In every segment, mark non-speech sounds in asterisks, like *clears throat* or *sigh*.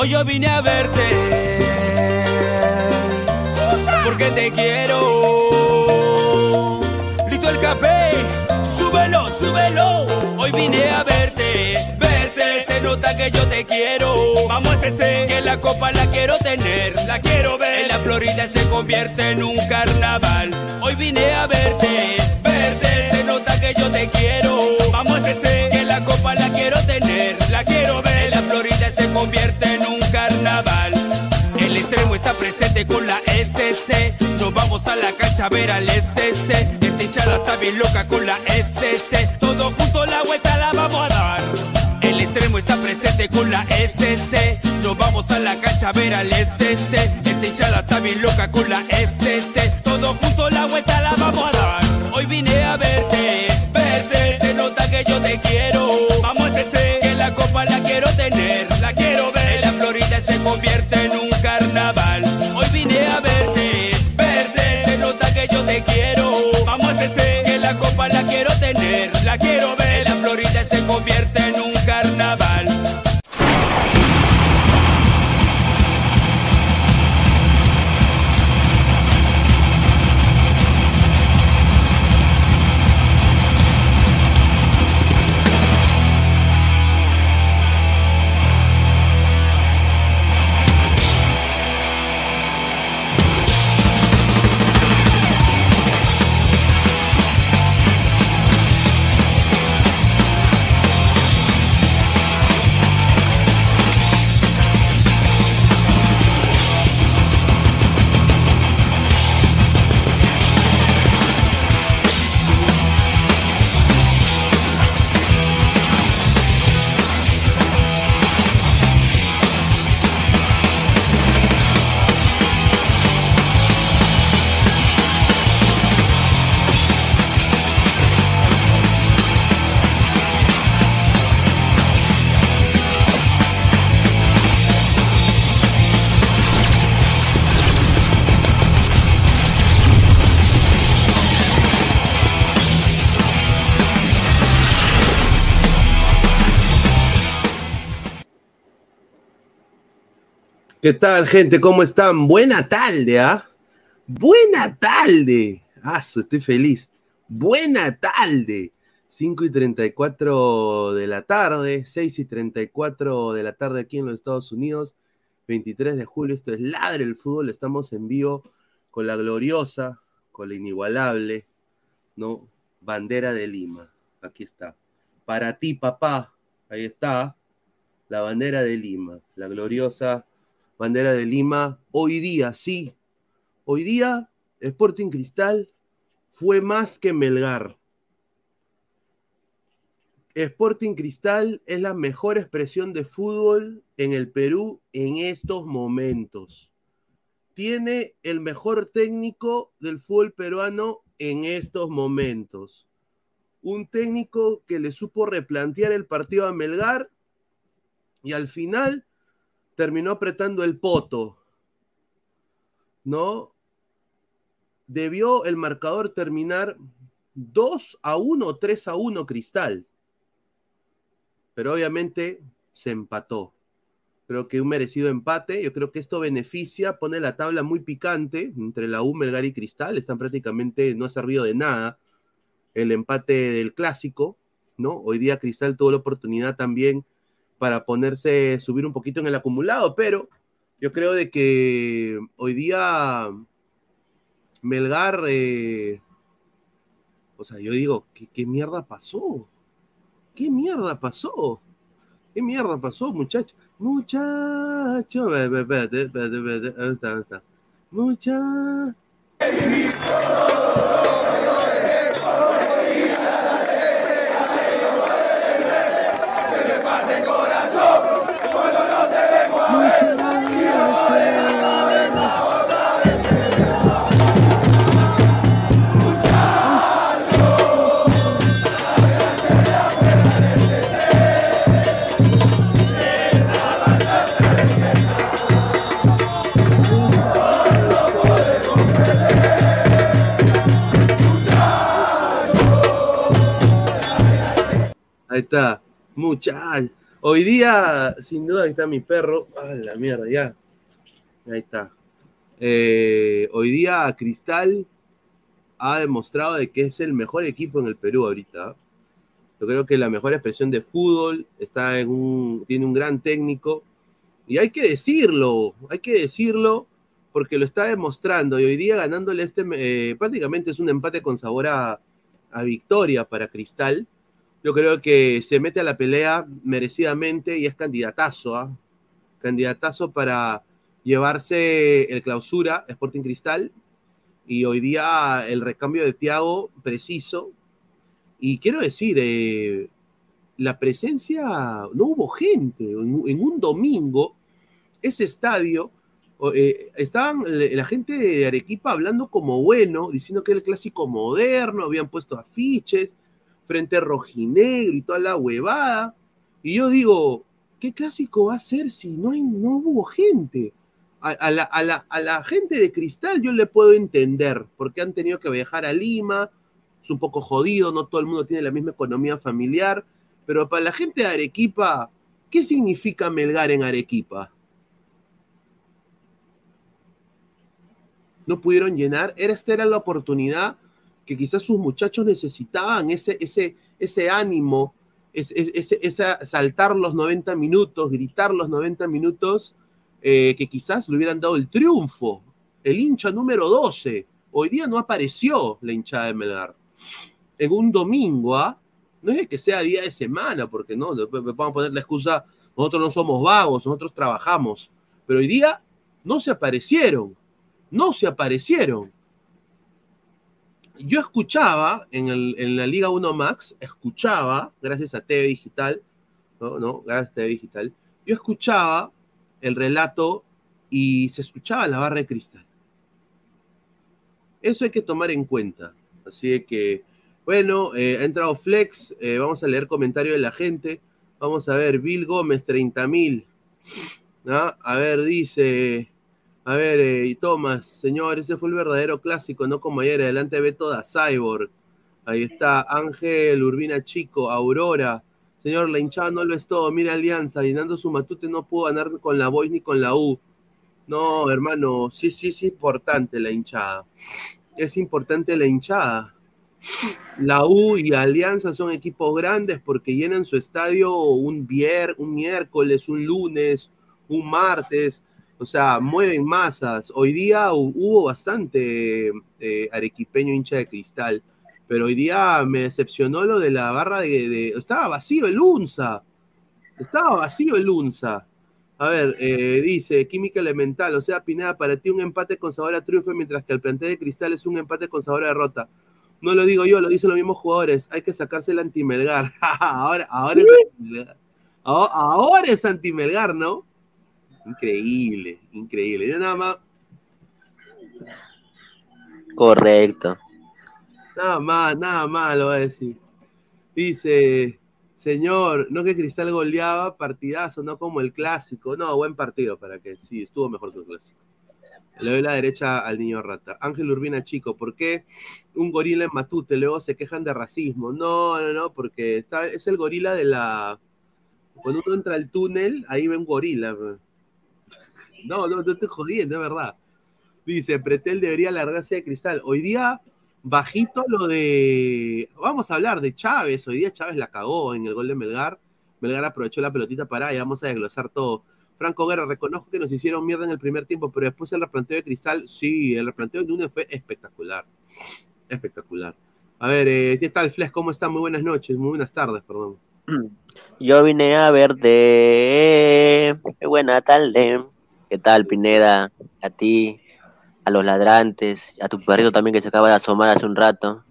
Hoy yo vine a verte porque te quiero. Listo el café, súbelo, súbelo. Hoy vine a verte, verte, se nota que yo te quiero. Vamos a ese, que la copa la quiero tener, la quiero ver. En la Florida se convierte en un carnaval. Hoy vine a verte, verte. Se nota que yo te quiero. Vamos a ese, que la copa la quiero tener, la quiero Florida se convierte en un carnaval. El extremo está presente con la SC. Nos vamos a la cancha a ver al SC. Esta hinchada está bien loca con la SC. Todos juntos la vuelta la vamos a dar. El extremo está presente con la SC. Nos vamos a la cancha a ver al SC. Esta hinchada está bien loca con la SC. Todos juntos la vuelta la vamos a dar. Hoy vine a verte, verte. Se nota que yo te quiero. ¿Qué tal, gente? ¿Cómo están? Buena tarde, ¿ah? Buena tarde. Ah, estoy feliz. Buena tarde. 5 y 34 de la tarde, 6 y 34 de la tarde aquí en los Estados Unidos, 23 de julio. Esto es Ladre el Fútbol. Estamos en vivo con la gloriosa, con la inigualable, ¿no? Bandera de Lima. Aquí está. Para ti, papá. Ahí está. La bandera de Lima. La gloriosa bandera de Lima. Hoy día, sí. Hoy día, Sporting Cristal fue más que Melgar. Sporting Cristal es la mejor expresión de fútbol en el Perú en estos momentos. Tiene el mejor técnico del fútbol peruano en estos momentos. Un técnico que le supo replantear el partido a Melgar y al final terminó apretando el poto. ¿No? Debió el marcador terminar 2 a 1, 3 a 1 Cristal. Pero obviamente se empató. Creo que un merecido empate. Yo creo que esto beneficia, pone la tabla muy picante entre la U, Melgar y Cristal. Están prácticamente, no ha servido de nada el empate del clásico, ¿no? Hoy día Cristal tuvo la oportunidad también para ponerse, subir un poquito en el acumulado, pero yo creo de que hoy día Melgar, eh, o sea, yo digo, ¿qué, ¿qué, mierda pasó? ¿Qué mierda pasó? ¿Qué mierda pasó, muchacho? Muchacho, espérate, espérate, espérate, ¿dónde está? ¿Dónde está? Muchacho. Ahí está, muchacho. Hoy día, sin duda, ahí está mi perro. ¡Ah, la mierda, ya! Ahí está. Eh, hoy día Cristal ha demostrado de que es el mejor equipo en el Perú ahorita. Yo creo que la mejor expresión de fútbol está en un, tiene un gran técnico. Y hay que decirlo, hay que decirlo porque lo está demostrando. Y hoy día ganándole este, eh, prácticamente es un empate con sabor a, a victoria para Cristal. Yo creo que se mete a la pelea merecidamente y es candidatazo, ¿ah? candidatazo para llevarse el clausura Sporting Cristal. Y hoy día el recambio de Tiago preciso. Y quiero decir, eh, la presencia, no hubo gente. En, un domingo, ese estadio, eh, estaban la gente de Arequipa hablando como bueno, diciendo que era el clásico moderno, habían puesto afiches, frente rojinegro y toda la huevada. Y yo digo, ¿qué clásico va a ser si no, hay, no hubo gente? A, la, a la- a la gente de Cristal yo le puedo entender, porque han tenido que viajar a Lima, es un poco jodido, no todo el mundo tiene la misma economía familiar, pero para la gente de Arequipa, ¿qué significa Melgar en Arequipa? No pudieron llenar, esta era la oportunidad que quizás sus muchachos necesitaban, ese, ese, ese ánimo, ese, ese, saltar los 90 minutos, gritar los 90 minutos, eh, que quizás le hubieran dado el triunfo. El hincha número 12, hoy día no apareció la hinchada de Melgar. En un domingo, ¿ah? no es que sea día de semana, porque no, vamos a poner la excusa, nosotros no somos vagos, nosotros trabajamos, pero hoy día no se aparecieron, no se aparecieron. Yo escuchaba en, el- en la Liga 1 Max, escuchaba, gracias a TV Digital, ¿no? ¿no? Gracias a TV Digital, yo escuchaba el relato y se escuchaba la barra de cristal. Eso hay que tomar en cuenta. Así que, bueno, eh, ha entrado Flex, eh, vamos a leer comentario de la gente. Vamos a ver, Bill Gómez, 30 mil. A ver, dice, a ver, eh, y Tomás, señor, ese fue el verdadero clásico, no como ayer, adelante ve toda Cyborg. Ahí está, Ángel, Urbina Chico, Aurora. Señor, la hinchada no lo es todo. Mira Alianza, llenando su matute no pudo ganar con la Voice ni con la U. No, hermano, sí, sí, sí, importante la hinchada. Es importante la hinchada. La U y Alianza son equipos grandes porque llenan su estadio un, vier, un miércoles, un lunes, un martes. O sea, mueven masas. Hoy día hu- hubo bastante eh, arequipeño hincha de cristal. Pero hoy día me decepcionó lo de la barra de, de- Estaba vacío el UNSA. Estaba vacío el UNSA. A ver, eh, dice Química Elemental, o sea, Pineda, para ti un empate con sabor a triunfo, mientras que el plantel de Cristal es un empate con sabor a derrota. No lo digo yo, lo dicen los mismos jugadores. Hay que sacarse el antimelgar. *laughs* ahora, ahora, es antimelgar. Ahora, ahora es antimelgar, ¿no? Increíble, increíble. Yo nada más, Correcto. nada más, nada más lo voy a decir. Dice, señor, no que Cristal goleaba, partidazo, no como el clásico. No, buen partido para que sí, estuvo mejor que el clásico. Le doy la derecha al niño rata. Ángel Urbina Chico, ¿por qué un gorila en Matute? Luego se quejan de racismo. No, no, no, porque está, es el gorila de la. Cuando uno entra al túnel, ahí ve un gorila. No, no, no estoy jodiendo, es verdad. Dice, Pretel debería largarse de cristal. Hoy día, bajito lo de. Vamos a hablar de Chávez. Hoy día Chávez la cagó en el gol de Melgar. Melgar aprovechó la pelotita para y vamos a desglosar todo. Franco Guerra, reconozco que nos hicieron mierda en el primer tiempo, pero después el replanteo de Cristal, sí, el replanteo de Núñez fue espectacular. Espectacular. A ver, eh, ¿qué tal, Flex? ¿Cómo está? Muy buenas noches, muy buenas tardes, perdón. *clears throat* Yo vine a verte. Qué buena tarde. ¿Qué tal, Pineda? A ti, a los ladrantes, a tu perrito también que se acaba de asomar hace un rato.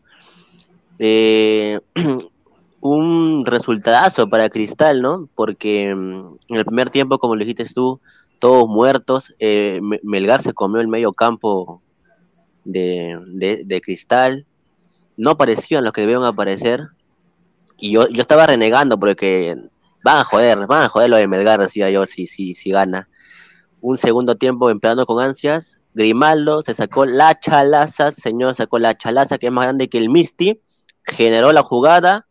Eh, *clears throat* un resultadazo para Cristal, ¿no? Porque mm, en el primer tiempo, como lo dijiste tú, todos muertos. eh, Me- Melgar se comió el medio campo de, de- de Cristal. No aparecían los que debieron aparecer. Y yo, yo estaba renegando porque van a joder, van a joder lo de Melgar, decía yo, si, si, si gana. Un segundo tiempo empezando con ansias. Grimaldo se sacó la chalaza, señor, sacó la chalaza que es más grande que el Misty. Generó la jugada.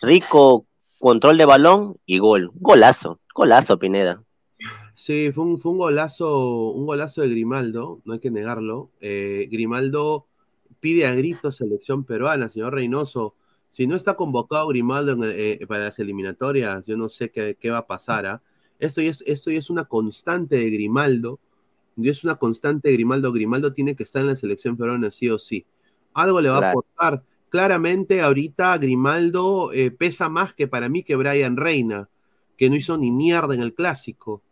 Rico control de balón y gol. Golazo, golazo, Pineda. Sí, fue un, golazo, un golazo de Grimaldo, no hay que negarlo. Eh, Grimaldo pide a gritos selección peruana, señor Reynoso. Si no está convocado Grimaldo en el- eh, para las eliminatorias, yo no sé qué, qué va a pasar. ¿ah? Esto, ya es, esto ya es una constante de Grimaldo. Y es una constante de Grimaldo. Grimaldo tiene que estar en la selección peruana sí o sí. Algo le va a aportar. Claramente, ahorita Grimaldo eh, pesa más que para mí que Brian Reina, que no hizo ni mierda en el clásico.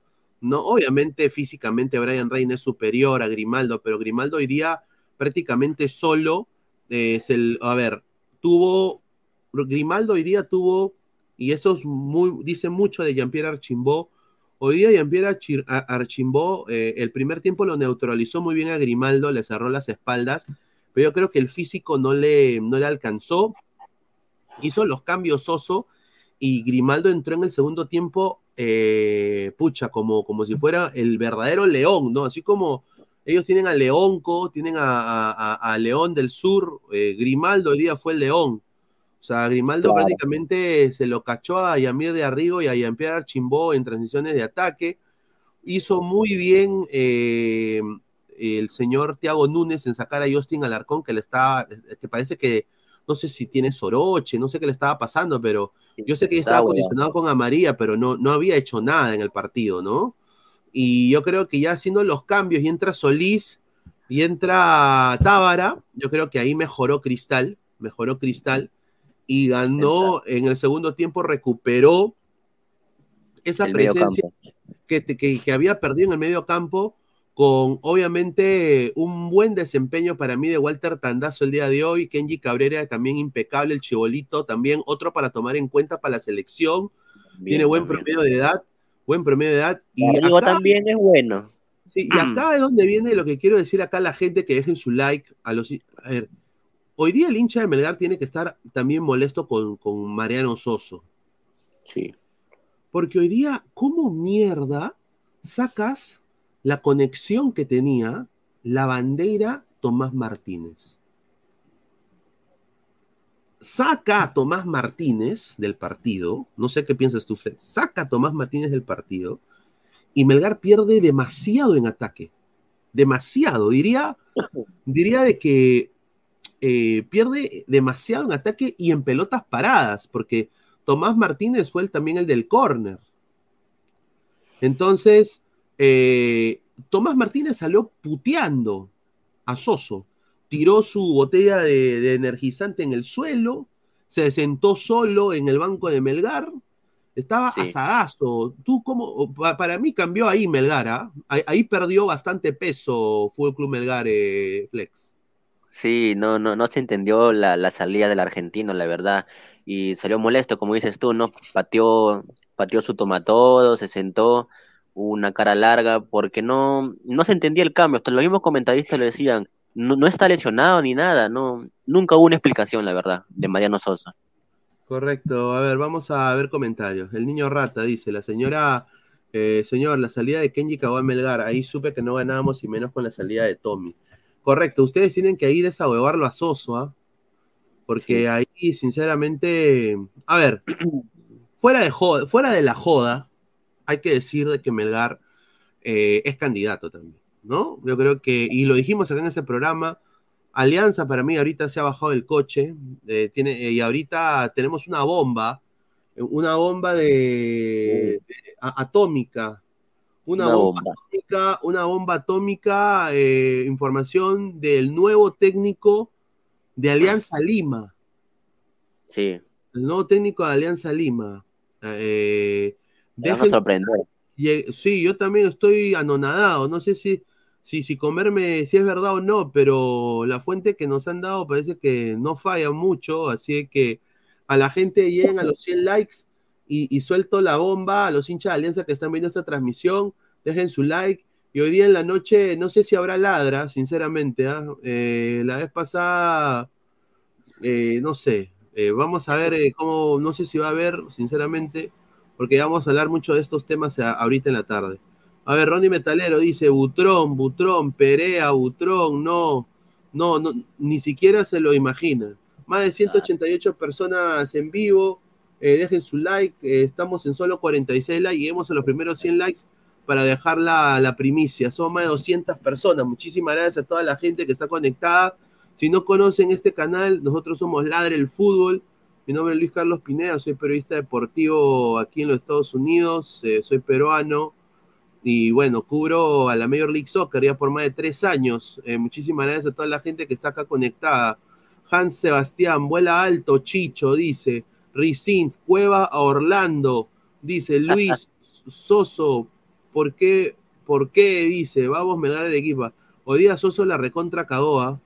No, obviamente físicamente Brian Reina es superior a Grimaldo, pero Grimaldo hoy día prácticamente solo eh, es el, a ver, tuvo, Grimaldo hoy día tuvo, y esto es muy, dice mucho de Jean-Pierre Archimbó, hoy día Jean-Pierre Archimbó, eh, el primer tiempo lo neutralizó muy bien a Grimaldo, le cerró las espaldas, pero yo creo que el físico no le, no le alcanzó, hizo los cambios Soso, y Grimaldo entró en el segundo tiempo, eh, pucha, como, como si fuera el verdadero león, ¿no? Así como ellos tienen a Leonco, tienen a- a- a León del Sur, eh, Grimaldo hoy día fue el león. O sea, Grimaldo Claro. prácticamente se lo cachó a Yamir de Arrigo y a Jean-Pierre Archimbó en transiciones de ataque. Hizo muy bien eh, el señor Tiago Núñez en sacar a Justin Alarcón, que le estaba, que parece que, no sé si tiene soroche, no sé qué le estaba pasando, pero yo sé que Está estaba bueno. condicionado con Amarilla, pero no, no había hecho nada en el partido, ¿no? Y yo creo que ya haciendo los cambios y entra Solís y entra Tábara, yo creo que ahí mejoró Cristal, mejoró Cristal y ganó en el segundo tiempo, recuperó esa El presencia que, que- que había perdido en el medio campo con obviamente un buen desempeño para mí de Walter Tandazo el día de hoy, Kenji Cabrera también impecable, el Chibolito también otro para tomar en cuenta para la selección, Bien, tiene buen promedio de edad, buen promedio de edad. Y acá, también es bueno. sí, y acá es donde viene lo que quiero decir acá a la gente que dejen su like a los a ver, hoy día el hincha de Melgar tiene que estar también molesto con, con Mariano Soso. Sí. Porque hoy día, ¿cómo mierda sacas la conexión que tenía la bandera Tomás Martínez? Saca a Tomás Martínez del partido, no sé qué piensas tú, Fred, saca a Tomás Martínez del partido y Melgar pierde demasiado en ataque. Demasiado, diría, diría de que eh, pierde demasiado en ataque y en pelotas paradas, porque Tomás Martínez fue el, también el del córner. Entonces, eh, Tomás Martínez salió puteando a Soso. Tiró su botella de, de energizante en el suelo, se sentó solo en el banco de Melgar. Estaba Sí. asadazo. Tú como, pa- para mí cambió ahí Melgar, ¿ah? ahí, ahí perdió bastante peso Fútbol Club Melgar, eh, Flex. Sí, no, no, no se entendió la, la salida del argentino, la verdad. Y salió molesto, como dices tú, ¿no? Pateó, pateó su tomatodo, se sentó una cara larga, porque no, no se entendía el cambio. Hasta los mismos comentaristas lo decían, no, no está lesionado ni nada, no, nunca hubo una explicación, la verdad, de Mariano Sosa. Correcto. A ver, vamos a ver comentarios. El niño rata dice, la señora, eh, señor, la salida de Kenji a Melgar. Ahí supe que no ganábamos y menos con la salida de Tommy. Correcto. Ustedes tienen que ahí desahuevarlo a Soso, ¿ah? Porque ahí, sinceramente, a ver, *clears throat* fuera de, joda- fuera de la joda, hay que decir de que Melgar eh, es candidato también, ¿no? Yo creo que, y lo dijimos acá en este programa, Alianza para mí ahorita se ha bajado del coche, eh, tiene, y ahorita tenemos una bomba, una bomba de, de- a- atómica, una, Una bomba, bomba. atómica, una bomba atómica, eh, información del nuevo técnico de Alianza Lima, Sí, el nuevo técnico de Alianza Lima. Eh, dejen- sorprender. Sí, yo también estoy anonadado. No sé si, si, si comerme, si es verdad o no, pero la fuente que nos han dado parece que no falla mucho. Así que a la gente lleguen a los 100 likes y, y suelto la bomba a los hinchas de Alianza que están viendo esta transmisión. Dejen su like. Y hoy día en la noche, no sé si habrá ladra, sinceramente. ¿ah? Eh, la vez pasada, eh, no sé. Eh, vamos a ver cómo, no sé si va a haber, sinceramente porque vamos a hablar mucho de estos temas a- ahorita en la tarde. A ver, Ronnie Metalero dice, Butrón, Butrón, Perea, Butrón, no, no, no, ni siquiera se lo imaginan. Más de 188 personas en vivo, eh, dejen su like, eh, estamos en solo 46 likes, lleguemos a los primeros 100 likes para dejar la, la primicia. Son más de 200 personas, muchísimas gracias a toda la gente que está conectada. Si no conocen este canal, nosotros somos Ladre el Fútbol, Mi nombre es Luis Carlos Pineda, soy periodista deportivo aquí en los Estados Unidos, eh, soy peruano y bueno, cubro a la Major League Soccer ya por más de tres años. Muchísimas gracias a toda la gente que está acá conectada. Hans Sebastián, vuela alto, Chicho, dice. Ricint, Cueva a Orlando, dice. *laughs* Luis Soso, ¿por qué? ¿Por qué? Dice, vamos a menar el equipo. Hoy día Soso la recontra Cagoa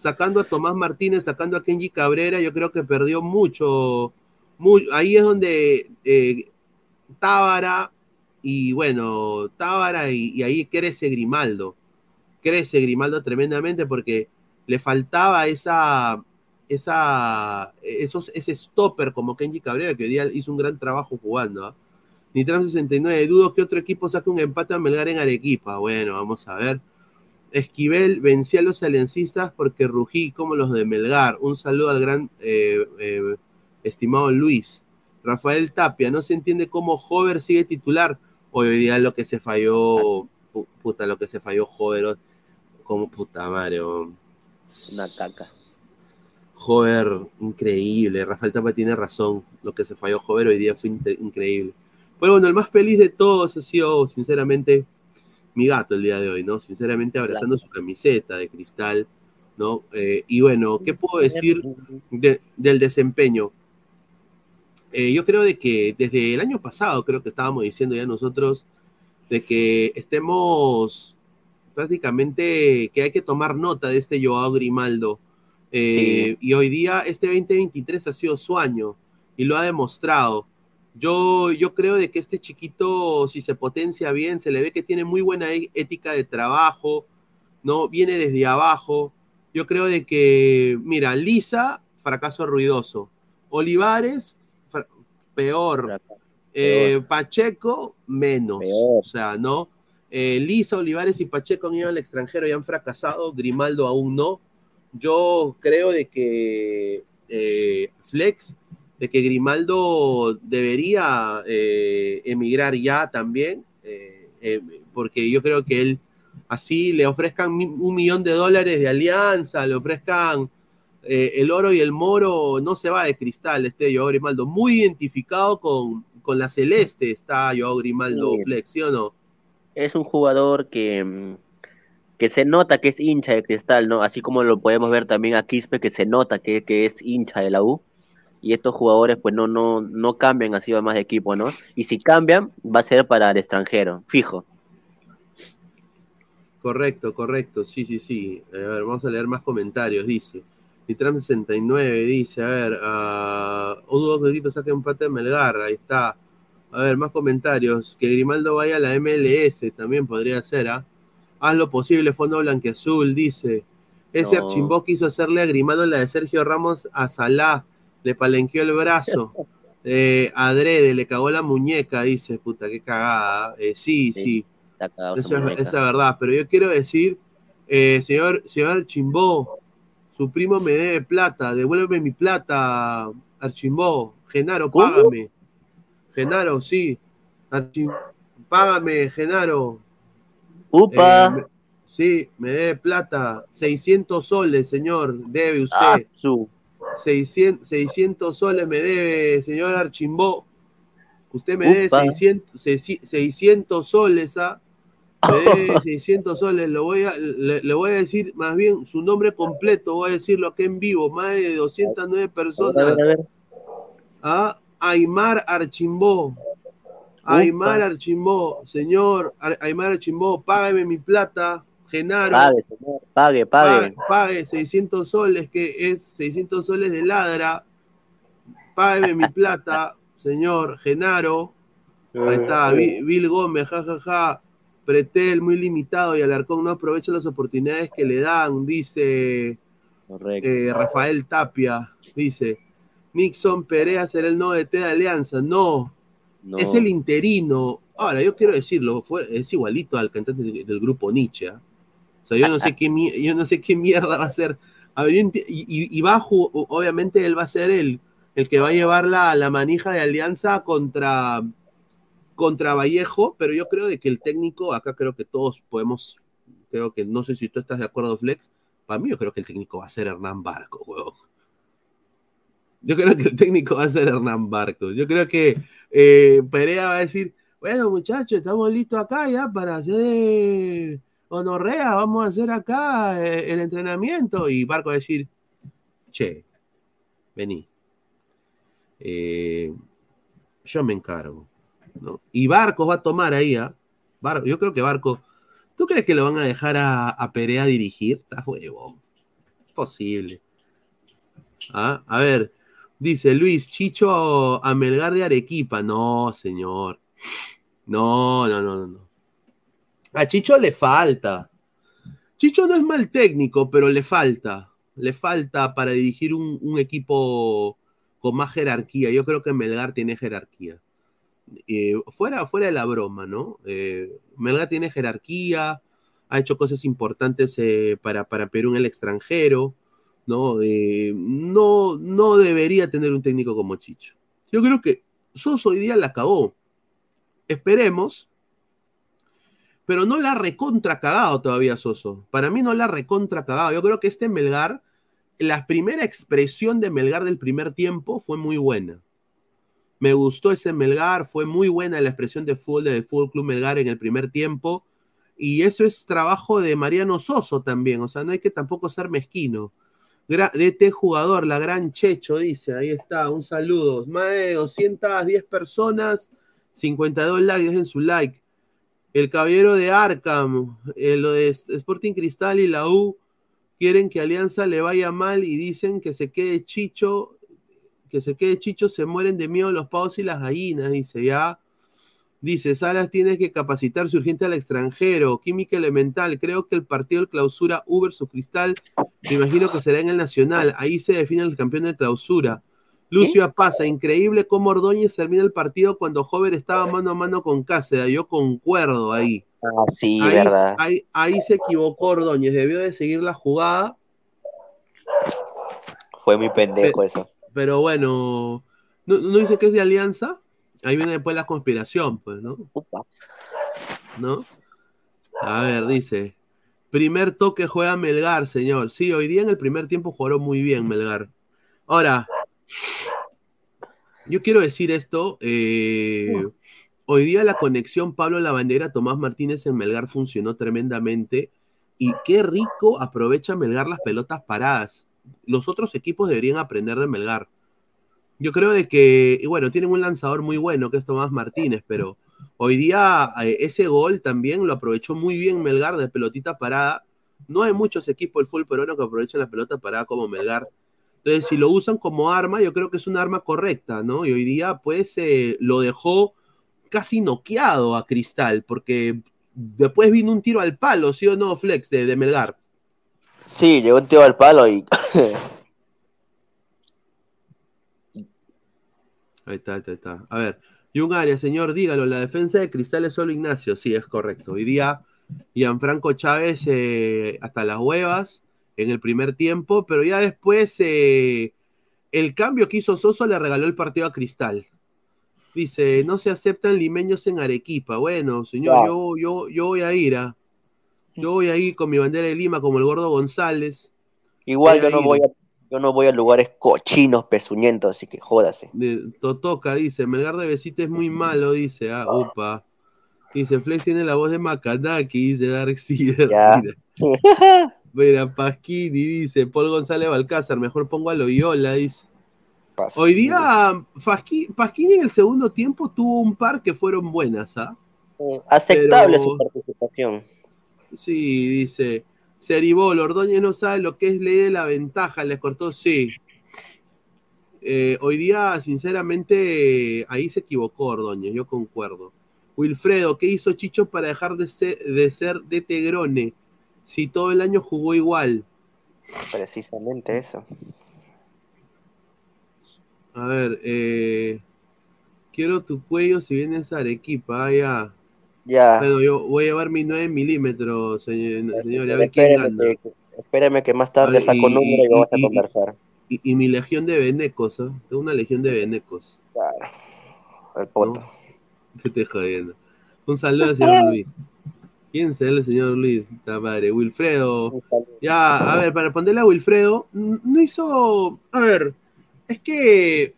sacando a Tomás Martínez, sacando a Kenji Cabrera, yo creo que perdió mucho. ahí es donde eh, Tábara y bueno, Tábara y, ahí crece Grimaldo. Crece Grimaldo tremendamente porque le faltaba esa, esa, esos, ese stopper como Kenji Cabrera, que hoy día hizo un gran trabajo jugando. ¿ah? Nitram 69, dudo que otro equipo saque un empate a Melgar en Arequipa. Bueno, vamos a ver. Esquivel vencía a los aliancistas porque rugí como los de Melgar. Un saludo al gran eh, eh, estimado Luis. Rafael Tapia, no se entiende cómo Hover sigue titular. Hoy día lo que se falló, puta, lo que se falló Hover, como puta madre. Una caca. Hover, increíble. Rafael Tapia tiene razón. Lo que se falló Hover hoy día fue increíble. Pero bueno, el más feliz de todos ha sido, sinceramente, mi gato el día de hoy, ¿no? Sinceramente abrazando su camiseta de cristal, ¿no? Eh, y bueno, ¿qué puedo decir del desempeño? Eh, yo creo de que desde el año pasado, creo que estábamos diciendo ya nosotros, de que estemos prácticamente, que hay que tomar nota de este Joao Grimaldo. Eh, y hoy día, este 2023 ha sido su año y lo ha demostrado. Yo, yo creo de que este chiquito, si se potencia bien, se le ve que tiene muy buena e, ética de trabajo, ¿no? Viene desde abajo. Yo creo de que, mira, Lisa, fracaso ruidoso. Olivares, peor. Eh, Pacheco, menos. O sea, ¿no? Eh, Lisa, Olivares y Pacheco han ido al extranjero y han fracasado. Grimaldo aún no. Yo creo de que eh, Flex de que Grimaldo debería eh, emigrar ya también, eh, porque yo creo que él así le ofrezcan un millón de dólares de alianza, le ofrezcan el oro y el moro, no se va de cristal este Joao Grimaldo, muy identificado con, con la celeste está Joao Grimaldo Flex, ¿sí o no? Es un jugador que, mm, que se nota que es hincha de cristal, ¿no? Así como lo podemos ver también a Quispe, que se nota que, que es hincha de la U y estos jugadores pues no, no, no cambian así más de equipo, ¿no? Y si cambian, va a ser para el extranjero, fijo. Correcto, correcto, sí, sí, sí. A ver, vamos a leer más comentarios, dice. Nitram 69 dice, a ver, uh, dudo que equipo saque un pate de Melgar, ahí está. A ver, más comentarios. Que Grimaldo vaya a la MLS, también podría ser, ¿ah? Haz lo posible, Fondo Blanqueazul, dice. Ese no. Archimbó quiso hacerle a Grimaldo la de Sergio Ramos a Salah le palenqueó el brazo. *laughs* Eh, adrede, le cagó la muñeca, dice, puta, qué cagada. Eh, sí, sí, es, esa es verdad, pero yo quiero decir, eh, señor, señor Archimbó, su primo me debe plata, devuélveme mi plata, Archimbó. Genaro, págame. Genaro, sí. Archim... Págame, Genaro. Upa. Eh, sí, me debe plata. 600 soles, señor, debe usted. Ah, su. 600, 600 soles me debe, señor Archimbó. Usted me debe 600, 600 soles, ¿ah? Me debe *laughs* 600 soles. Lo voy a, le, le, voy a decir más bien su nombre completo. Voy a decirlo aquí en vivo. Más de 209 personas. A ver, a ver. ¿Ah? Aymar Archimbó. Aymar Archimbó. Señor Aymar Archimbó, págame mi plata. Genaro. Pague, señor. Pague, pague. Pague 600 soles, que es 600 soles de ladra. Págame mi plata, *laughs* señor Genaro. Ahí está, Bill Gómez, jajaja. Ja, ja. Pretel, muy limitado y Alarcón no aprovecha las oportunidades que le dan, dice eh, Rafael Tapia. Dice, Nixon Perea será el no de de Alianza. No, es el interino. Ahora, yo quiero decirlo, es igualito al cantante del, grupo Nietzsche. ¿eh? O sea, yo no sé qué, yo no sé qué mierda va a ser. Y, y, obviamente él va a ser el, el que va a llevar la, la manija de alianza contra, contra Vallejo, pero yo creo de que el técnico, acá creo que todos podemos, creo que, no sé si tú estás de acuerdo, Flex, para mí yo creo que el técnico va a ser Hernán Barco, huevón. Yo creo que el técnico va a ser Hernán Barcos. Yo creo que eh, Perea va a decir, bueno muchachos, estamos listos acá ya para hacer eh, honorrea, vamos a hacer acá eh, el entrenamiento. Y Barco va a decir, che, vení. Eh, yo me encargo. Y Barcos va a tomar ahí, ¿ah? Bar- yo creo que Barco, ¿tú crees que lo van a dejar a, Perea dirigir? Está huevo. Posible. Ah, A ver, dice Luis, Chicho a Melgar de Arequipa. No, señor. No, no, no, no. A Chicho le falta. Chicho no es mal técnico, pero le falta. Le falta para dirigir un, un equipo con más jerarquía. Yo creo que Melgar tiene jerarquía. Eh, fuera, fuera de la broma, ¿no? Eh, Melgar tiene jerarquía, ha hecho cosas importantes eh, para, para Perú en el extranjero, ¿no? Eh, no, no debería tener un técnico como Chicho. Yo creo que Soso hoy día la acabó. Esperemos, pero no la recontra cagado todavía Soso. Para mí no la recontra cagado. Yo creo que este Melgar, la primera expresión de Melgar del primer tiempo fue muy buena. Me gustó ese Melgar, fue muy buena la expresión de fútbol del Fútbol Club Melgar en el primer tiempo. Y eso es trabajo de Mariano Soso también, o sea, no hay que tampoco ser mezquino. Gra- DT jugador, la gran Checho, dice, ahí está, un saludo. Más de 210 personas, 52 likes, dejen su like. El caballero de Arkham, eh, lo de Sporting Cristal y la U quieren que Alianza le vaya mal y dicen que se quede Chicho, que se quede Chicho, se mueren de miedo los pavos y las gallinas, dice, ya. Dice, Salas tiene que capacitarse urgente al extranjero. Química elemental. Creo que el partido de clausura U versus Cristal, me imagino que será en el Nacional. Ahí se define el campeón de clausura. Lucio Apaza, increíble cómo Ordóñez termina el partido cuando Hover estaba mano a mano con Cáceres. Yo concuerdo ahí. Ah, sí, ahí, verdad. ahí- ahí se equivocó Ordóñez. Debió de seguir la jugada. Fue muy pendejo eso. Pero bueno, ¿no, no dice que es de alianza? Ahí viene después la conspiración, pues, ¿no? ¿No? A ver, dice. Primer toque juega Melgar, señor. Sí, hoy día en el primer tiempo jugaron muy bien Melgar. Ahora, yo quiero decir esto. eh, hoy día la conexión Pablo Lavandera, Tomás Martínez en Melgar funcionó tremendamente. Y qué rico aprovecha Melgar las pelotas paradas. Los otros equipos deberían aprender de Melgar. Yo creo de que, y bueno, tienen un lanzador muy bueno que es Tomás Martínez, pero hoy día eh, ese gol también lo aprovechó muy bien Melgar de pelotita parada. No hay muchos equipos del fútbol peruano que aprovechen la pelota parada como Melgar. Entonces, si lo usan como arma, yo creo que es un arma correcta, ¿no? Y hoy día, pues, eh, lo dejó casi noqueado a Cristal, porque después vino un tiro al palo, ¿sí o no, Flex, de, de Melgar? Sí, llegó un tío al palo y *laughs* Ahí está, ahí está, ahí. A ver, y un área, señor, dígalo, la defensa de Cristal es solo Ignacio, sí, es correcto. Hoy día, Gianfranco Chávez eh, hasta las huevas en el primer tiempo, pero ya después eh, el cambio que hizo Soso le regaló el partido a Cristal. Dice, no se aceptan limeños en Arequipa. Bueno, señor, yo, yo, yo voy a ir a. Yo voy a ir con mi bandera de Lima como el gordo González. igual Voy yo no voy a, yo no voy a lugares cochinos, pezuñentos, así que jódase. De Totoca dice, Melgar de Besita es muy malo, dice, ah, upa. Dice, Flex tiene la voz de Macanaki, dice Dark Seeder. *laughs* Mira, Pasquini dice, Paul González Balcázar, mejor pongo a Loyola, dice. Pasa. Hoy día, Pasquini en el segundo tiempo tuvo un par que fueron buenas, ¿ah? Aceptable pero- su participación. Sí, dice, Ceribol, Ordóñez no sabe lo que es ley de la ventaja, les cortó, sí. Eh, hoy día, sinceramente, ahí se equivocó Ordóñez, yo concuerdo. Wilfredo, ¿qué hizo Chicho para dejar de ser de, ser de Tegrone? Si todo el año jugó igual. Precisamente eso. A ver, eh, quiero tu cuello si vienes a Arequipa, ah, ya. Bueno, yo voy a llevar mi 9 milímetros, señor, señor, a ver quién gana. que, espérame que más tarde ver, saco y- número y vamos a y- conversar. Y, mi legión de venecos, ¿ah? Tengo una legión de venecos. Claro. El poto. *laughs* Te estoy jodiendo. Un saludo al señor *laughs* Luis. ¿Quién será el señor Luis? Está padre. Wilfredo. Ya, a ver, para responderle a Wilfredo, no hizo. A ver, Es que,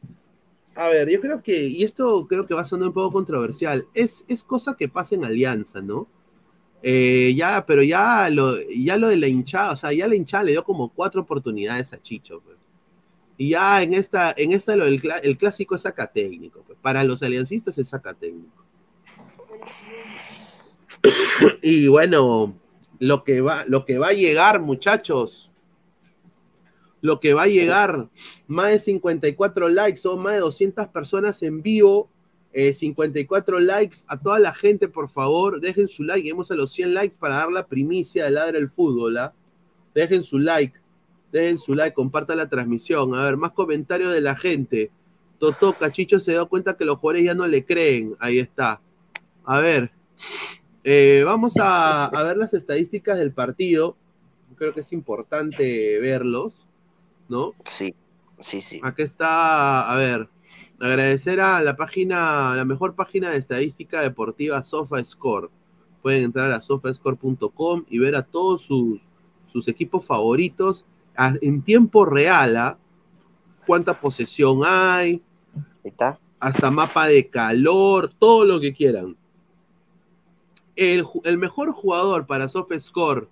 a ver, yo creo que, y esto creo que va a sonar un poco controversial, es, es cosa que pasa en Alianza, ¿no? Eh, ya, pero ya lo, ya lo de la hinchada, o sea, ya la hinchada le dio como cuatro oportunidades a Chicho. pues. Y ya en esta, en esta lo del el clásico es saca técnico. pues. Para los aliancistas es saca técnico. *coughs* y bueno, lo que va, lo que va a llegar, muchachos. Lo que va a llegar, más de 54 likes, son más de 200 personas en vivo. eh, 54 likes. A toda la gente, por favor, dejen su like. Lleguemos a los 100 likes para dar la primicia de Ladra el Fútbol. ¿ah? Dejen su like. Dejen su like, compartan la transmisión. A ver, más comentarios de la gente. Totó, Cachicho se dio cuenta que los jugadores ya no le creen. Ahí está. A ver. eh, vamos a, a ver las estadísticas del partido. Creo que es importante verlos. ¿No? Sí, sí, sí. Aquí está, a ver, agradecer a la página, la mejor página de estadística deportiva SofaScore. Pueden entrar a sofascore.com y ver a todos sus, sus equipos favoritos a- en tiempo real. ¿ah? Cuánta posesión hay, está. hasta mapa de calor, todo lo que quieran. El, el mejor jugador para SofaScore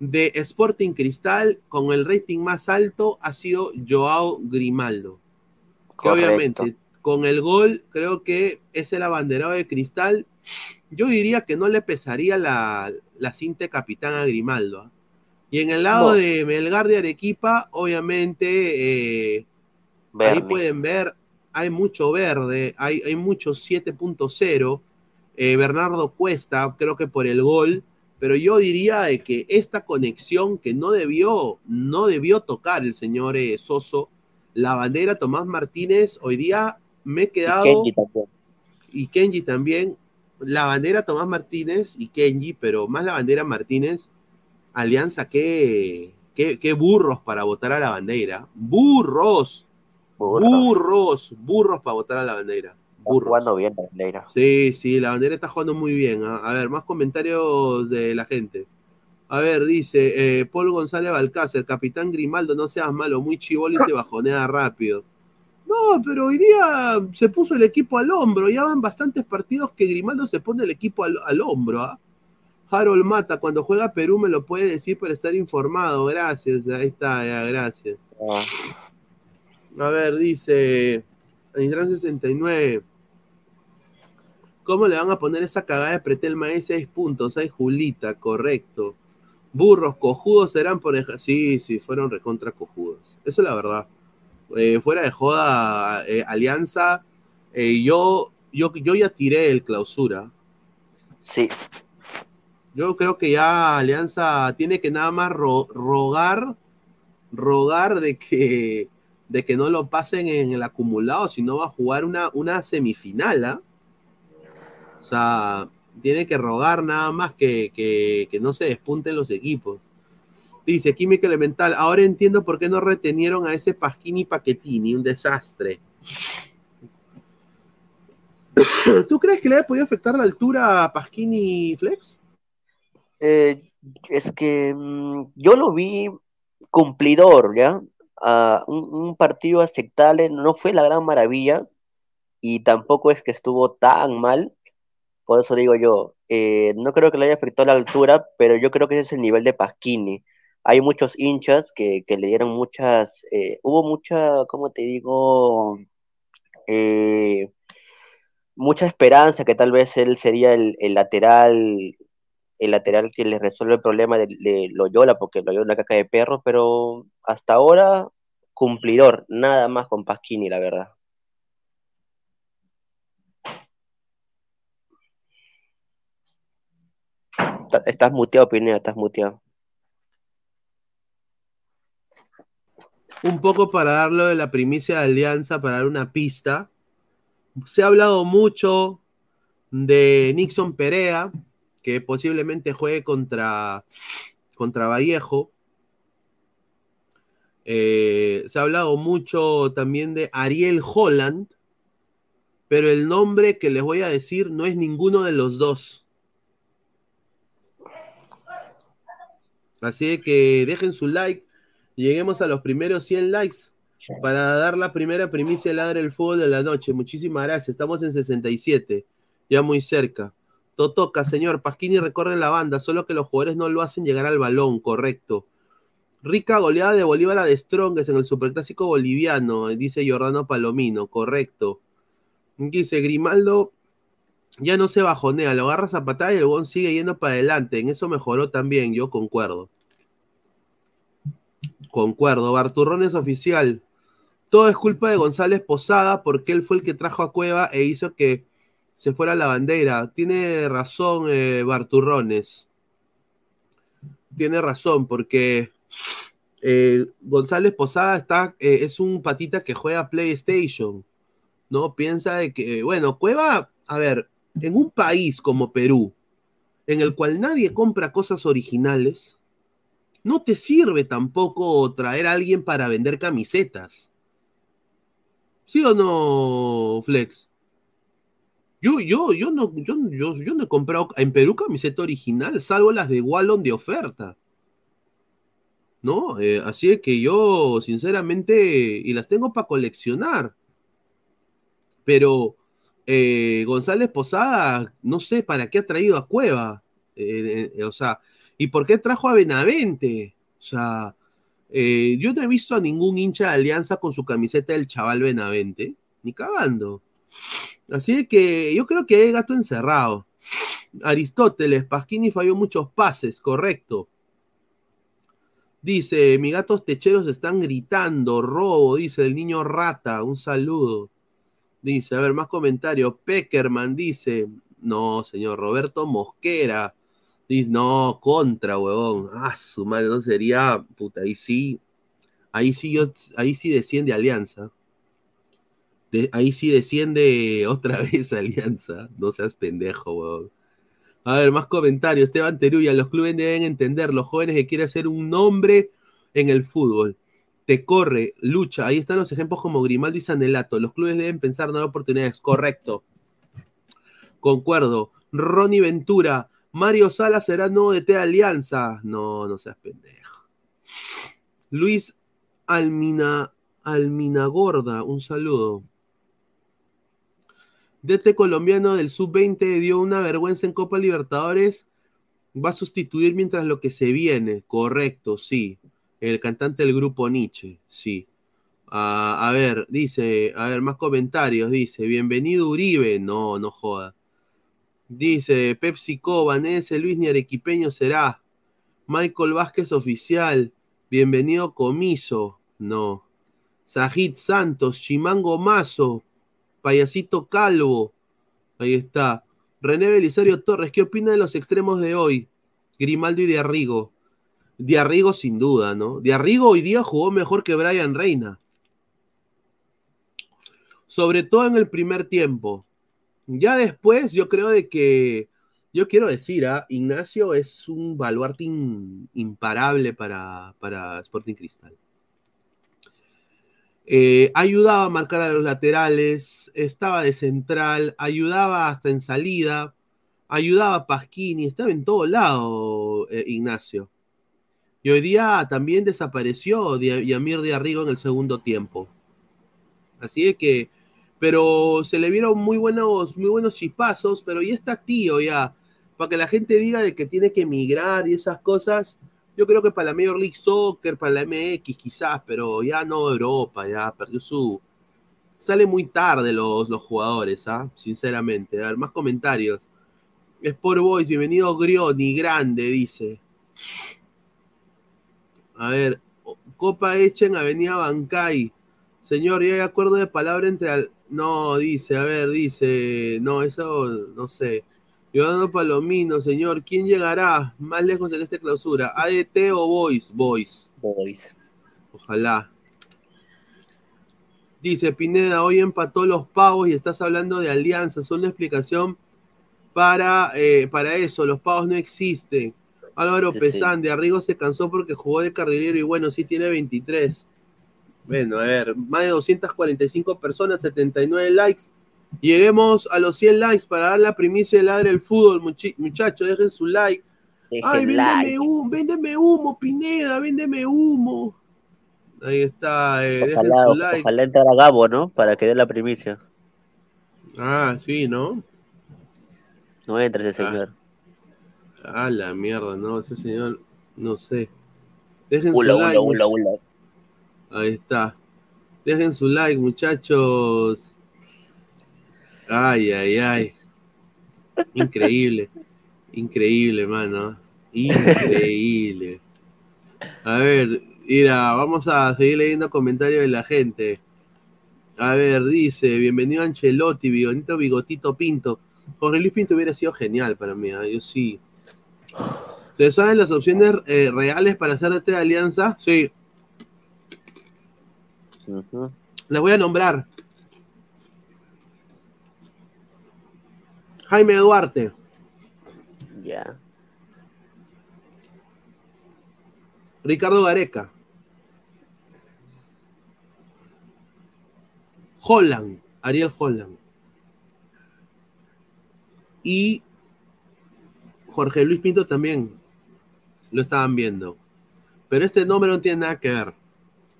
de Sporting Cristal con el rating más alto ha sido Joao Grimaldo. Que obviamente con el gol creo que es el abanderado de Cristal. Yo diría que no le pesaría la, la cinta capitán a Grimaldo. ¿ah? Y en el lado No. de Melgar de Arequipa, obviamente eh, Ahí pueden ver, hay mucho verde, hay, hay mucho 7.0. Eh, Bernardo Cuesta, creo que por el gol, pero yo diría de que esta conexión que no debió, no debió tocar el señor eh, Soso, la bandera Tomás Martínez, hoy día me he Y quedado, Kenji también. y Kenji también, la bandera Tomás Martínez y Kenji, pero más la bandera Martínez, Alianza, qué, qué, qué burros para votar a la bandera, burros. Burro. Burros, burros para votar a la bandera. Está Burros. jugando bien Neira. Sí, sí, la bandera está jugando muy bien. A ver, más comentarios de la gente. A ver, dice eh, Paul González Balcácer, capitán Grimaldo, no seas malo, muy chivolo y se bajonea rápido. No, pero hoy día se puso el equipo al hombro. Ya van bastantes partidos que Grimaldo se pone el equipo al, al hombro. ¿ah? Harold Mata, cuando juega Perú me lo puede decir para estar informado. Gracias, ahí está, ya, gracias. Ah, A ver, dice Anitran 69. ¿Cómo le van a poner esa cagada de Pretelma de 6 puntos? Hay Julita, correcto. Burros, cojudos serán por dejar. Sí, sí, fueron recontra cojudos. Eso es la verdad. Eh, fuera de joda, eh, Alianza, eh, yo, yo, yo ya tiré el clausura. sí, Yo creo que ya Alianza tiene que nada más ro- rogar, rogar de que, de que no lo pasen en el acumulado, sino va a jugar una, una semifinal, ¿ah? O sea, tiene que rogar nada más que, que- que no se despunten los equipos. Dice Química Elemental, ahora entiendo por qué no retenieron a ese Pasquini Paquetini, un desastre. ¿Tú crees que le haya podido afectar la altura a Pasquini Flex? Eh, es que mm, yo lo vi cumplidor, ¿ya? Un partido aceptable, no fue la gran maravilla y tampoco es que estuvo tan mal, por eso digo yo, eh, no creo que le haya afectado la altura, pero yo creo que ese es el nivel de Pasquini. Hay muchos hinchas que, le dieron muchas, eh, hubo mucha, ¿cómo te digo? Eh, mucha esperanza que tal vez él sería el, lateral el lateral que le resuelve el problema de, de Loyola, porque Loyola es una caca de perro, pero hasta ahora cumplidor, nada más con Pasquini, la verdad. Ta- Estás muteado, Pineda, estás muteado. un poco para darlo de la primicia de Alianza, para dar una pista. Se ha hablado mucho de Nixon Perea, que posiblemente juegue contra, contra Vallejo. Eh, se ha hablado mucho también de Ariel Holland, pero el nombre que les voy a decir no es ninguno de los dos. Así que dejen su like, lleguemos a los primeros 100 likes para dar la primera primicia de Ladre el Fútbol de la noche. Muchísimas gracias. Estamos en 67, ya muy cerca. Totoca, señor. Pasquini recorre la banda, solo que los jugadores no lo hacen llegar al balón, correcto. Rica goleada de Bolívar a de Strongest en el Superclásico Boliviano, dice Jordano Palomino, correcto. Dice Grimaldo, ya no se bajonea, lo agarra a patada y el Gon sigue yendo para adelante. En eso mejoró también, yo concuerdo. Concuerdo, Barturrón es oficial. Todo es culpa de González Posada porque él fue el que trajo a Cueva e hizo que se fuera la bandera. Tiene razón, eh, Barturrones. Tiene razón porque eh, González Posada está, eh, es un patita que juega PlayStation. ¿No? Piensa de que, bueno, Cueva, a ver, en un país como Perú, en el cual nadie compra cosas originales, no te sirve tampoco traer a alguien para vender camisetas. ¿Sí o no, Flex? Yo, yo, yo no, yo, yo, yo no he comprado en Perú camiseta original, salvo las de Wallon de oferta. ¿No? Eh, así es que yo, sinceramente, y las tengo para coleccionar. Pero eh, González Posada, no sé para qué ha traído a Cueva. Eh, eh, o sea, ¿y por qué trajo a Benavente? O sea, yo no he visto a ningún hincha de Alianza con su camiseta del chaval Benavente, ni cagando. Así que yo creo que hay gato encerrado. Aristóteles, Pasquini falló muchos pases, correcto. Dice, mis gatos techeros están gritando, robo, dice el niño rata, un saludo. Dice, a ver, más comentarios. Peckerman dice, no, señor, Roberto Mosquera. Dice, no, contra, huevón. Ah, su madre, no sería, puta, ahí sí, ahí sí ahí sí desciende Alianza. Ahí sí desciende *laughs* otra vez Alianza. No seas pendejo, huevón. A ver, más comentarios. Esteban Teruya, los clubes deben entender, los jóvenes que quieren hacer un nombre en el fútbol. Te corre, lucha. Ahí están los ejemplos como Grimaldo y Sanelato. Los clubes deben pensar en dar oportunidades. Correcto. Concuerdo. Ronnie Ventura. Mario Sala será nuevo de T Alianza. No, no seas pendejo. Luis Almina, Alminagorda, un saludo. DT colombiano del sub-20 dio una vergüenza en Copa Libertadores. Va a sustituir mientras lo que se viene. Correcto, sí. El cantante del grupo Nietzsche, sí. A ver, dice, a ver, más comentarios. Dice, bienvenido Uribe. No, no joda. Dice, PepsiCo, Vanese, Luis ni Arequipeño será. Michael Vázquez oficial. Bienvenido Comiso. No. Sajid Santos, Chimango Mazo, Payasito Calvo. Ahí está. René Belisario Torres, ¿qué opina de los extremos de hoy? Grimaldo y de Arrigo. De Arrigo sin duda, ¿no? De Arrigo hoy día jugó mejor que Brian Reina. Sobre todo en el primer tiempo. Ya después yo creo de que, yo quiero decir, ¿ah? Ignacio es un baluarte imparable para, para Sporting Cristal. Eh, ayudaba a marcar a los laterales, estaba de central, ayudaba hasta en salida, ayudaba a Pasquini, estaba en todo lado eh, Ignacio. Y hoy día también desapareció Yamir de Arrigo en el segundo tiempo. Así de que, pero se le vieron muy buenos, muy buenos chispazos, pero ya está tío ya, para que la gente diga de que tiene que emigrar y esas cosas. Yo creo que para la Major League Soccer, para la MX quizás, pero ya no Europa, ya perdió su... Sale muy tarde los, los jugadores, ¿ah? Sinceramente. A ver, más comentarios. Sport Boys, bienvenido Grioni, grande, dice. A ver, Copa hecha en Avenida Bancay. Señor, ya hay acuerdo de palabra entre... al- No, dice, a ver, dice... No, eso no sé. Ciudadano Palomino, señor, ¿quién llegará más lejos en esta clausura? ¿ADT o Boys? Boys. Boys. Ojalá. Dice Pineda, hoy empató los pavos y estás hablando de alianzas. Una explicación para, eh, para eso. Los pavos no existen. Álvaro Sí, Pesán, de Arrigo se cansó porque jugó de carrilero y bueno, sí tiene 23. Bueno, a ver, más de 245 personas, 79 likes. Lleguemos a los 100 likes para dar la primicia de ladre el fútbol, muchachos. Dejen su like. Dejen Ay, véndeme like. humo, véndeme humo, Pineda, véndeme humo. Ahí está, eh, dejen Ojalá, su like. ojalá entrara Gabo, ¿no? Para que dé la primicia. Ah, sí, ¿no? No entre ese Ah. señor. Ah, la mierda, no, ese señor, no sé. Dejen Ula, su like. ula, ula. Ahí está. Dejen su like, muchachos. Ay, ay, ay. Increíble. Increíble, mano. Increíble. A ver, mira, vamos a seguir leyendo comentarios de la gente. A ver, dice, bienvenido Ancelotti, bigotito, bigotito Pinto. Jorge Luis Pinto hubiera sido genial para mí, ¿ah? yo sí. ¿Se saben las opciones eh, reales para hacer esta alianza? Sí, Ujú. les voy a nombrar. Jaime Duarte, Ya. Ricardo Gareca, Holland, Ariel Holland y Jorge Luis Pinto también lo estaban viendo. Pero este nombre no tiene nada que ver.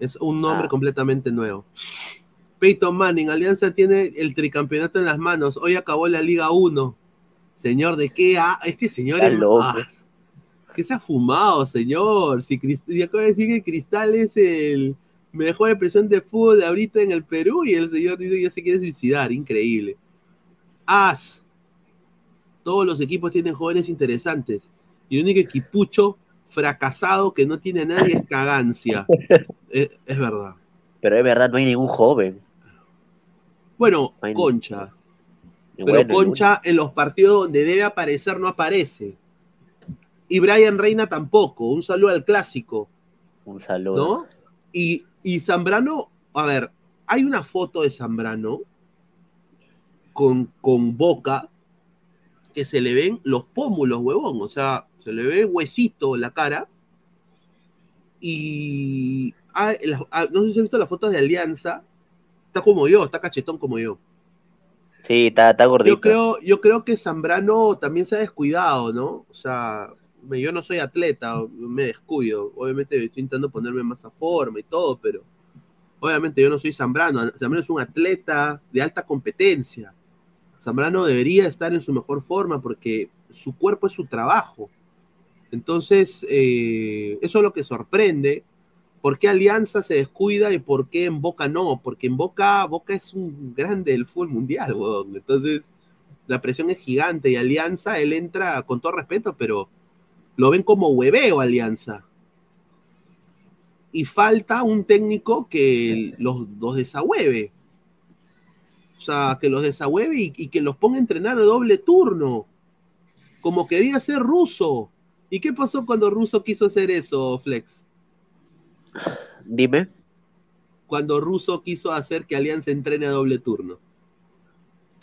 Es un nombre Ah. completamente nuevo. Peyton Manning, Alianza tiene el tricampeonato en las manos. Hoy acabó la Liga 1. Señor, ¿de qué? ha- este señor es ¿Qué se ha fumado, señor? Si y acaba de decir que Cristal es el mejor expresión de fútbol ahorita en el Perú y el señor dice que ya se quiere suicidar. Increíble. As. Todos los equipos tienen jóvenes interesantes. Y el único equipucho fracasado que no tiene a nadie es Cagancia. *laughs* es, es verdad. Pero es verdad, no hay ningún joven. Bueno, no. Concha. Pero bueno, Concha en los partidos donde debe aparecer no aparece. Y Brian Reina tampoco. Un saludo al clásico, Un saludo. ¿no? Y, y Zambrano, a ver, hay una foto de Zambrano con, con boca que se le ven los pómulos, huevón. O sea, se le ve huesito la cara. Y ah, la- ah, no sé si has visto las fotos de Alianza. Está como yo, está cachetón como yo. Sí, está, está gordito. Yo creo, yo creo que Zambrano también se ha descuidado, ¿no? O sea, me- yo no soy atleta, me descuido. Obviamente estoy intentando ponerme más a forma y todo, pero obviamente yo no soy Zambrano. Zambrano es un atleta de alta competencia. Zambrano debería estar en su mejor forma porque su cuerpo es su trabajo. Entonces, eh, eso es lo que sorprende. ¿Por qué Alianza se descuida y por qué en Boca no? Porque en Boca, Boca es un grande del fútbol mundial, weón. Entonces, la presión es gigante y Alianza, él entra con todo respeto, pero lo ven como hueveo Alianza. Y falta un técnico que los, los desahueve. O sea, que los desahueve y, y que los ponga a entrenar a doble turno. Como quería ser ruso. ¿Y qué pasó cuando Russo quiso hacer eso, Flex? Dime. Cuando Russo quiso hacer que Alianza entrene a doble turno.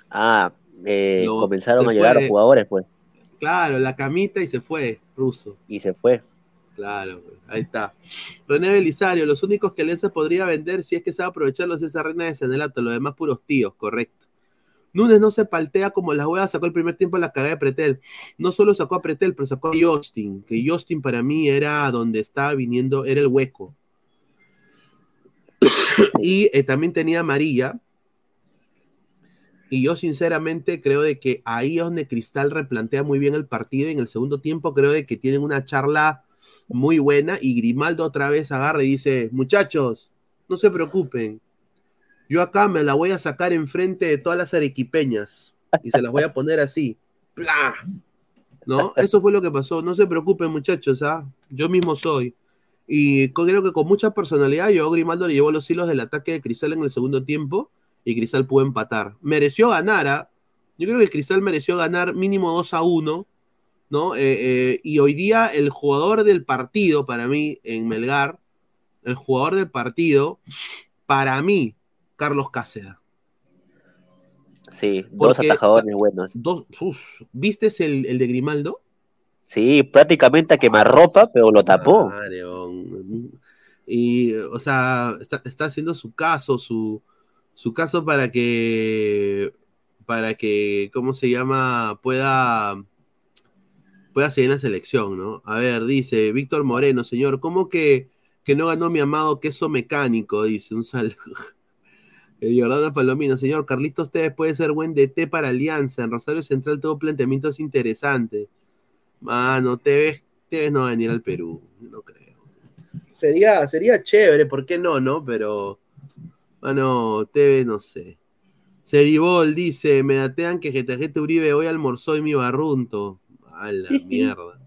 Ah, eh, No, comenzaron a llegar fue. jugadores, pues. Claro, la camita y se fue, Russo. Y se fue. Claro, ahí está. René Belisario, los únicos que Alianza podría vender si es que sabe aprovecharlos es esa reina de Sanelato, los demás puros tíos, correcto. Núñez no se paltea como las huevas, sacó el primer tiempo la cagada de Pretel. No solo sacó a Pretel, pero sacó a Justin, que Justin para mí era donde estaba viniendo, era el hueco. y eh, también tenía a María. Y yo sinceramente creo de que ahí es donde Cristal replantea muy bien el partido y en el segundo tiempo creo de que tienen una charla muy buena y Grimaldo otra vez agarra y dice, muchachos, no se preocupen, yo acá me la voy a sacar enfrente de todas las arequipeñas y se las voy a poner así. ¡Pla! ¿No? Eso fue lo que pasó. No se preocupen, muchachos, ¿ah? Yo mismo soy. Y creo que con mucha personalidad, yo Grimaldo le llevó los hilos del ataque de Cristal en el segundo tiempo y Cristal pudo empatar. Mereció ganar, ¿ah? Yo creo que Cristal mereció ganar mínimo 2 a 1, ¿no? Eh, eh, y hoy día el jugador del partido, para mí, en Melgar, el jugador del partido, para mí, Carlos Cáceres. Sí, dos Porque, atajadores buenos. Dos, uf, ¿Viste el, el de Grimaldo? Sí, prácticamente a quemarropa, pero lo tapó. Y, o sea, está, está haciendo su caso, su, su caso para que, para que, ¿cómo se llama? Pueda, pueda seguir en la selección, ¿no? A ver, dice Víctor Moreno, señor, ¿cómo que que no ganó mi amado queso mecánico, dice. Un saludo. *laughs* Eh, Jordana Palomino, señor Carlitos Tevez puede ser buen DT para Alianza. En Rosario Central todo planteamientos interesantes. Mano, Tevez, Tevez no va a venir al Perú, no creo. Sería, sería chévere, ¿por qué no, no? Pero, mano, Tevez, no sé. Seribol dice, me datean que GTG Uribe hoy almorzó en mi barrunto. A la mierda.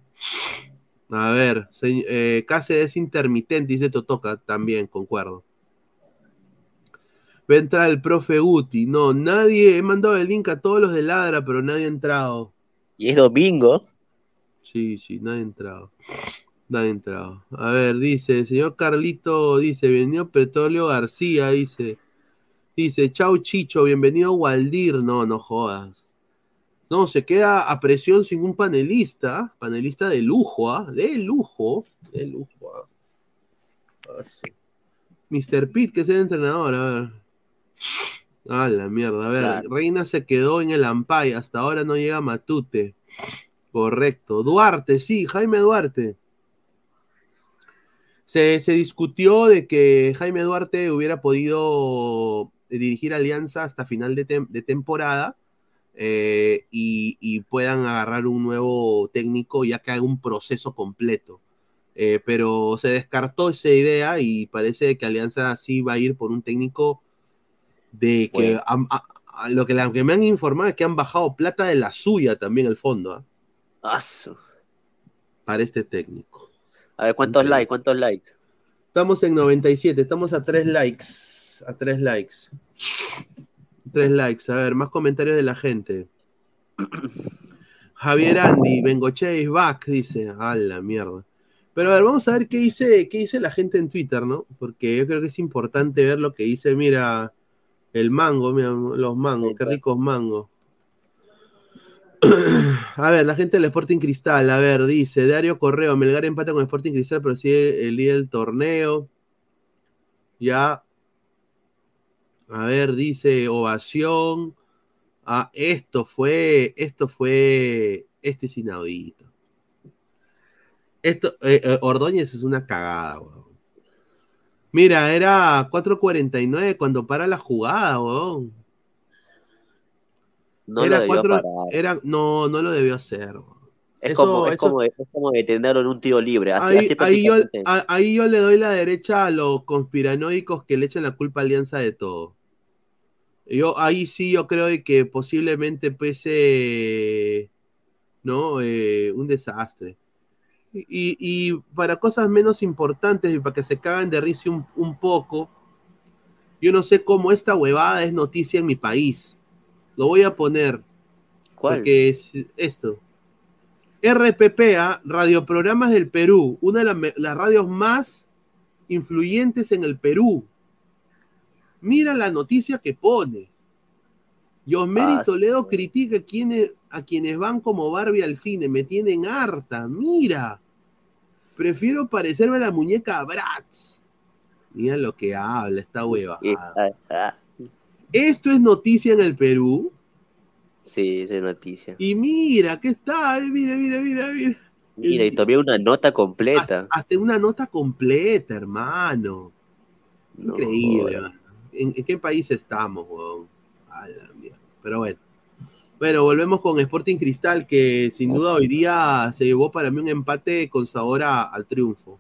A ver, se- eh, Cáceres intermitente, dice Totoca, también, concuerdo. Va a entrar el profe Guti. No, nadie, he mandado el link a todos los de Ladra, pero nadie ha entrado. Y es domingo. Sí, sí, nadie ha entrado. Nadie ha entrado. A ver, dice, señor Carlito, dice, bienvenido Petróleo García, dice. Dice, chau Chicho, bienvenido Waldir. No, no jodas. No, se queda a presión sin un panelista. Panelista de lujo, ¿ah? De lujo. De lujo, ¿ah? Ah. Mr. Pitt, que es el entrenador, a ver. Ah, la mierda. A ver, Claro. Reina se quedó en el Ampay. Hasta ahora no llega Matute. Correcto. Duarte, sí, Jaime Duarte. Se, se discutió de que Jaime Duarte hubiera podido dirigir Alianza hasta final de, tem- de temporada eh, y, y puedan agarrar un nuevo técnico ya que haga un proceso completo. Eh, pero se descartó esa idea y parece que Alianza sí va a ir por un técnico de que Bueno. am- a- a- lo que, me han informado es que han bajado plata de la suya también el fondo ¿ah? Ah, para este técnico. A ver, ¿cuántos likes? ¿Cuántos likes? Estamos en 97, estamos a 3 likes. A 3 likes. 3 likes. A ver, más comentarios de la gente. Javier Andy, Bengoche is back, dice. A la mierda. Pero a ver, vamos a ver qué dice, qué dice la gente en Twitter, ¿no? Porque yo creo que es importante ver lo que dice. Mira, el mango, mira, los mangos, qué ricos mangos. *clears throat* A ver, la gente del Sporting Cristal, a ver, dice Dario Correo, Melgar empata con Sporting Cristal, pero sigue el líder del torneo. Ya. A ver, dice ovación. Ah, esto fue, esto fue, este es inaudito. Esto, eh, eh, Ordóñez es una cagada, weón. Mira, era 4.49 cuando para la jugada, weón. No era lo debió cuatro- parar. era, no, no lo debió hacer. weón. Es, eso- como, es, eso- como, es como detenerlo en un tiro libre. Así, Ahí, así ahí yo, ahí yo le doy la derecha a los conspiranoicos que le echan la culpa a Alianza de todo. Yo ahí sí yo creo que posiblemente pese no Eh, un desastre. Y, y para cosas menos importantes y para que se cagan de risa un, un poco, yo no sé cómo esta huevada es noticia en mi país. Lo voy a poner. ¿Cuál? Porque es esto. RPPA, Radioprogramas del Perú, una de las, las radios más influyentes en el Perú. Mira la noticia que pone. Yosmeri Ah, Toledo sí. critica a quienes, a quienes van como Barbie al cine. Me tienen harta. Mira. Prefiero parecerme a la muñeca Bratz. Mira lo que habla esta hueva. Ah, ah, Esto es noticia en el Perú. Sí, es noticia. Y mira, ¿qué está? Mira, mira, mira, mira. Mira, y tomé una nota completa. Hasta una nota completa, hermano. No, Increíble. joder. ¿En, en qué país estamos, weón? A la mierda. Pero bueno. Bueno, volvemos con Sporting Cristal, que sin duda hoy día se llevó para mí un empate con sabor a- al triunfo.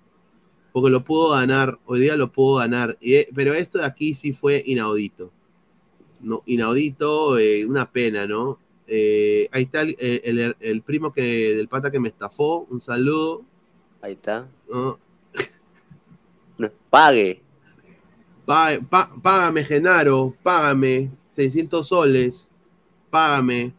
Porque lo pudo ganar, hoy día lo pudo ganar. Y, eh, pero esto de aquí sí fue inaudito. No, inaudito, eh, una pena, ¿no? Eh, ahí está el, el- el primo que, del pata que me estafó. Un saludo. Ahí está. ¿no? No, Pague. Págame, Genaro, págame 600 soles, págame.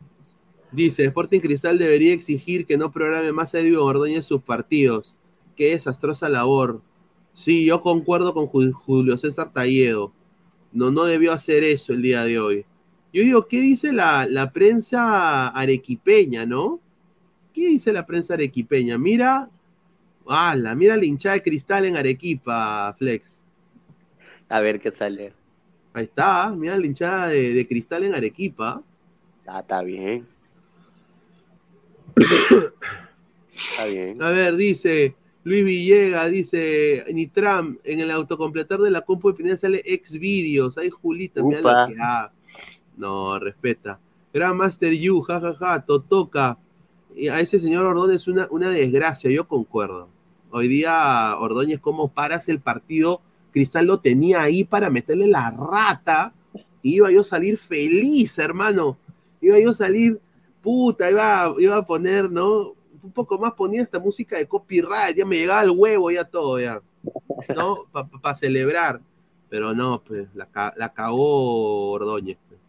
Dice, Sporting Cristal debería exigir que no programe más a Edwin Ordóñez sus partidos. Qué desastrosa labor. Sí, yo concuerdo con Ju- Julio César Talledo. No, no debió hacer eso el día de hoy. Yo digo, ¿qué dice la, la prensa arequipeña, no? ¿Qué dice la prensa arequipeña? Mira, ala, mira la hinchada de cristal en Arequipa, Flex. A ver qué sale. Ahí está, mira la hinchada de, de cristal en Arequipa. Ah, está bien. Está bien. A ver, dice, Luis Villega dice, Nitram, en el autocompletar de la compu de Pineda sale ex. Ay, Julita, mira lo que ha. No, respeta. Grandmaster You, jajaja, Totoca. Y a ese señor Ordóñez una, una desgracia, yo concuerdo. Hoy día Ordóñez, ¿cómo paras el partido? Cristal lo tenía ahí para meterle la rata. Y iba yo a salir feliz, hermano. Iba yo a salir, puta, iba, iba a poner, ¿no? Un poco más ponía esta música de copyright, ya me llegaba el huevo, ya todo, ya. ¿No? *laughs* Para celebrar. Pero no, pues, la, la cagó Ordóñez. pues.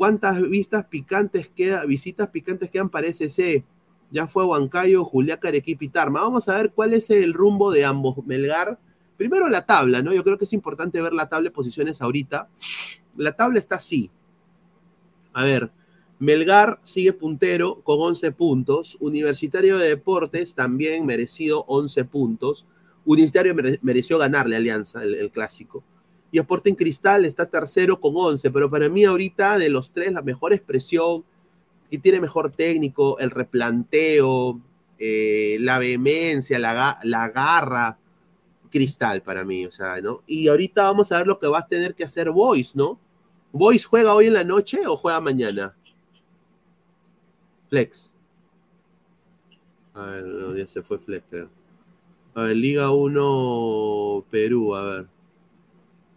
¿Cuántas vistas picantes queda, visitas picantes quedan para SC? Ya fue Huancayo, Juliaca, Arequipa y Tarma. Vamos a ver cuál es el rumbo de ambos. Melgar, primero la tabla, ¿no? Yo creo que es importante ver la tabla de posiciones ahorita. La tabla está así. A ver, Melgar sigue puntero con 11 puntos. Universitario de Deportes también merecido 11 puntos. Universitario mere- mereció ganarle Alianza, el, clásico. Y Sporting Cristal está tercero con 11, pero para mí ahorita de los tres la mejor expresión, que tiene mejor técnico, el replanteo, eh, la vehemencia, la, la garra, Cristal para mí, o sea, ¿no? Y ahorita vamos a ver lo que va a tener que hacer Boys, ¿no? ¿Boys juega hoy en la noche o juega mañana? Flex. A ver, no, ya se fue Flex, creo. A ver, Liga 1 Perú, a ver.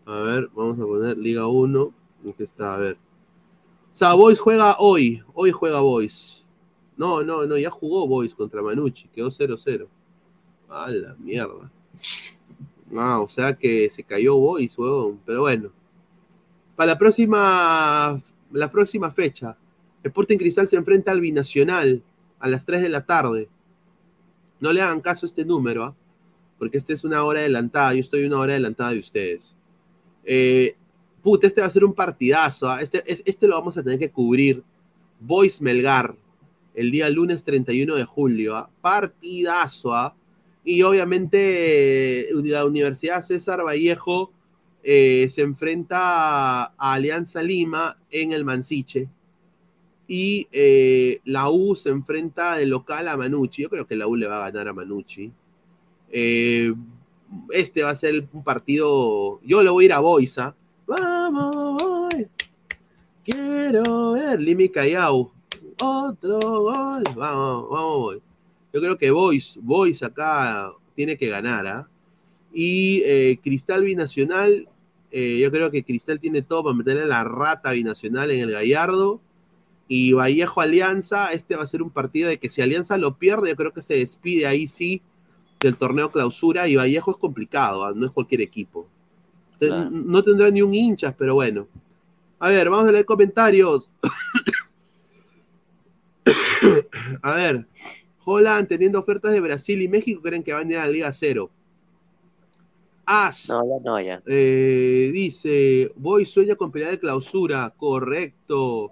A ver, vamos a poner Liga 1. ¿Qué está? A ver. O sea, Boys juega hoy. Hoy juega Boys. No, no, no, ya jugó Boys contra Manucci. Quedó 0-0. A la mierda. Ah, o sea que se cayó Boys. Pero bueno. Para la próxima, la próxima fecha, Sporting Cristal se enfrenta al Binacional a las 3 de la tarde. No le hagan caso a este número, ¿ah? porque esta es una hora adelantada. Yo estoy una hora adelantada de ustedes. Eh, puta, este va a ser un partidazo. ¿ah? Este, es- este lo vamos a tener que cubrir. Boys Melgar, el día lunes 31 de julio. ¿ah? Partidazo. Y obviamente eh, la Universidad César Vallejo eh, se enfrenta a Alianza Lima en el Mansiche. Y eh, la U se enfrenta de local a Manucci. Yo creo que la U le va a ganar a Manucci. Este va a ser un partido. Yo le voy a ir a Boisa. Vamos, voy. Quiero ver Limi Callao. Otro gol. Vamos, vamos, voy. Yo creo que Boys, Boys acá tiene que ganar. ¿ah? Y eh, Cristal Binacional. eh, yo creo que Cristal tiene todo para meterle la rata binacional en el Gallardo. Y Vallejo Alianza, este va a ser un partido de que si Alianza lo pierde, yo creo que se despide ahí sí del torneo clausura. Y Vallejo es complicado, ¿ah? no es cualquier equipo. Claro. No tendrá ni un hinchas, pero bueno. A ver, vamos a leer comentarios. *coughs* a ver, Holland teniendo ofertas de Brasil y México creen que van a ir a la Liga Cero. As No, ya no, ya. eh, dice, Voy sueña con pelear de clausura, correcto.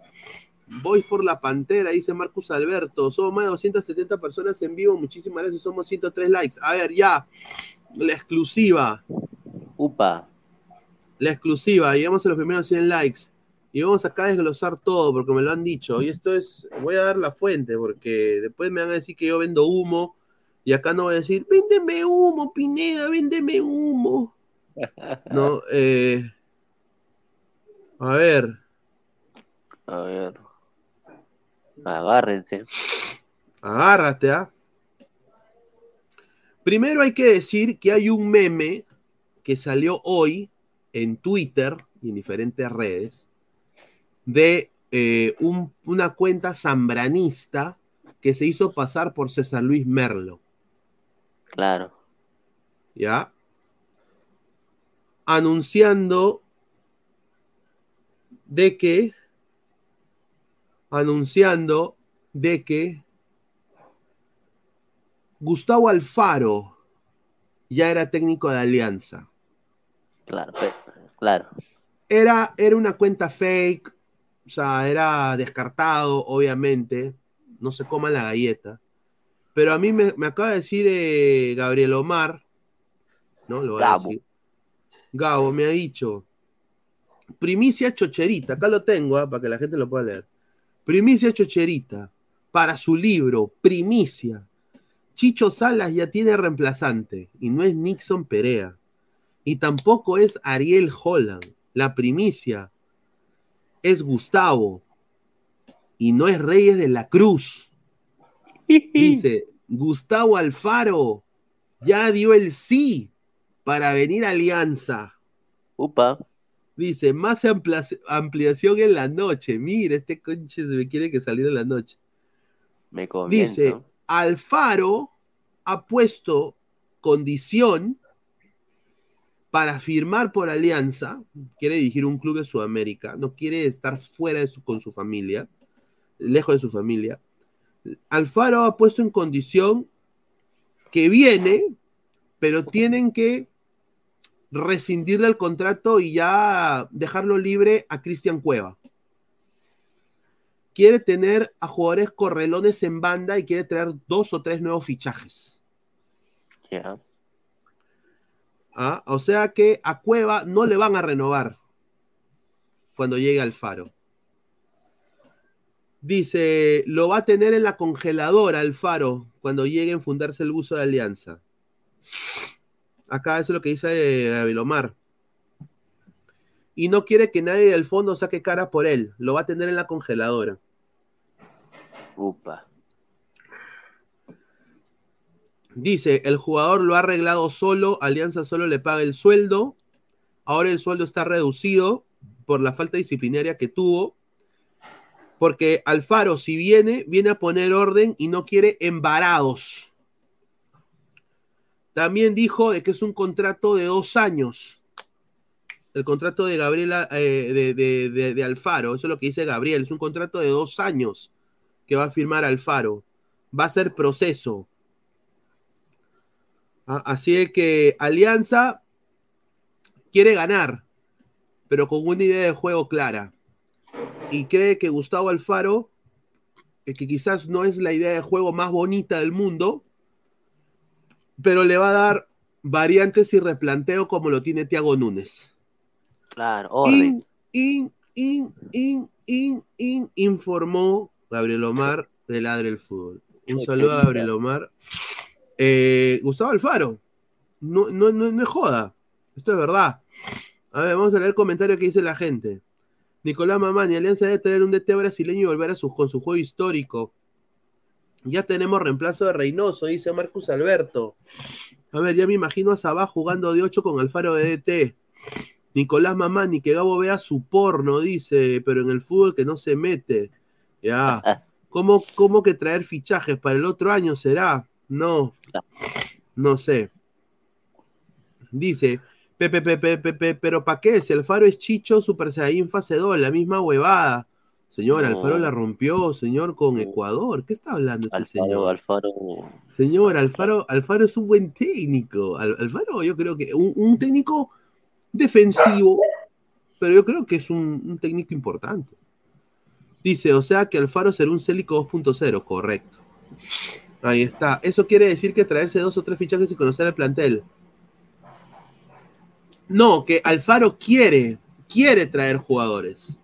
Voy por la pantera, dice Marcus Alberto. Somos más de 270 personas en vivo. Muchísimas gracias, somos 103 likes. A ver, ya, la exclusiva, Upa. la exclusiva. Llegamos a los primeros 100 likes. Y vamos acá a desglosar todo porque me lo han dicho. Y esto es, voy a dar la fuente porque después me van a decir que yo vendo humo. Y acá no voy a decir, véndeme humo, Pineda, véndeme humo. *laughs* No, eh, a ver, A ver. Agárrense. agárrate, ¿ah? Primero hay que decir que hay un meme que salió hoy en Twitter y en diferentes redes de eh, un- una cuenta zambranista que se hizo pasar por César Luis Merlo, Claro. ¿ya? Anunciando de que, anunciando de que Gustavo Alfaro ya era técnico de Alianza. Claro. Claro. Era, era una cuenta fake, o sea, era descartado, obviamente. No se coman la galleta. Pero a mí me, me acaba de decir eh, Gabriel Omar, ¿no? Lo voy a Gabo. decir. Gabo me ha dicho, primicia chocherita, acá lo tengo, ah, para que la gente lo pueda leer. Primicia chocherita, para su libro, primicia. Chicho Salas ya tiene reemplazante y no es Nixon Perea. Y tampoco es Ariel Holland. La primicia es Gustavo y no es Reyes de la Cruz. Dice, Gustavo Alfaro ya dio el sí para venir a Alianza. Upa. Dice, más amplia- ampliación en la noche. Mira, este conche se me quiere que salir en la noche. Me conviene. Dice, Alfaro ha puesto condición para firmar por Alianza, quiere dirigir un club de Sudamérica, no quiere estar fuera con su familia, lejos de su familia. Alfaro ha puesto en condición que viene, pero tienen que rescindirle el contrato y ya dejarlo libre a Cristian Cueva quiere tener a jugadores correlones en banda y quiere traer dos o tres nuevos fichajes. ¿Ah? O sea que a Cueva no le van a renovar cuando llegue al faro. Dice, lo va a tener en la congeladora el faro cuando llegue a fundarse el buzo de alianza. Acá eso es lo que dice eh, Gavilomar. Y no quiere que nadie del fondo saque cara por él. Lo va a tener en la congeladora. Upa. Dice, el jugador lo ha arreglado solo, Alianza solo le paga el sueldo. Ahora el sueldo está reducido por la falta disciplinaria que tuvo. Porque Alfaro, si viene, viene a poner orden y no quiere embarados. También dijo que es un contrato de dos años. El contrato de Gabriela, eh, de, de- de- de Alfaro, eso es lo que dice Gabriel, es un contrato de dos años que va a firmar Alfaro. Va a ser proceso. Ah, Así es que Alianza quiere ganar, pero con una idea de juego clara. Y cree que Gustavo Alfaro, eh, que quizás no es la idea de juego más bonita del mundo, pero le va a dar variantes y replanteo como lo tiene Thiago Núñez. Claro, orden. In, in, in, in, in, in, informó Gabriel Omar de Ladre el Fútbol. Un saludo a Gabriel Omar. Eh, Gustavo Alfaro. No, no, no, no es joda. Esto es verdad. A ver, vamos a leer el comentario que dice la gente. Nicolás Mamani, Alianza debe tener un DT brasileño y volver a su, con su juego histórico. Ya tenemos reemplazo de Reynoso, dice Marcus Alberto. A ver, ya me imagino a Sabá jugando de 8 con Alfaro de DT. Nicolás Mamani, que Gabo vea su porno, dice, pero en el fútbol que no se mete. Ya. *laughs* ¿Cómo, cómo que traer fichajes para el otro año será? No. No sé. Dice, Pepe, Pepe, Pepe, pero ¿para qué? Si Alfaro es Chicho, Super Saiyan fase 2, la misma huevada. Señor, No. Alfaro la rompió, señor, con Ecuador. ¿Qué está hablando este Alfaro, señor? Alfaro. Señor, Alfaro, Alfaro es un buen técnico. Al- Alfaro, yo creo que un, un técnico defensivo, pero yo creo que es un, un técnico importante. Dice, o sea que Alfaro será un Célico 2.0, correcto. Ahí está. Eso quiere decir que traerse dos o tres fichajes y conocer el plantel. No, que Alfaro quiere, quiere traer jugadores.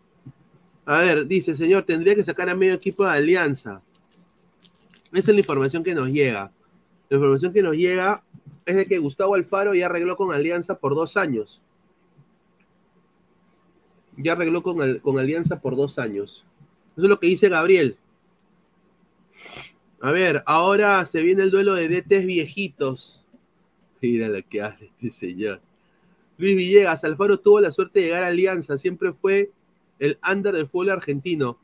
A ver, dice, señor, tendría que sacar a medio equipo de Alianza. Esa es la información que nos llega. La información que nos llega es de que Gustavo Alfaro ya arregló con Alianza por dos años. Ya arregló con, con Alianza por dos años. Eso es lo que dice Gabriel. A ver, ahora se viene el duelo de DTs viejitos. Mira lo que hace este señor. Luis Villegas, Alfaro tuvo la suerte de llegar a Alianza, siempre fue el under del fútbol argentino.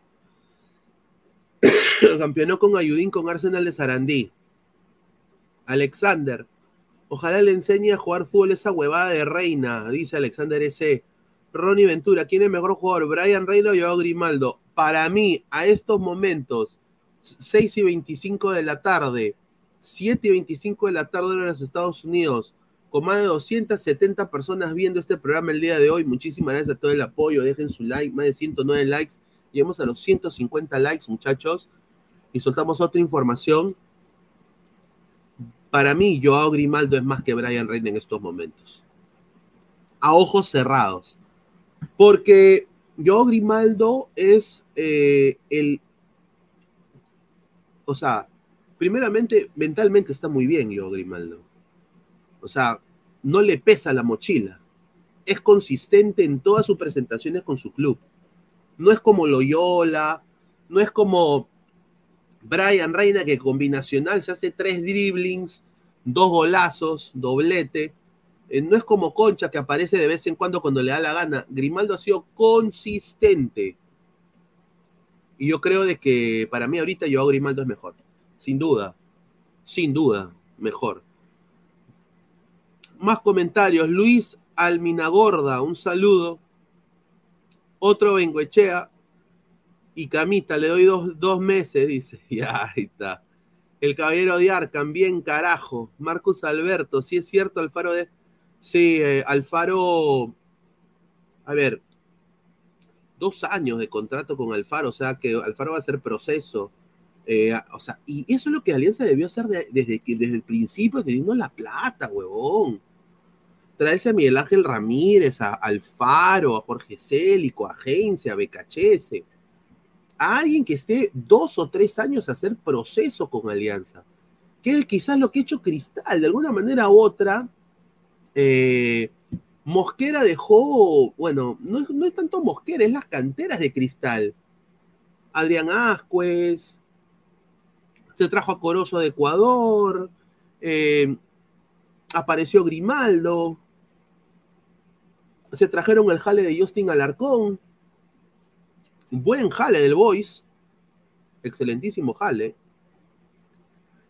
*coughs* Campeonó con Ayudín con Arsenal de Sarandí. Alexander, ojalá le enseñe a jugar fútbol esa huevada de reina, dice Alexander S. Ronnie Ventura, ¿quién es mejor jugador? ¿Brian Reina o Joao Grimaldo? Para mí, a estos momentos, 6 y 25 de la tarde, 7 y 25 de la tarde en los Estados Unidos, con más de 270 personas viendo este programa el día de hoy. Muchísimas gracias a todo el apoyo. Dejen su like, más de 109 likes. Llegamos a los 150 likes, muchachos. Y soltamos otra información. Para mí, Joao Grimaldo es más que Brian Reina en estos momentos. A ojos cerrados. Porque Joao Grimaldo es eh, el. O sea, primeramente, mentalmente está muy bien, yo, Grimaldo. O sea, no le pesa la mochila. Es consistente en todas sus presentaciones con su club. No es como Loyola, no es como Brian Reina que combinacional se hace tres dribblings, dos golazos, doblete. Eh, no es como Concha que aparece de vez en cuando cuando le da la gana. Grimaldo ha sido consistente. Y yo creo de que para mí ahorita yo Grimaldo es mejor. Sin duda. Sin duda. Mejor. Más comentarios. Luis Alminagorda, un saludo. Otro Benguechea. Y Camita, le doy dos, dos meses, dice. *laughs* Ya, ahí está. El caballero de Arcan, bien carajo. Marcus Alberto, sí es cierto, Alfaro de. Sí, eh, Alfaro. A ver, dos años de contrato con Alfaro, o sea que Alfaro va a hacer proceso. Eh, o sea, y eso es lo que Alianza debió hacer de- desde, desde el principio, teniendo la plata, huevón. Traerse a Miguel Ángel Ramírez, a Alfaro, a Jorge Célico, a Agencia, a Becachese. A alguien que esté dos o tres años a hacer proceso con Alianza. Que es quizás lo que ha hecho Cristal, de alguna manera u otra. eh, Mosquera dejó, bueno, no es, no tanto Mosquera, es las canteras de Cristal. Adrián Ascuez, se trajo a Corozo de Ecuador, eh, apareció Grimaldo, se trajeron el jale de Justin Alarcón, buen jale del Boys, excelentísimo jale.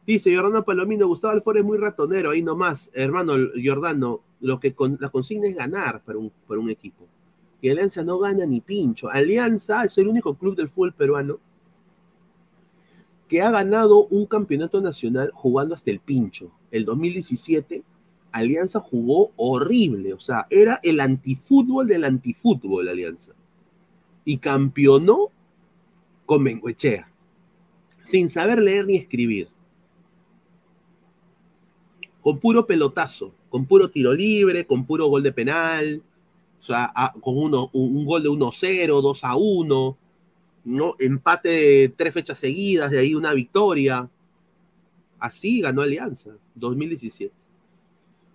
Dice Jordano Palomino, Gustavo Alfaro es muy ratonero, ahí nomás, hermano Jordano, lo que con, la consigna es ganar para un, equipo. Y Alianza no gana ni pincho. Alianza es el único club del fútbol peruano que ha ganado un campeonato nacional jugando hasta el pincho. El 2017, Alianza jugó horrible, o sea, era el antifútbol del antifútbol, Alianza. Y campeonó con Bengoechea, sin saber leer ni escribir. Con puro pelotazo, con puro tiro libre, con puro gol de penal, o sea, a- con uno, un, un gol de 1-0, 2-1, ¿no? Empate de tres fechas seguidas, de ahí una victoria. Así ganó Alianza, 2017.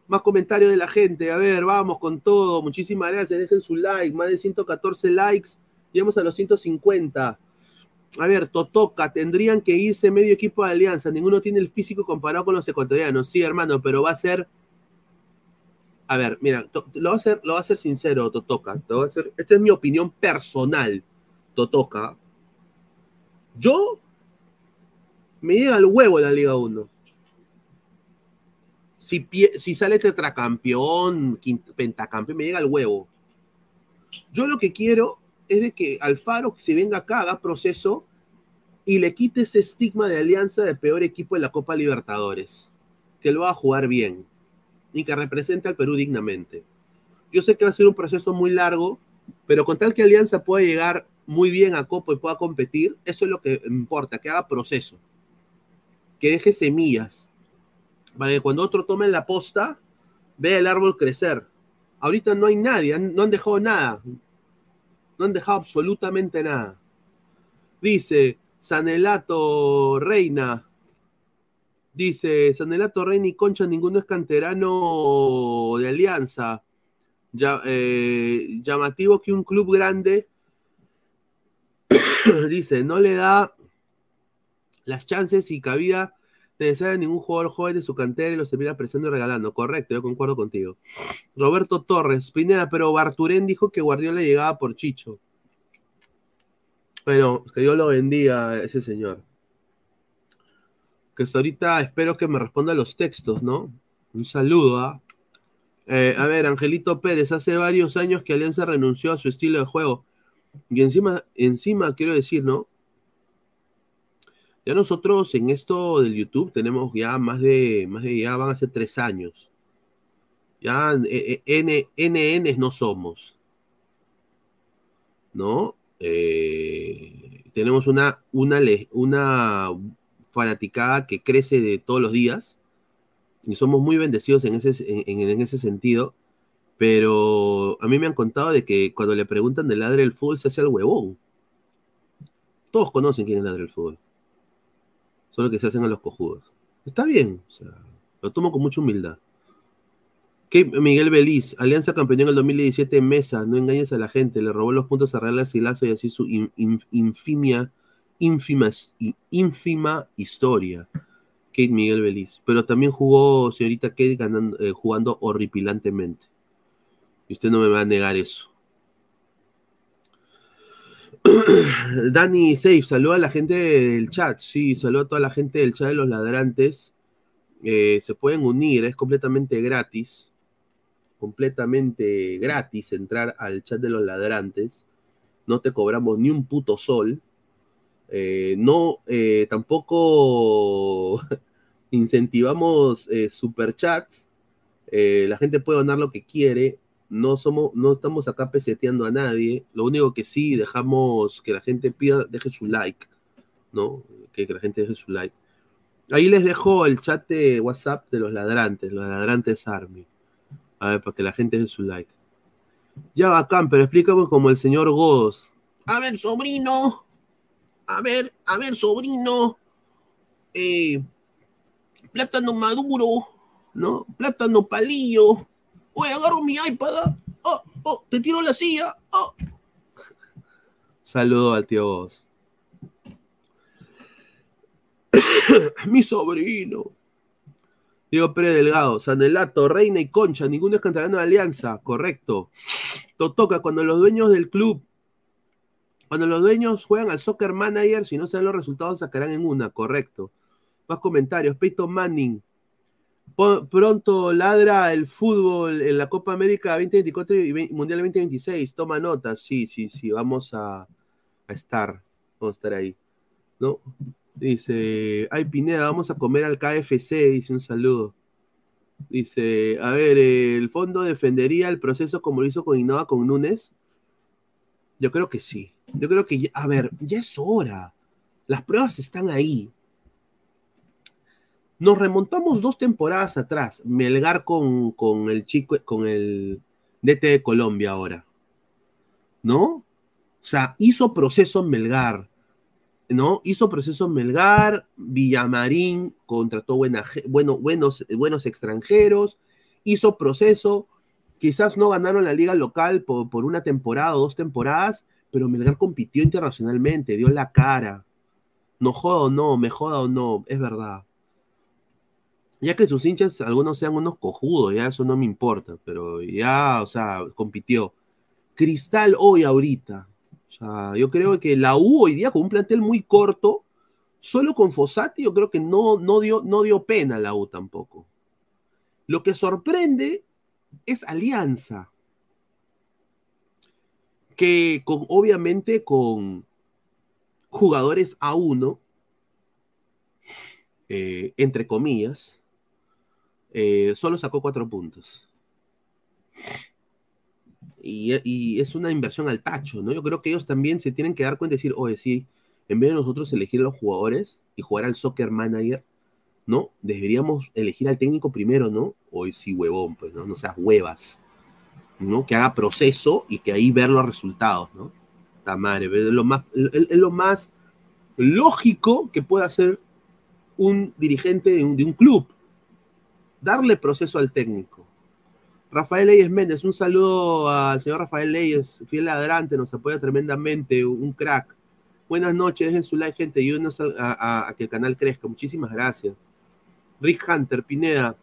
Más comentarios de la gente. A ver, vamos con todo. Muchísimas gracias. Dejen su like. Más de 114 likes. Llegamos a los 150. A ver, Totoca, tendrían que irse medio equipo de Alianza. Ninguno tiene el físico comparado con los ecuatorianos. Sí, hermano, pero va a ser. A ver, mira, lo va a hacer, lo a sincero, Totoca. Te voy esta es mi opinión personal, Totoca. Yo me llega al huevo la Liga 1. Si, si sale tetracampeón, pentacampeón, me llega al huevo. Yo lo que quiero es de que Alfaro se venga acá, haga proceso y le quite ese estigma de alianza de peor equipo de la Copa Libertadores. Que lo va a jugar bien y que represente al Perú dignamente. Yo sé que va a ser un proceso muy largo, pero con tal que Alianza pueda llegar muy bien a Copa y pueda competir, eso es lo que importa, que haga proceso, que deje semillas, para que cuando otro tome la posta, vea el árbol crecer. Ahorita no hay nadie, no han dejado nada, no han dejado absolutamente nada. Dice Sanelato Reina, dice Sanelato Reina y Concha, ninguno es canterano de Alianza. Ya, eh, llamativo que un club grande *coughs* dice, no le da las chances y cabida necesaria a ningún jugador joven de su cantera y los termina prestando y regalando. Correcto, yo concuerdo contigo. Roberto Torres, Pineda, pero Barturén dijo que Guardiola llegaba por Chicho. Bueno, que Dios lo bendiga a ese señor. Que hasta ahorita espero que me responda los textos, ¿no? Un saludo, ¿ah? Eh, a ver, Angelito Pérez, hace varios años que Alianza renunció a su estilo de juego. Y encima, encima quiero decir, ¿no? Ya nosotros en esto del YouTube tenemos ya más de, más de ya van a ser tres años. Ya eh, eh, N, NNs no somos. ¿No? Eh, tenemos una, una, una fanaticada que crece de todos los días y somos muy bendecidos en ese, en, ese sentido. Pero a mí me han contado de que cuando le preguntan del ladre del fútbol se hace el huevón. Todos conocen quién es ladre del fútbol. Solo que se hacen a los cojudos. Está bien, lo tomo con mucha humildad. ¿Qué? Miguel Beliz, Alianza campeón en el 2017 en Mesa, no engañes a la gente, le robó los puntos a Real Garcilaso y así su in- in- infimia, ínfima, ínfima historia. Kate Miguel Beliz. Pero también jugó señorita Kate ganando, eh, jugando horripilantemente. Y usted no me va a negar eso. *clears throat* Dani Safe, saluda a la gente del chat. Sí, saluda a toda la gente del chat de los ladrantes. Eh, se pueden unir, es completamente gratis. Completamente gratis entrar al chat de los ladrantes. No te cobramos ni un puto sol. Eh, no, eh, tampoco *laughs* incentivamos eh, superchats. La gente puede donar lo que quiere. No somos, no estamos acá peseteando a nadie. Lo único que sí dejamos que la gente pida, deje su like, ¿no? Que, que la gente deje su like. Ahí les dejo el chat de WhatsApp de los ladrantes, los ladrantes Army. A ver, para que la gente deje su like. Ya bacán, pero explícame como el señor Godos. A ver, sobrino. A ver, a ver, sobrino. Eh, plátano maduro, ¿no? Plátano palillo. Oye, agarro mi iPad. ¿ah? Oh, oh, te tiro la silla. Oh. Saludo al tío Godos. *coughs* mi sobrino. Diego Pérez Delgado, Sanelato, Reina y Concha, ninguno es cantarano de Alianza, correcto. Totoca, cuando los dueños del club, cuando los dueños juegan al soccer manager, si no se dan los resultados, sacarán en una, correcto. Más comentarios, Peyton Manning. Pronto ladra el fútbol en la Copa América 2024 y Mundial 2026. Toma nota, sí, sí, sí, vamos a, estar, vamos a estar ahí. ¿No? Dice, ay Pineda, vamos a comer al KFC, dice un saludo. Dice, a ver, ¿el fondo defendería el proceso como lo hizo con Innova con Núñez? Yo creo que sí. Yo creo que, ya- a ver, ya es hora. Las pruebas están ahí. Nos remontamos dos temporadas atrás. Melgar con, con el chico, con el DT de Colombia ahora. ¿No? O sea, hizo proceso Melgar. ¿no? Hizo proceso Melgar, Villamarín contrató buenos, buenos extranjeros, hizo proceso, quizás no ganaron la liga local por, por una temporada o dos temporadas, pero Melgar compitió internacionalmente, dio la cara. No joda o no, me joda o no, es verdad. Ya que sus hinchas, algunos sean unos cojudos, ya eso no me importa, pero ya, o sea, compitió. Cristal hoy ahorita, o sea, yo creo que la U hoy día con un plantel muy corto, solo con Fossati, yo creo que no, no, dio, no dio pena la U tampoco. Lo que sorprende es Alianza, que con, obviamente con jugadores A1, eh, entre comillas, eh, solo sacó cuatro puntos. Y, y es una inversión al tacho, ¿no? Yo creo que ellos también se tienen que dar cuenta y decir, oye, sí, en vez de nosotros elegir a los jugadores y jugar al soccer manager, ¿no? Deberíamos elegir al técnico primero, ¿no? Hoy sí, huevón, pues, ¿no? No seas huevas, ¿no? Que haga proceso y que ahí ver los resultados, ¿no? Ta madre, es lo más, es lo más lógico que puede hacer un dirigente de un, club. Darle proceso al técnico. Rafael Leyes Méndez, un saludo al señor Rafael Leyes, fiel ladrante, nos apoya tremendamente, un crack. Buenas noches, dejen su like, gente, ayúdenos a- a que el canal crezca. Muchísimas gracias. Rick Hunter, Pineda.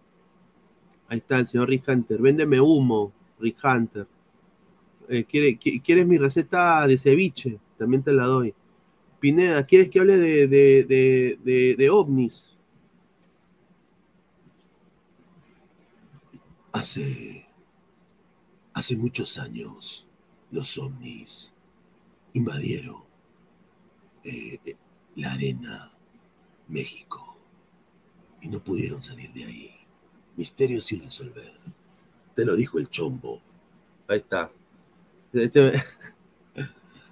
Ahí está el señor Rick Hunter. Véndeme humo, Rick Hunter. Eh, ¿quiere- qui- ¿Quieres mi receta de ceviche? También te la doy. Pineda, ¿quieres que hable de ovnis? Hace, hace muchos años, los ovnis invadieron eh, eh, la arena México y no pudieron salir de ahí. Misterio sin resolver. Te lo dijo el chombo. Ahí está. Este- *laughs*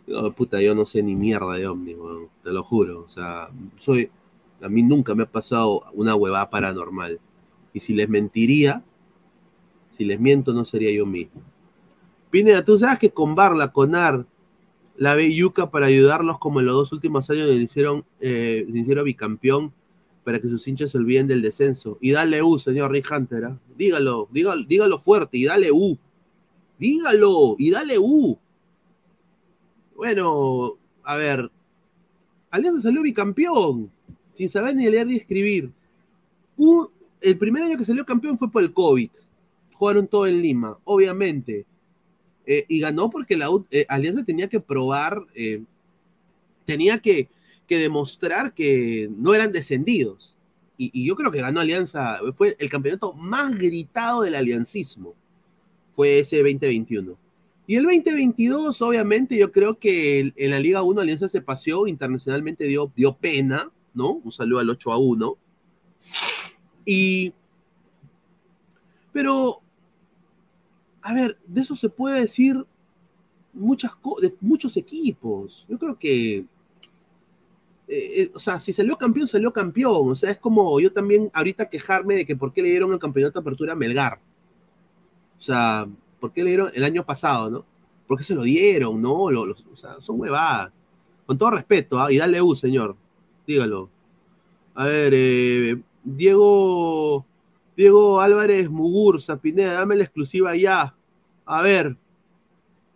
No, puta, yo no sé ni mierda de ovnis, te lo juro. O sea, soy. A mí nunca me ha pasado una huevada paranormal. Y si les mentiría, si les miento, no sería yo mismo. Pineda, tú sabes que con Barla, con Ar, la Yuca para ayudarlos como en los dos últimos años le hicieron, eh, le hicieron bicampeón para que sus hinchas se olviden del descenso. Y dale U, señor Rick Hunter. ¿ah? Dígalo, dígalo, dígalo fuerte y dale U. Dígalo y dale U. Bueno, a ver. Alianza salió bicampeón, sin saber ni leer ni escribir. Un- el primer año que salió campeón fue por el COVID. Jugaron todo en Lima, obviamente. Eh, y ganó porque la U- eh, Alianza tenía que probar, eh, tenía que, que demostrar que no eran descendidos. Y, yo creo que ganó Alianza, fue el campeonato más gritado del aliancismo. Fue ese 2021. Y el 2022, obviamente, yo creo que en la Liga 1 Alianza se paseó, internacionalmente dio, dio pena, ¿no? Un saludo al 8 a 1. Y. Pero. A ver, de eso se puede decir muchas de muchos equipos. Yo creo que. Eh, eh, o sea, si salió campeón, salió campeón. O sea, es como yo también ahorita quejarme de que por qué le dieron el campeonato de apertura a Melgar. O sea, ¿por qué le dieron el año pasado, no? ¿Por qué se lo dieron, no? O sea, son huevadas. Con todo respeto, ¿ah? y dale U, señor. Dígalo. A ver, eh, Diego, Diego Álvarez Mugurza, Pineda, dame la exclusiva ya. A ver,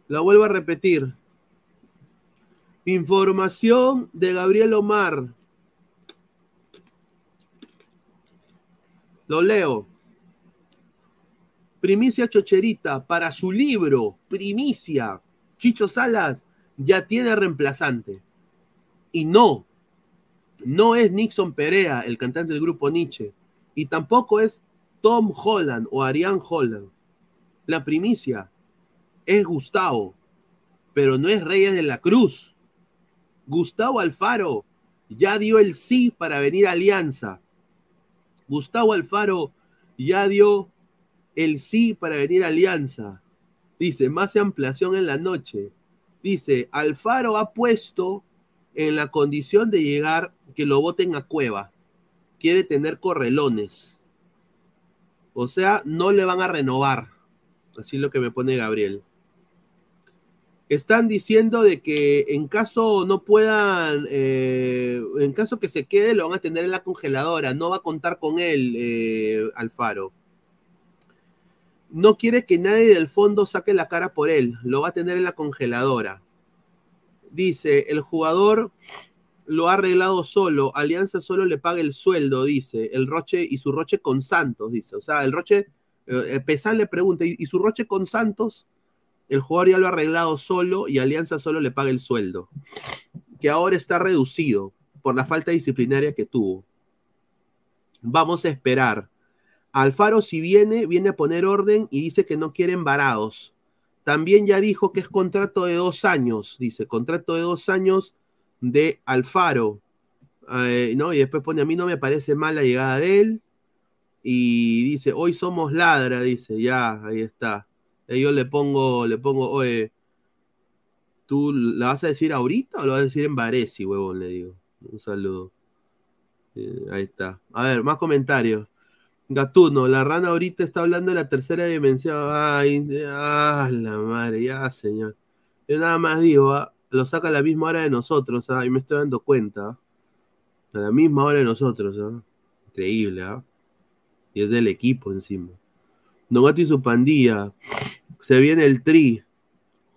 la vuelvo a repetir. Información de Gabriel Omar. Lo leo. Primicia Chocherita para su libro, Primicia. Chicho Salas ya tiene reemplazante. Y no, no es Nixon Perea, el cantante del grupo Nietzsche. Y tampoco es Tom Holland o Ariane Holland. La primicia es Gustavo, pero no es Reyes de la Cruz. Gustavo Alfaro ya dio el sí para venir a Alianza. Gustavo Alfaro ya dio el sí para venir a Alianza. Dice, más ampliación en la noche. Dice, Alfaro ha puesto en la condición de llegar que lo voten a Cueva. Quiere tener correlones. O sea, no le van a renovar. Así es lo que me pone Gabriel. Están diciendo de que en caso no puedan, eh, en caso que se quede, lo van a tener en la congeladora. No va a contar con él, eh, Alfaro. No quiere que nadie del fondo saque la cara por él. Lo va a tener en la congeladora. Dice, el jugador lo ha arreglado solo. Alianza solo le paga el sueldo, dice. El Roche y su Roche con Santos, dice. O sea, el Roche, eh, Pesán le pregunta, ¿y, y su Roche con Santos? El jugador ya lo ha arreglado solo y Alianza solo le paga el sueldo. Que ahora está reducido por la falta disciplinaria que tuvo. Vamos a esperar. Alfaro, si viene, viene a poner orden y dice que no quieren varados. También ya dijo que es contrato de dos años, dice, contrato de dos años de Alfaro. Eh, ¿no? Y después pone, a mí no me parece mal la llegada de él. Y dice, hoy somos ladra, dice, ya, ahí está. Yo le pongo, le pongo, oye, ¿tú la vas a decir ahorita o lo vas a decir en Varesi, huevón? Le digo. Un saludo. Eh, ahí está. A ver, más comentarios. Gatuno, la rana ahorita está hablando de la tercera dimensión. Ay, ah, la madre, ya, señor. Yo nada más digo, ah, lo saca a la misma hora de nosotros, ah, y me estoy dando cuenta. ah. A la misma hora de nosotros, ah. Increíble, ¿ah? Y es del equipo encima. Don Gato y su pandilla. Se viene el tri.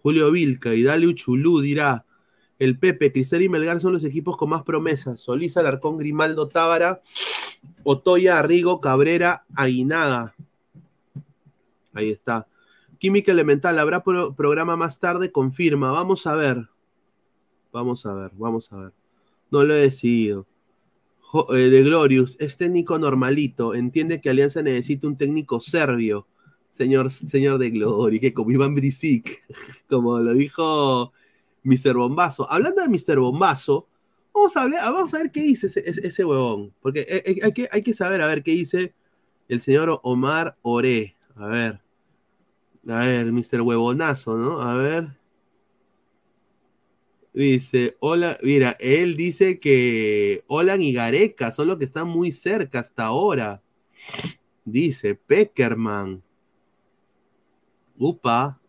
Julio Vilca y Dale Uchulú dirá. El Pepe, Cristal y Melgar son los equipos con más promesas. Solís, Alarcón, Grimaldo, Tábara, Otoya, Arrigo, Cabrera, Aguinaga. Ahí está. Química Elemental, habrá pro- programa más tarde, confirma. Vamos a ver. Vamos a ver, vamos a ver. No lo he decidido. Eh, de Glorious, es técnico normalito. Entiende que Alianza necesita un técnico serbio. Señor, señor de Glory, que como Iván Brisic, *laughs* como lo dijo Mr. Bombazo. Hablando de Mr. Bombazo, vamos a, hablar, vamos a ver qué dice ese, ese- huevón. Porque eh, eh, hay que, hay que saber a ver qué dice el señor Omar Oré. A ver. A ver, Mr. Huevonazo, ¿no? A ver. Dice, hola, mira, él dice que Olan y Gareca son los que están muy cerca hasta ahora. Dice Peckerman. Upa.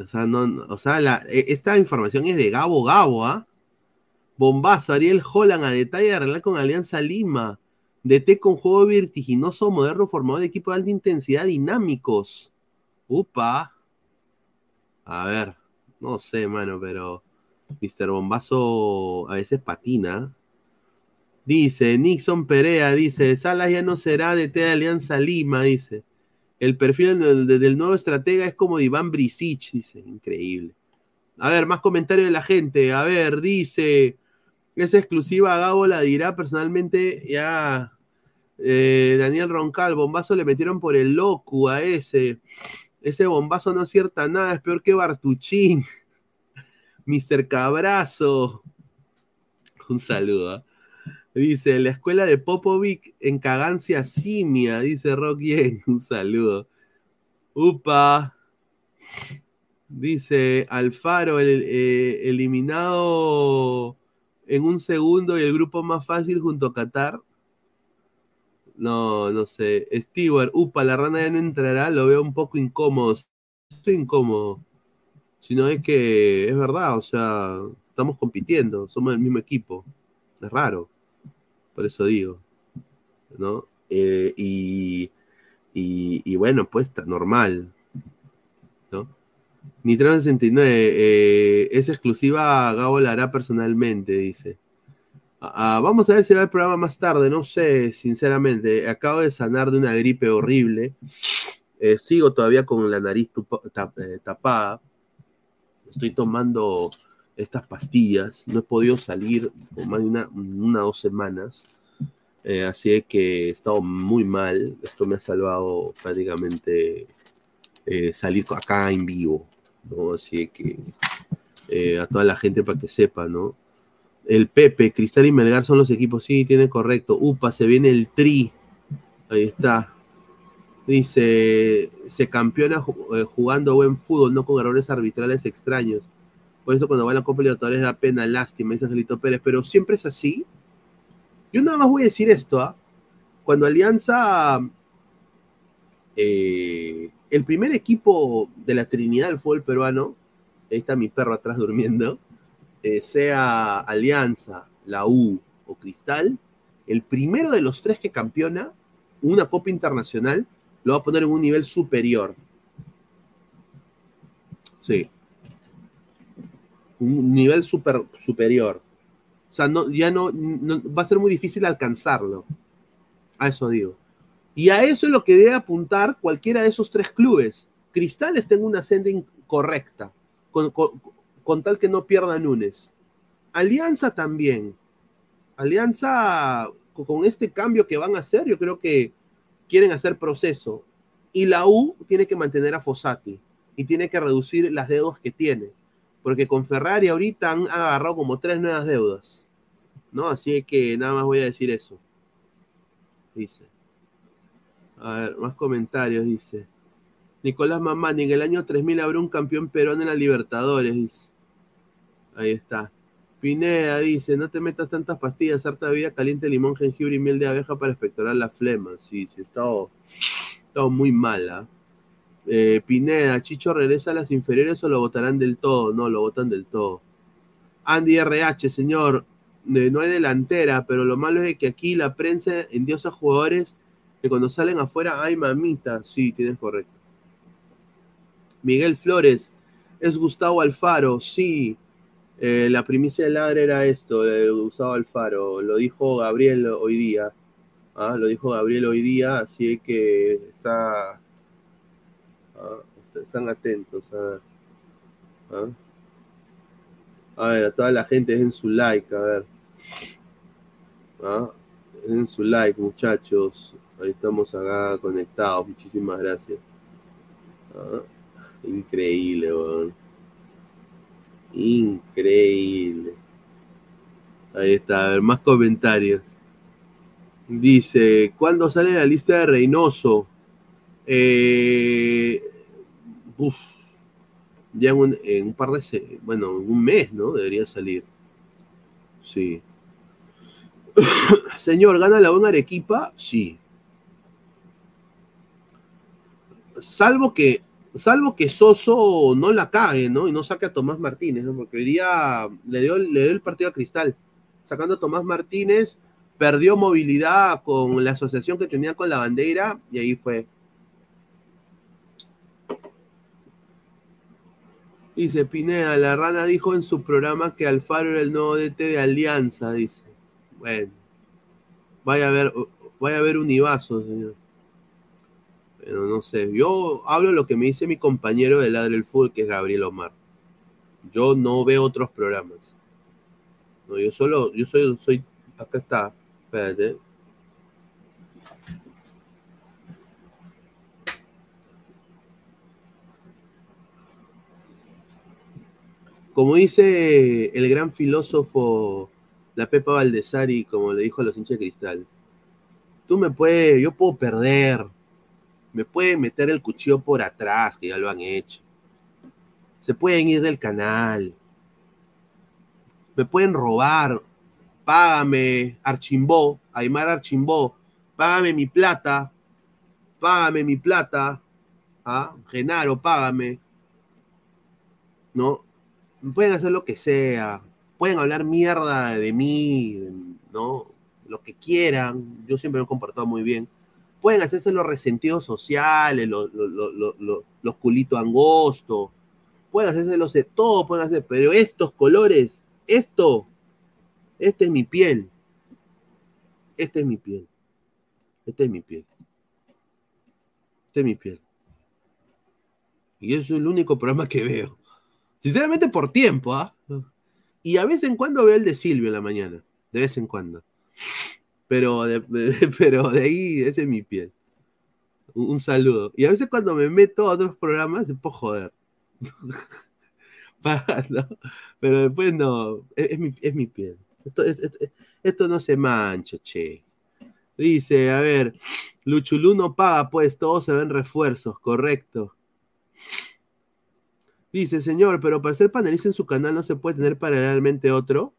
O sea, no, o sea, la- eh, esta información es de Gabo Gabo, ¿ah? Bombazo, Ariel Holland a detalle de arreglar con Alianza Lima. DT con juego vertiginoso, moderno, formado de equipo de alta intensidad, dinámicos. Upa. A ver, no sé, mano, pero Mr. Bombazo a veces patina. Dice Nixon Perea, dice, Salas ya no será DT de Alianza Lima, dice. El perfil del, nuevo estratega es como de Iván Brisic, dice. Increíble. A ver, más comentarios de la gente. A ver, dice, esa exclusiva Gabo la dirá personalmente ya eh, Daniel Roncal, bombazo le metieron por el loco a ese. Ese bombazo no acierta nada, es peor que Bartuchín. *laughs* Mr. Cabrazo. Un saludo. ¿ah? Dice, la escuela de Popovic en Cagancia Simia, dice Rocky. Un saludo. Upa. Dice Alfaro, eh, eliminado en un segundo y el grupo más fácil junto a Qatar. No, no sé. Stewart, upa, la rana ya no entrará, lo veo un poco incómodo. Estoy incómodo. Sino es que es verdad, o sea, estamos compitiendo, somos el mismo equipo. Es raro. Por eso digo. ¿No? Eh, y, y, bueno, pues está normal. ¿No? Nitro 69, eh, es exclusiva, Gabo la hará personalmente, dice. Ah, vamos a ver si va el programa más tarde, no sé, sinceramente. Acabo de sanar de una gripe horrible. Eh, sigo todavía con la nariz eh, tapada. Estoy tomando estas pastillas. No he podido salir por más de una, una dos semanas. Eh, así que he estado muy mal. Esto me ha salvado prácticamente eh, salir acá en vivo. ¿no? Así que eh, a toda la gente para que sepa, ¿no? El Pepe, Cristal y Melgar son los equipos. Sí, tiene correcto. Upa, se viene el Tri. Ahí está. Dice, se campeona jugando buen fútbol, no con errores arbitrales extraños. Por eso cuando va a la Copa Libertadores da pena, lástima, dice Angelito Pérez. Pero siempre es así. Yo nada más voy a decir esto, ¿ah? Cuando Alianza, eh, el primer equipo de la Trinidad del fútbol peruano, ahí está mi perro atrás durmiendo, eh, sea Alianza, la U o Cristal, el primero de los tres que campeona una Copa Internacional lo va a poner en un nivel superior. Sí. Un nivel super, superior. O sea, no, ya no, va a ser muy difícil alcanzarlo. A eso digo. Y a eso es lo que debe apuntar cualquiera de esos tres clubes. Cristal está en una senda incorrecta, con, tal que no pierda Núñez. Alianza también. Alianza, con este cambio que van a hacer, yo creo que quieren hacer proceso. Y la U tiene que mantener a Fossati y tiene que reducir las deudas que tiene. Porque con Ferrari ahorita han agarrado como tres nuevas deudas. ¿No? Así que nada más voy a decir eso. Dice. A ver, más comentarios, dice. Nicolás Mamani, en el año 3000 habrá un campeón Perón en la Libertadores, dice. Ahí está. Pineda dice, no te metas tantas pastillas, harta bebida caliente, limón, jengibre y miel de abeja para expectorar la flema. Sí, sí, está, está muy mala. Eh, Pineda, Chicho regresa a las inferiores o lo votarán del todo. No, lo votan del todo. Andy RH, señor, eh, no hay delantera, pero lo malo es que aquí la prensa endiosa jugadores que cuando salen afuera, ay mamita. Sí, tienes correcto. Miguel Flores, es Gustavo Alfaro, sí. Eh, la primicia del ladre era esto, de Gustavo Alfaro. Lo dijo Gabriel hoy día. ¿ah? Lo dijo Gabriel hoy día, así que está. ¿ah? Están atentos. ¿ah? A ver, a toda la gente en su like, a ver. En su like, muchachos. Ahí estamos acá conectados. Muchísimas gracias. Increíble, weón. Increíble. Ahí está, a ver, más comentarios. Dice, ¿cuándo sale la lista de Reynoso? Eh, uf, ya en un, en par de, bueno, un mes, ¿no? Debería salir. Sí. *coughs* Señor, ¿gana la buena Arequipa? Sí. Salvo que salvo que Soso no la cague, ¿no? Y no saque a Tomás Martínez, ¿no? Porque hoy día le dio, le dio el partido a Cristal. sacando a Tomás Martínez, perdió movilidad con la asociación que tenía con la bandera y ahí fue. Dice Pineda, la rana dijo en su programa que Alfaro era el nuevo DT de Alianza, dice. Bueno, vaya a ver, vaya a ver un Ibazo, señor. Pero no sé, yo hablo lo que me dice mi compañero de Ladre el Fútbol, que es Gabriel Omar. Yo no veo otros programas. No, yo solo, yo soy, soy, acá está, espérate. Como dice el gran filósofo, la Pepa Valdesari, como le dijo a los hinchas de cristal, tú me puedes, yo puedo perder, me pueden meter el cuchillo por atrás, que ya lo han hecho. Se pueden ir del canal. Me pueden robar. Págame, Archimbó, Aymar Archimbó. Págame mi plata. Págame mi plata. ¿Ah? Genaro, págame. ¿No? Pueden hacer lo que sea. Pueden hablar mierda de mí, ¿no? Lo que quieran. Yo siempre me he comportado muy bien pueden hacerse los resentidos sociales, los, los, los, culitos angostos, pueden hacerse los de todo, pueden hacer, pero estos colores, esto, esta es mi piel, esta es mi piel, esta es mi piel, esta es mi piel. Y eso es el único programa que veo. Sinceramente por tiempo, ¿ah? Y a vez en cuando veo el de Silvio en la mañana, de vez en cuando. Pero de, *laughs* pero de ahí, ese es mi piel. Un, saludo. Y a veces cuando me meto a otros programas, se puedo joder. *laughs* Pero después no, es, mi, es mi, piel. Esto, esto, no se mancha, che. Dice, a ver, Luchulú no paga, pues todos se ven refuerzos, correcto. Dice, señor, pero para ser panelista en su canal no se puede tener paralelamente otro.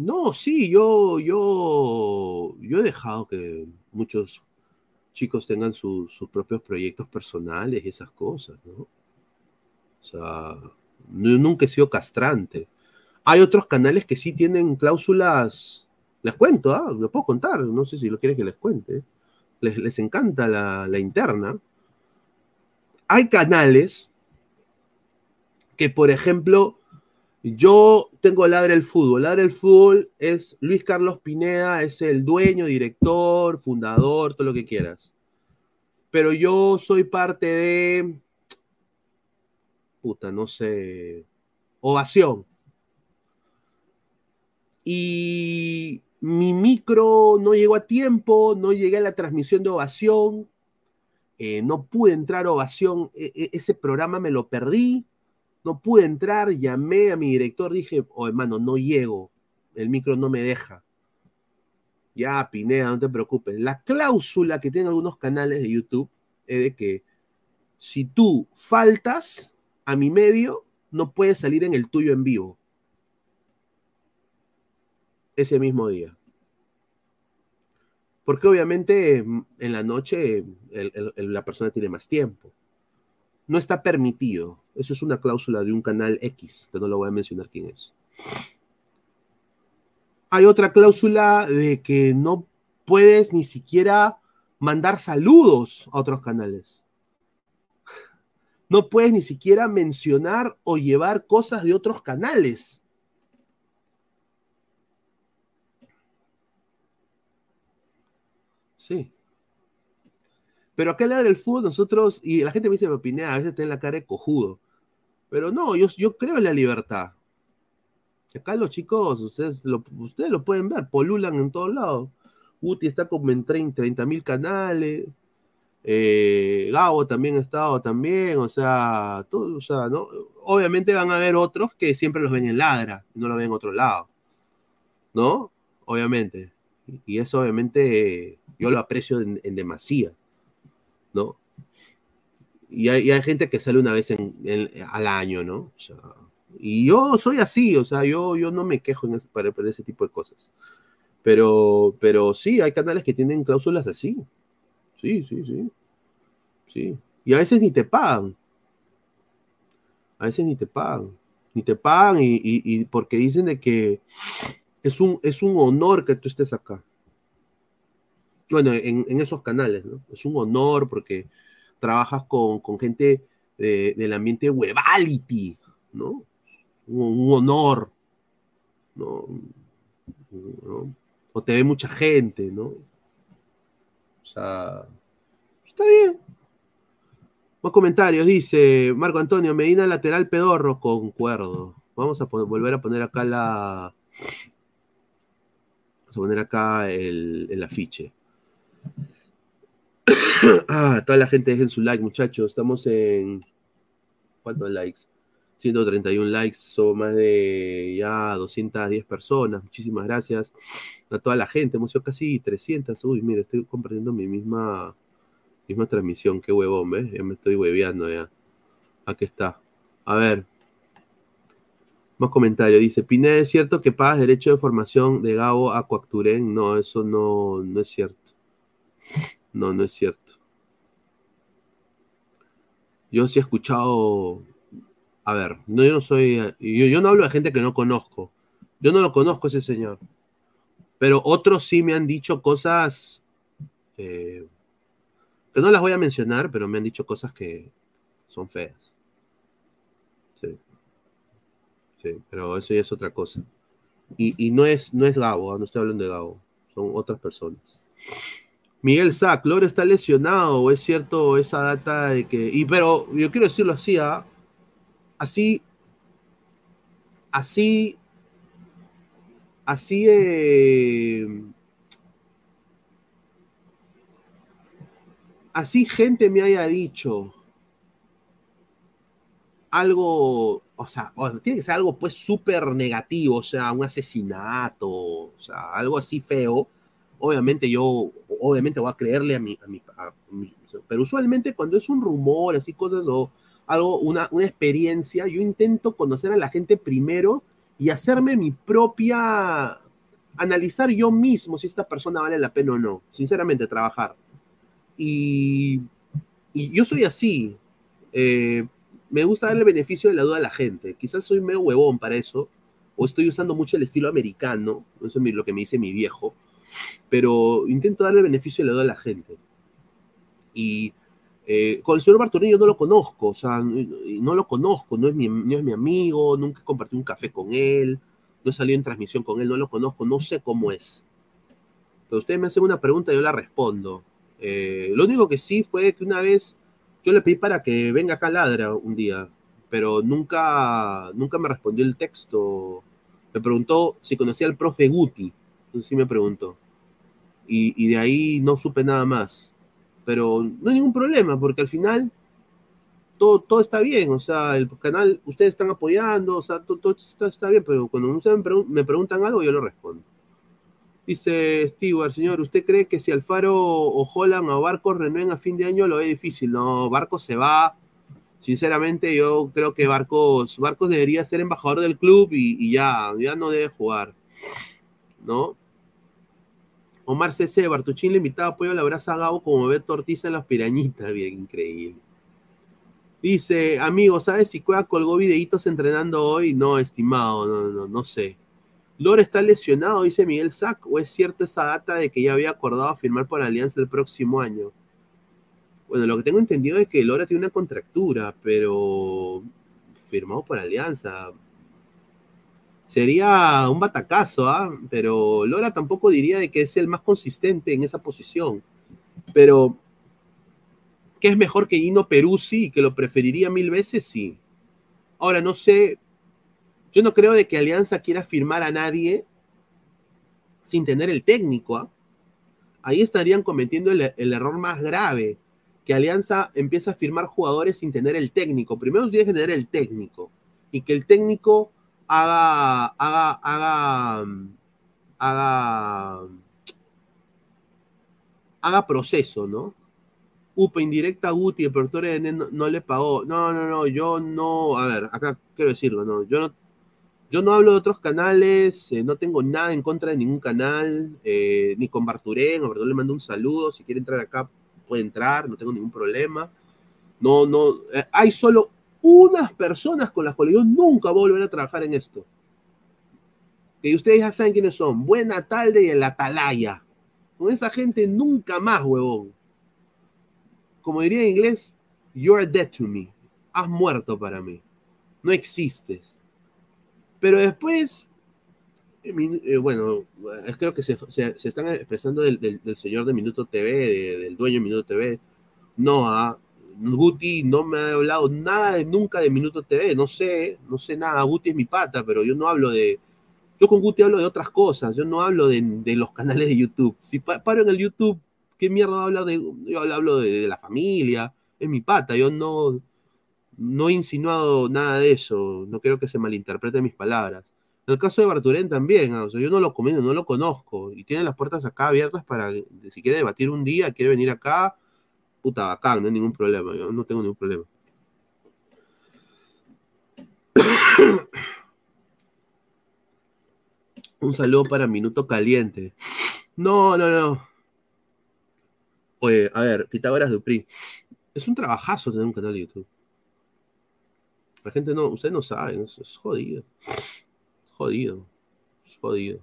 No, sí, yo, yo, yo he dejado que muchos chicos tengan sus propios proyectos personales y esas cosas, ¿no? O sea, nunca he sido castrante. Hay otros canales que sí tienen cláusulas, les cuento, ¿ah? lo puedo contar, no sé si lo quieren que les cuente. Les, les encanta la, la interna. Hay canales que, por ejemplo, yo tengo Ladre el Fútbol. Ladre el Fútbol es Luis Carlos Pineda, es el dueño, director, fundador, todo lo que quieras. Pero yo soy parte de. Puta, no sé. Ovación. Y mi micro no llegó a tiempo, no llegué a la transmisión de Ovación. Eh, no pude entrar Ovación. E, e, ese programa me lo perdí no pude entrar, llamé a mi director, dije, oh hermano, no llego, el micro no me deja. Ya, Pineda, no te preocupes. La cláusula que tienen algunos canales de YouTube es de que si tú faltas a mi medio, no puedes salir en el tuyo en vivo. Ese mismo día. Porque obviamente en la noche la persona tiene más tiempo. No está permitido. Eso es una cláusula de un canal X, que no lo voy a mencionar quién es. Hay otra cláusula de que no puedes ni siquiera mandar saludos a otros canales. No puedes ni siquiera mencionar o llevar cosas de otros canales. Sí. Pero acá en el fútbol nosotros, y la gente me dice, me opiné, a veces tiene la cara de cojudo. Pero no, yo, yo creo en la libertad. Acá los chicos, ustedes lo, ustedes lo pueden ver, polulan en todos lados. Uti está como en 30 mil canales. Eh, Gabo también ha estado también, o sea, todo, o sea, ¿no? Obviamente van a haber otros que siempre los ven en ladra, no lo ven en otro lado, ¿no? Obviamente. Y eso obviamente yo lo aprecio en, en demasía. ¿No? Y hay, gente que sale una vez en, al año, ¿no? y yo soy así, o sea, yo, yo no me quejo ese, para, ese tipo de cosas. Pero, pero sí, hay canales que tienen cláusulas así. Sí, sí, sí. Sí. Y a veces ni te pagan. A veces ni te pagan. Ni te pagan y, y- y porque dicen de que es un, es un honor que tú estés acá. Bueno, en, esos canales, ¿no? Es un honor porque trabajas con, con gente de- del ambiente webality, ¿no? Un, honor, ¿no? O te ve mucha gente, ¿no? O sea, está bien. Más comentarios, dice Marco Antonio, Medina lateral pedorro, concuerdo. Vamos a volver a poner acá la. Vamos a poner acá el, el afiche. *coughs* ah, toda la gente dejen su like, muchachos. Estamos en. ¿Cuántos likes? 131 likes, son más de ya 210 personas. Muchísimas gracias a toda la gente. Hemos sido casi 300. Uy, mire, estoy compartiendo mi misma, misma transmisión. Qué huevón, ¿ves? Ya me estoy hueveando ya. Aquí está. A ver. Más comentarios. Dice, Pineda, ¿es cierto que pagas derecho de formación de Gabo a Coacturén? No, eso no, no es cierto. No, no es cierto. Yo sí he escuchado a ver, no, yo no soy, yo, yo no hablo de gente que no conozco. Yo no lo conozco ese señor. Pero otros sí me han dicho cosas eh, que no las voy a mencionar, pero me han dicho cosas que son feas. Sí. Sí, pero eso ya es otra cosa. Y, y no es, no es Gabo, ¿ah? no estoy hablando de Gabo, son otras personas. Miguel Sack, Loro está lesionado, es cierto esa data de que. Y pero yo quiero decirlo así, ¿ah? así, así, así, eh, así gente me haya dicho algo, o sea, o- tiene que ser algo pues súper negativo, o sea, un asesinato, o sea, algo así feo. Obviamente yo, obviamente voy a creerle a mi, a mi, a mi- pero usualmente cuando es un rumor, así cosas o algo, una, una experiencia, yo intento conocer a la gente primero y hacerme mi propia, analizar yo mismo si esta persona vale la pena o no, sinceramente, trabajar. Y, y yo soy así, eh, me gusta darle beneficio de la duda a la gente, quizás soy medio huevón para eso, o estoy usando mucho el estilo americano, eso es lo que me dice mi viejo, pero intento darle beneficio de la a la gente. Y eh, con el señor Bartolini yo no lo conozco, o sea, no, no lo conozco, no es, mi, no es mi amigo, nunca compartí un café con él, no he salido en transmisión con él, no lo conozco, no sé cómo es. Pero ustedes me hacen una pregunta y yo la respondo. Eh, lo único que sí fue que una vez yo le pedí para que venga acá a Ladra un día, pero nunca, nunca me respondió el texto. Me preguntó si conocía al profe Guti, entonces sí me preguntó. Y, de ahí no supe nada más pero no hay ningún problema, porque al final todo, todo está bien, o sea, el canal, ustedes están apoyando, o sea, todo, todo está, bien, pero cuando ustedes me preguntan algo, yo lo respondo. Dice Stewart, señor, ¿usted cree que si Alfaro o Holland o Barcos renueven a fin de año lo ve difícil? No, Barcos se va. Sinceramente, yo creo que Barcos, Barcos debería ser embajador del club y, y ya, ya no debe jugar. ¿No? Omar CC, Bartuchín le invitaba apoyo a la brasa Gabo como Beto Ortiz en las pirañitas. Bien, increíble. Dice, amigo, ¿sabes si Cueva colgó videitos entrenando hoy? No, estimado, no, no, no sé. Lora está lesionado, dice Miguel Sac, o es cierto esa data de que ya había acordado firmar por Alianza el próximo año. Bueno, lo que tengo entendido es que Lora tiene una contractura, pero firmado por Alianza. Sería un batacazo, ¿ah? Pero Lora tampoco diría de que es el más consistente en esa posición. Pero que es mejor que Gino Peruzzi y que lo preferiría mil veces, sí. Ahora, no sé, yo no creo de que Alianza quiera firmar a nadie sin tener el técnico. ¿ah? Ahí estarían cometiendo el, el error más grave, que Alianza empieza a firmar jugadores sin tener el técnico. Primero tiene que tener el técnico y que el técnico haga, haga, haga, haga, haga proceso, ¿no? Upa, indirecta Guti, el productor de no, no le pagó. No, no, no, yo no, a ver, acá quiero decirlo, no, yo no, yo no hablo de otros canales, eh, no tengo nada en contra de ningún canal, eh, ni con Barturén, a Barturén le mando un saludo, si quiere entrar acá puede entrar, no tengo ningún problema. No, no, eh, hay solo unas personas con las cuales yo nunca voy a volver a trabajar en esto. Que ustedes ya saben quiénes son. Buena Talde y el Atalaya. Con esa gente nunca más, huevón. Como diría en inglés, you're dead to me. Has muerto para mí. No existes. Pero después, eh, bueno, creo que se, se- están expresando del, del- del señor de Minuto TV, de- del dueño de Minuto TV. No, a Guti no me ha hablado nada de, nunca de Minuto TV. No sé, no sé nada. Guti es mi pata, pero yo no hablo de. Yo con Guti hablo de otras cosas. Yo no hablo de, los canales de YouTube. Si pa- paro en el YouTube, ¿qué mierda va a hablar de.? Yo hablo de, la familia. Es mi pata. Yo no no he insinuado nada de eso, no quiero que se malinterpreten mis palabras. En el caso de Barturén también, ah, yo no lo comento, no lo conozco, y tiene las puertas acá abiertas para, si quiere debatir un día, quiere venir acá, puta, bacán, no hay ningún problema, yo no tengo ningún problema. *coughs* Un saludo para Minuto Caliente. No, no, no. Oye, a ver, Pitágoras Dupri. Es un trabajazo tener un canal de YouTube. La gente no, ustedes no saben, es, jodido. Es jodido. Es jodido.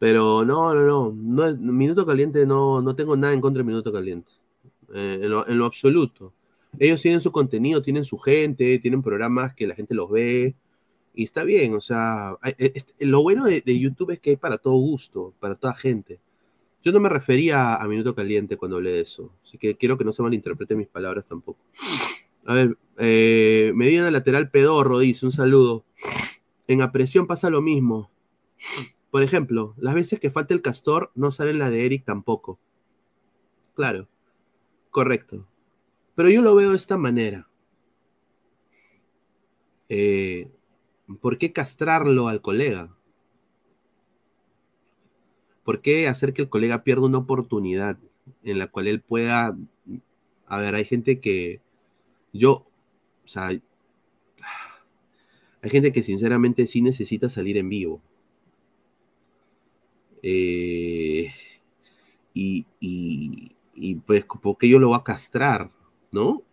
Pero no, no, no, no Minuto Caliente no, no tengo nada en contra de Minuto Caliente. Eh, en, lo, absoluto. Ellos tienen su contenido, tienen su gente, tienen programas que la gente los ve. Y está bien, o sea, hay- es- es- lo bueno de, de YouTube es que hay para todo gusto, para toda gente. Yo no me refería a Minuto Caliente cuando hablé de eso, así que quiero que no se malinterpreten mis palabras tampoco. A ver, eh, Medina Lateral Pedorro dice, un saludo. En apresión pasa lo mismo. Por ejemplo, las veces que falta el castor, no sale la de Eric tampoco. Claro, correcto. Pero yo lo veo de esta manera. Eh, ¿Por qué castrarlo al colega? ¿Por qué hacer que el colega pierda una oportunidad en la cual él pueda... A ver, hay gente que yo, o sea, hay gente que sinceramente sí necesita salir en vivo. Eh, y, y, y, pues, ¿por qué yo lo voy a castrar? ¿No? O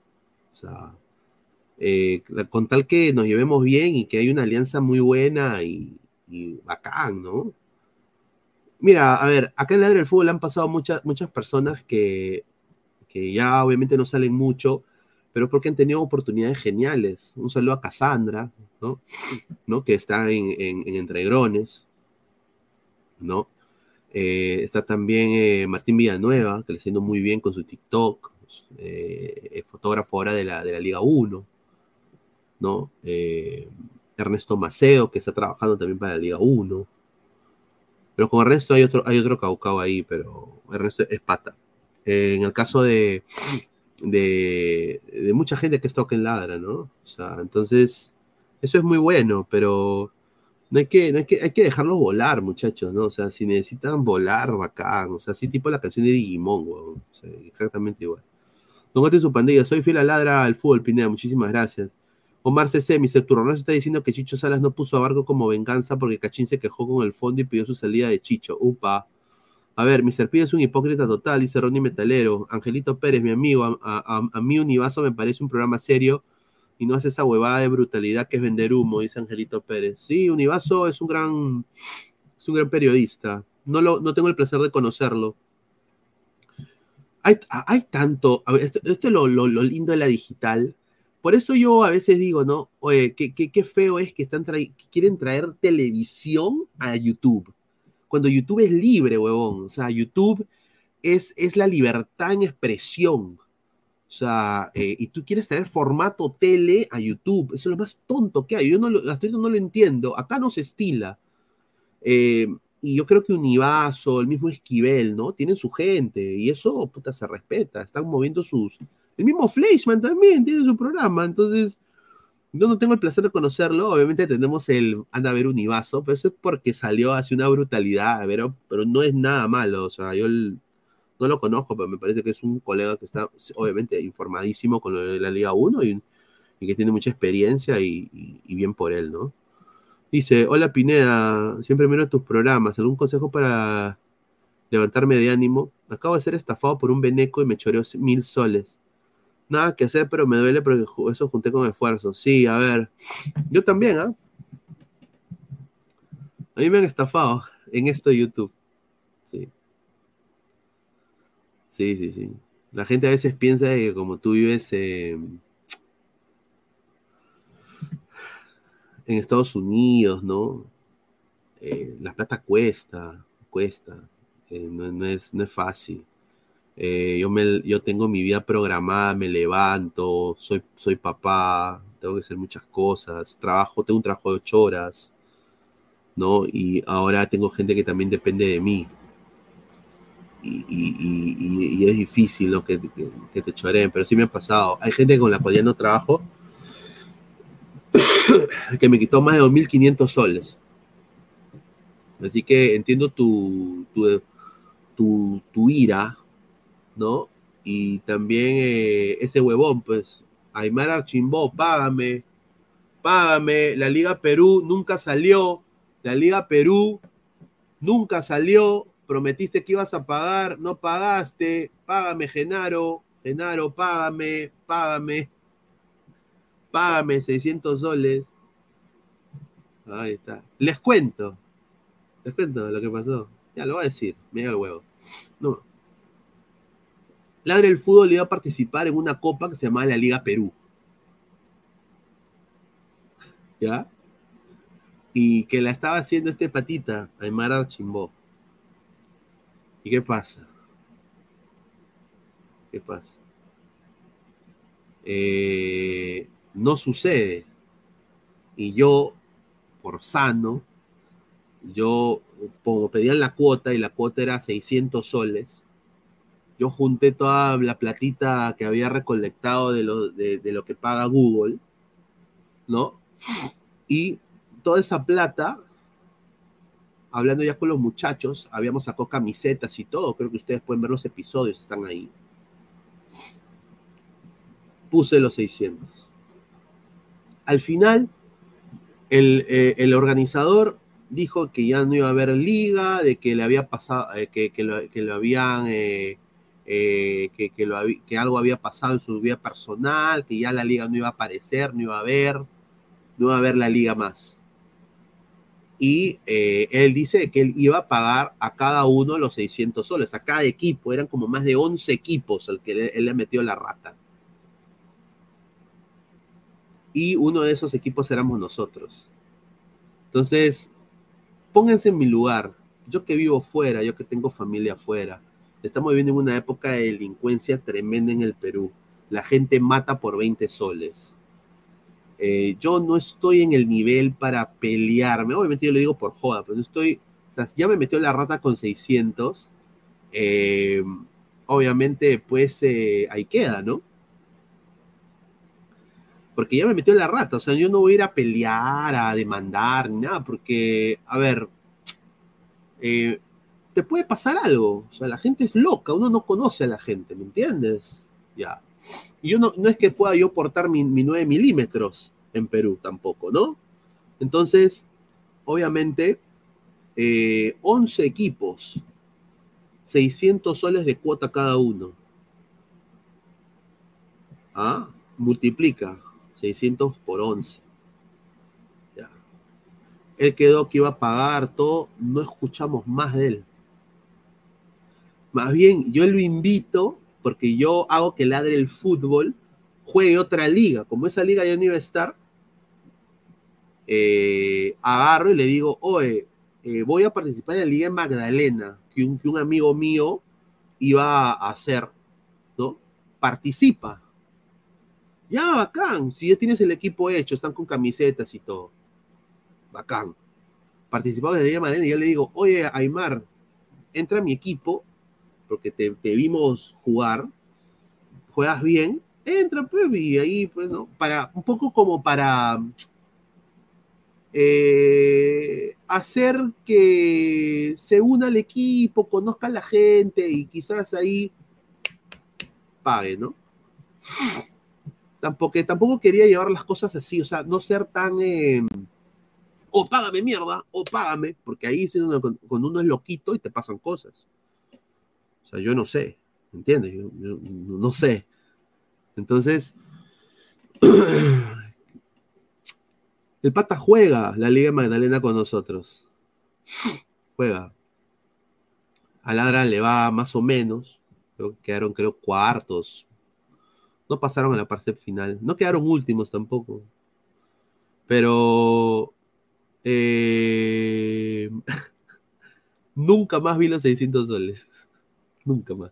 sea, eh, con tal que nos llevemos bien y que hay una alianza muy buena y, y bacán, ¿no? Mira, a ver, acá en Ladre del Fútbol han pasado muchas, muchas personas que, que ya obviamente no salen mucho, pero porque han tenido oportunidades geniales. Un saludo a Cassandra, ¿no? ¿No? Que está en, en, en Entregrones, ¿no? Eh, está también eh, Martín Villanueva, que le está muy bien con su TikTok, eh, fotógrafo ahora de la, de la Liga 1, ¿no? Eh, Ernesto Maceo, que está trabajando también para la Liga 1. Pero con Ernesto hay otro, hay otro caucao ahí, pero Ernesto es pata. En el caso de, de, mucha gente que es toca en ladra, ¿no? O sea, entonces, eso es muy bueno, pero no hay que, no hay que, hay que dejarlos volar, muchachos, ¿no? O sea, si necesitan volar, bacán, o sea, así tipo la canción de Digimon, weón. Exactamente igual. Don Gato y su pandilla, soy fiel a ladra al fútbol, Pineda, muchísimas gracias. Omar CC, Mr. Turrones está diciendo que Chicho Salas no puso a Barco como venganza porque Cachín se quejó con el fondo y pidió su salida de Chicho. Upa. A ver, Mr. Pide es un hipócrita total, dice Ronnie Metalero. Angelito Pérez, mi amigo, a, a, a, mí Univaso me parece un programa serio y no hace esa huevada de brutalidad que es vender humo, dice Angelito Pérez. Sí, Univaso es un gran, es un gran periodista. No, lo, no tengo el placer de conocerlo. Hay, hay tanto, esto, es lo, lo, lo lindo de la digital. Por eso yo a veces digo, ¿no? Oye, qué, qué, feo es que, están quieren traer televisión a YouTube. Cuando YouTube es libre, huevón. O sea, YouTube es, es la libertad en expresión. O sea, eh, y tú quieres traer formato tele a YouTube. Eso es lo más tonto que hay. Yo no lo, hasta no lo entiendo. Acá no se estila. Eh, y yo creo que Univaso, el mismo Esquivel, ¿no? Tienen su gente. Y eso, puta, se respeta. Están moviendo sus, el mismo Fleischman también tiene su programa, entonces yo no tengo el placer de conocerlo. Obviamente tenemos el anda a ver Univaso, pero eso es porque salió hace una brutalidad, pero, pero no es nada malo. O sea, yo el, no lo conozco, pero me parece que es un colega que está obviamente informadísimo con lo de la Liga 1 y, que tiene mucha experiencia y, bien por él, ¿no? Dice, hola Pineda, siempre miro tus programas. ¿Algún consejo para levantarme de ánimo? Acabo de ser estafado por un veneco y me choreó mil soles Nada que hacer, pero me duele porque eso junté con esfuerzo. Sí, a ver. Yo también, ¿ah? A mí me han estafado en esto de YouTube. Sí. Sí, sí, sí. La gente a veces piensa que como tú vives eh, en Estados Unidos, ¿no? Eh, la plata cuesta, cuesta. Eh, no, es, no es fácil. Yo, me, yo tengo mi vida programada, me levanto, soy, soy papá, tengo que hacer muchas cosas, trabajo, tengo un trabajo de ocho horas, ¿no? Y ahora tengo gente que también depende de mí. Y, es difícil que, te choreen, pero sí me ha pasado. Hay gente con la cual ya no trabajo *coughs* que me quitó más de 2.500 soles. Así que entiendo tu, tu, tu, tu ira, ¿no? Y también eh, ese huevón, pues, Aymar Archimbó, págame, págame, la Liga Perú nunca salió, la Liga Perú nunca salió, prometiste que ibas a pagar, no pagaste, págame Genaro, Genaro, págame, págame, págame 600 soles. Ahí está. Les cuento, les cuento lo que pasó. Ya lo voy a decir, me el huevo. No. Ladre el fútbol iba a participar en una copa que se llamaba la Liga Perú. ¿Ya? Y que la estaba haciendo este patita, Aymar Archimbó. ¿Y qué pasa? ¿Qué pasa? Eh, no sucede. Y yo, por sano, yo, como pedían la cuota y la cuota era 600 soles, yo junté toda la platita que había recolectado de lo, de, de lo que paga Google, ¿no? Y toda esa plata, hablando ya con los muchachos, habíamos sacado camisetas y todo, creo que ustedes pueden ver los episodios, están ahí. Puse los 600. Al final, el, eh, el organizador dijo que ya no iba a haber liga, de que le había pasado, eh, que, que lo, que lo habían, eh, que, que algo había pasado en su vida personal, que ya la liga no iba a aparecer, no iba a haber, no iba a haber la liga más. Y eh, él dice que él iba a pagar a cada uno los 600 soles, a cada equipo, eran como más de 11 equipos al que él le metió la rata. Y uno de esos equipos éramos nosotros. Entonces, pónganse en mi lugar. Yo que vivo fuera, yo que tengo familia afuera, estamos viviendo en una época de delincuencia tremenda en el Perú. La gente mata por 20 soles. Eh, yo no estoy en el nivel para pelearme. Obviamente yo lo digo por joda, pero no estoy. O sea, si ya me metió la rata con 600. eh, obviamente, pues eh, ahí queda, ¿no? Porque ya me metió la rata. O sea, yo no voy a ir a pelear, a demandar, ni nada, porque, a ver, te puede pasar algo. O sea, la gente es loca, uno no conoce a la gente, ¿me entiendes? Ya. Y yo no, es que pueda yo portar mi, mi 9 milímetros en Perú tampoco, ¿no? Entonces, obviamente, eh, 11 equipos, 600 soles de cuota cada uno. Ah, multiplica 600 por 11. Ya. Él quedó que iba a pagar todo, no escuchamos más de él. Más bien, yo lo invito porque yo hago que ladre el fútbol, juegue otra liga. Como esa liga ya no iba a estar, eh, agarro y le digo, oye, eh, voy a participar en la Liga en Magdalena, que un, que un amigo mío iba a hacer, ¿no? Participa. Ya, bacán. Si ya tienes el equipo hecho, están con camisetas y todo. Bacán. Participaba en la Liga Magdalena y yo le digo, oye, Aymar, entra a mi equipo, porque te, vimos jugar, juegas bien, entra, pues, y ahí, pues, ¿no? Para, un poco como para eh, hacer que se una al equipo, conozca a la gente y quizás ahí pague, ¿no? Tampoco, tampoco quería llevar las cosas así, o sea, no ser tan, eh, o págame mierda, o págame, porque ahí cuando uno es loquito y te pasan cosas. O sea, yo no sé, ¿entiendes? Yo, no sé. Entonces, *clears throat* el pata juega la Liga Magdalena con nosotros. Juega. A Ladra le va más o menos. Quedaron, creo, cuartos. No pasaron a la parte final. No quedaron últimos tampoco. Pero eh, *laughs* nunca más vi los 600 soles. Nunca más.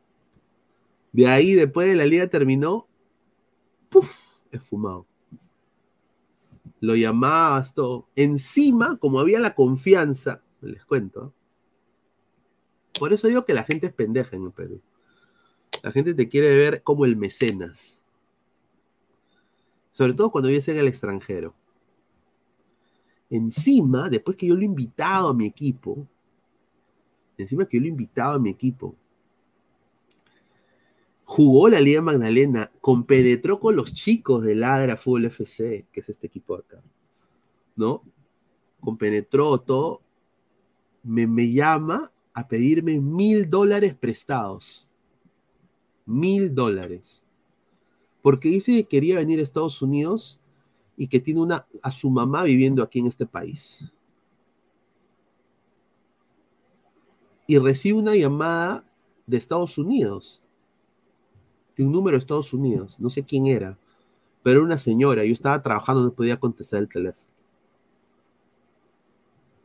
De ahí, después de la liga terminó, ¡puf! esfumado. Lo llamabas todo. Encima, como había la confianza, les cuento. ¿eh? Por eso digo que la gente es pendeja en el Perú. La gente te quiere ver como el mecenas. Sobre todo cuando vives en el extranjero. Encima, después que yo lo he invitado a mi equipo, encima que yo lo he invitado a mi equipo, jugó la Liga Magdalena, compenetró con los chicos de Ladra Fútbol FC, que es este equipo acá, ¿no? Compenetró todo, me, me llama a pedirme mil dólares prestados. Mil dólares. Porque dice que quería venir a Estados Unidos y que tiene una, a su mamá viviendo aquí en este país. Y recibe una llamada de Estados Unidos, de un número de Estados Unidos, no sé quién era, pero era una señora, yo estaba trabajando, no podía contestar el teléfono.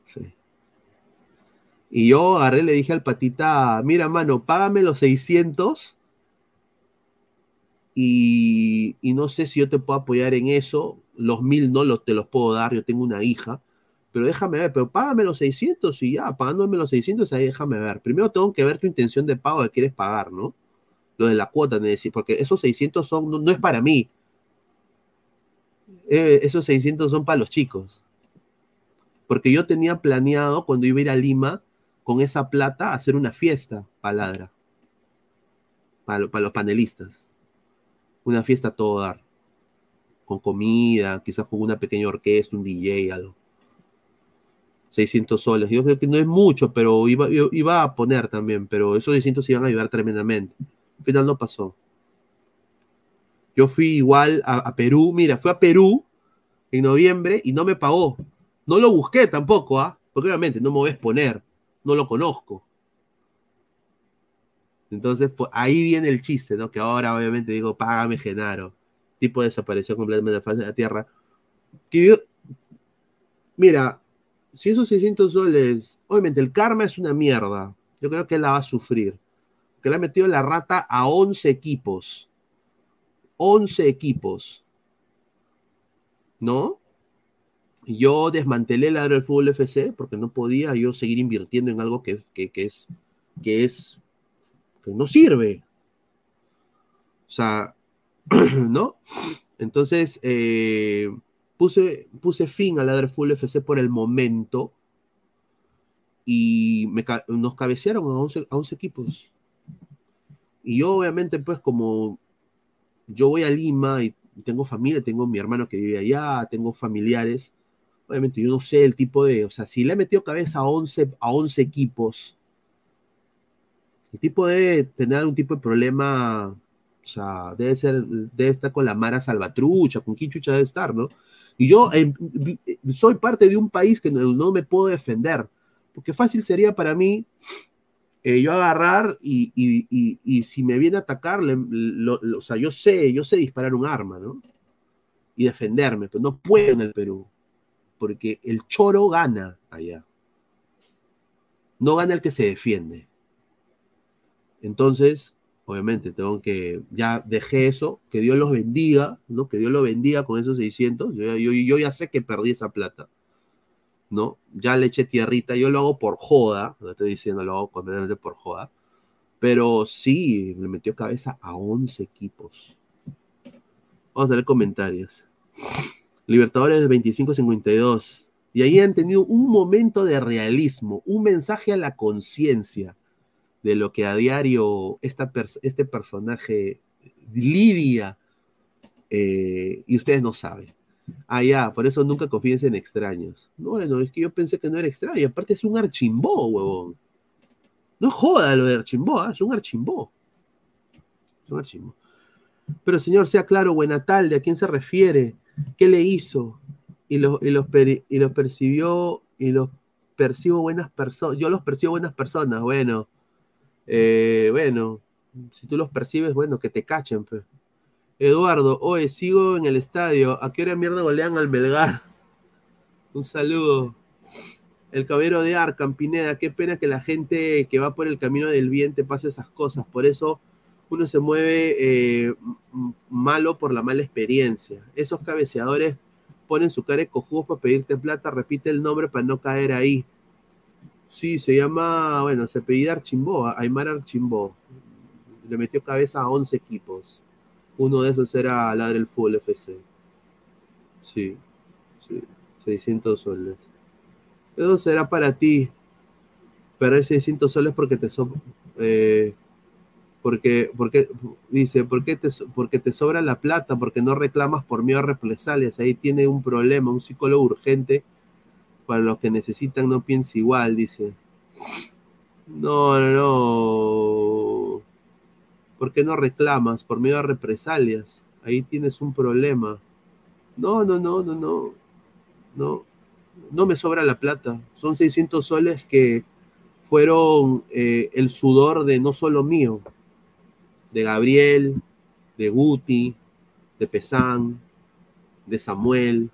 Sí. Y yo agarré, le dije al patita, mira, mano, págame los 600 y, y, no sé si yo te puedo apoyar en eso. Los mil no los, te los puedo dar, yo tengo una hija, pero déjame ver, pero págame los 600 y ya, pagándome los 600, ahí déjame ver. Primero tengo que ver tu intención de pago que quieres pagar, ¿no? Lo de la cuota, porque esos 600 son, no, es para mí. Eh, esos 600 son para los chicos. Porque yo tenía planeado, cuando iba a ir a Lima, con esa plata, hacer una fiesta paladra. Para, para los panelistas una fiesta a. Con comida, quizás con una pequeña orquesta, un DJ, algo. 600 soles. Yo creo que no es mucho, pero iba, iba a poner también, pero esos 600 iban a ayudar tremendamente. Al final no pasó. Yo fui igual a, Perú, mira, fui a Perú en noviembre y no me pagó. No lo busqué tampoco, ¿ah? Porque obviamente no me voy a exponer, no lo conozco. Entonces, pues, ahí viene el chiste, ¿no? Que ahora obviamente digo, págame Genaro. Tipo desapareció completamente de la tierra. Que mira, si esos 600 soles, obviamente el karma es una mierda. Yo creo que él la va a sufrir. Que le ha metido la rata a 11 equipos. 11 equipos. ¿No? Yo desmantelé la del fútbol FC porque no podía yo seguir invirtiendo en algo que, que, es, que es que no sirve. O sea, *clears throat* ¿no? Entonces, eh, puse, puse fin a la Full FC por el momento y nos cabecearon a 11, a 11 equipos. Y yo, obviamente, pues como yo voy a Lima y tengo familia, tengo mi hermano que vive allá, tengo familiares, obviamente yo no sé el tipo de, o sea, si le he metido cabeza a 11, a 11 equipos, el tipo debe tener algún tipo de problema, o sea, debe ser, debe estar con la Mara Salvatrucha, con quién chucha debe estar, ¿no? Y yo eh, soy parte de un país que no, no, me puedo defender, porque fácil sería para mí eh, yo agarrar y, y, y, si me viene a atacar, lo, o sea, yo sé, yo sé disparar un arma, ¿no? Y defenderme, pero no puedo en el Perú, porque el choro gana allá. No gana el que se defiende. Entonces, obviamente, tengo que, ya dejé eso, que Dios los bendiga, ¿no? Que Dios los bendiga con esos 600. Yo, yo, yo ya sé que perdí esa plata, ¿no? Ya le eché tierrita, yo lo hago por joda, no estoy diciendo, lo hago completamente por joda, pero sí, le metió cabeza a 11 equipos. Vamos a ver comentarios. Libertadores de 25-52. Y ahí han tenido un momento de realismo, un mensaje a la conciencia de lo que a diario este personaje lidia eh, y ustedes no saben. Ah, ya, por eso nunca confíen en extraños. Bueno, es que yo pensé que no era extraño. Aparte es un archimbó, huevón. No joda lo de archimbó, ¿eh? es un archimbó. Es un archimbó. Pero señor, sea claro, Buenatalde, ¿a quién se refiere? ¿Qué le hizo? Y los, y los, y los percibió, y los percibo buenas personas. Yo los percibo buenas personas, bueno. Eh, bueno, si tú los percibes, bueno, que te cachen, pe. Eduardo, oye, sigo en el estadio. ¿A qué hora mierda golean al Melgar? Un saludo. El caballero de Arkham, Pineda, qué pena que la gente que va por el camino del bien te pase esas cosas. Por eso uno se mueve eh, malo por la mala experiencia. Esos cabeceadores ponen su cara de para pedirte plata, repite el nombre para no caer ahí. Sí, se llama, bueno, se apellida Archimbó, Aymar Archimbó. Le metió cabeza a 11 equipos. Uno de esos era Ladre el Fútbol FC. Sí, sí, 600 soles. Eso será para ti. Perder 600 soles porque te so- eh, porque, porque dice, ¿por qué te, porque te sobra la plata, porque no reclamas por miedo a represalias. Ahí tiene un problema, un psicólogo urgente para los que necesitan no piensa igual, dice. No, no, no. ¿Por qué no reclamas? Por miedo a represalias. Ahí tienes un problema. No, no, no, no, no. No, no me sobra la plata. Son 600 soles que fueron eh, el sudor de no solo mío, de Gabriel, de Guti, de Pesán, de Samuel,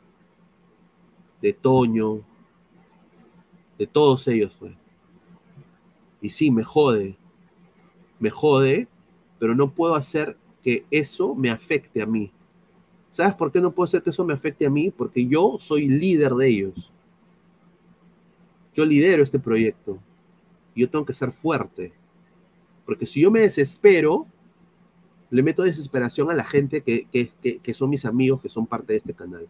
de Toño, de todos ellos fue. Y sí, me jode, me jode, pero no puedo hacer que eso me afecte a mí. ¿Sabes por qué no puedo hacer que eso me afecte a mí? Porque yo soy líder de ellos. Yo lidero este proyecto. Yo tengo que ser fuerte. Porque si yo me desespero, le meto desesperación a la gente que, que, que, que son mis amigos, que son parte de este canal.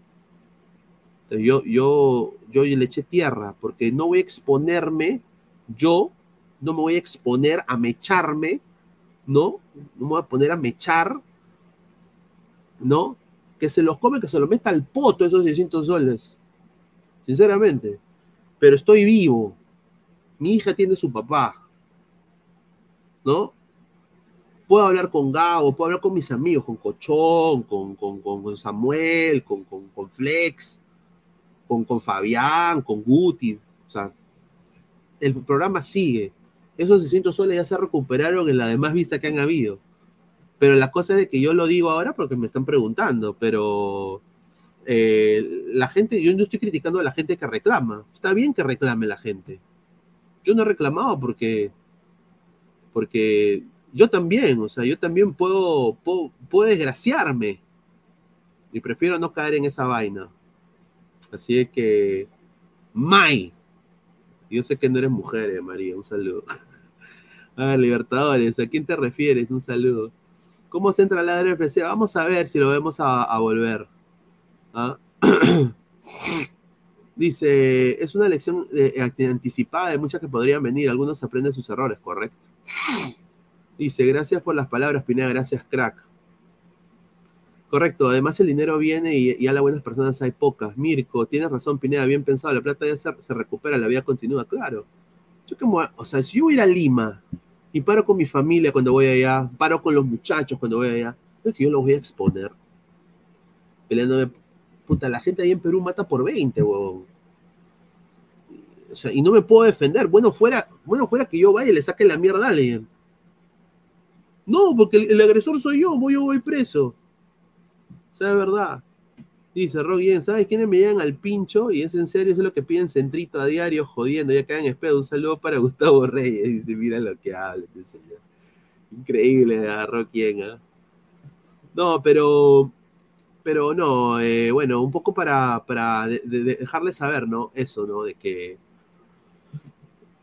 Entonces, yo, yo, yo le eché tierra porque no voy a exponerme, yo no me voy a exponer a mecharme, ¿no? No me voy a poner a mechar, ¿no? Que se los come, que se los meta al poto esos 600 soles. Sinceramente. Pero estoy vivo. Mi hija tiene su papá. ¿No? Puedo hablar con Gabo, puedo hablar con mis amigos, con Cochón, con, con, con, con Samuel, con, con, Flex, con, con Fabián, con Guti. O sea, el programa sigue. Esos 600 soles ya se recuperaron en la demás vista que han habido. Pero la cosa es de que yo lo digo ahora porque me están preguntando, pero eh, la gente, yo no estoy criticando a la gente que reclama. Está bien que reclame la gente. Yo no he reclamado porque, porque yo también, o sea, yo también puedo, puedo, puedo desgraciarme. Y prefiero no caer en esa vaina. Así es que, May. Yo sé que no eres mujer, eh, María. Un saludo. *laughs* ah, Libertadores, ¿a quién te refieres? Un saludo. ¿Cómo se entra la FC? Vamos a ver si lo vemos a, a volver. ¿Ah? *clears throat* Dice, es una lección eh, anticipada de muchas que podrían venir. Algunos aprenden sus errores, correcto. Dice, gracias por las palabras, Pineda, gracias, crack. Correcto, además el dinero viene y, y a las buenas personas hay pocas. Mirko, tienes razón, Pineda, bien pensado, la plata ya se, se recupera, la vida continúa, claro. Yo como, o sea, si yo voy a ir a Lima y paro con mi familia cuando voy allá, paro con los muchachos cuando voy allá, es que yo los voy a exponer. Peleándome, puta, la gente ahí en Perú mata por 20, huevón. O sea, y no me puedo defender. Bueno fuera, bueno fuera que yo vaya y le saque la mierda a alguien. No, porque el, el agresor soy yo, voy yo voy preso. O sea, es verdad. Dice Roguien, ¿sabes quiénes me llegan al pincho? Y es en serio, eso es lo que piden centrito a diario, jodiendo, ya quedan espero. Un saludo para Gustavo Reyes. Dice, mira lo que habla este señor. Increíble, agarró quién, ¿ah? No, pero, pero no, eh, bueno, un poco para, para de, de, de dejarles saber, ¿no? Eso, ¿no? De que,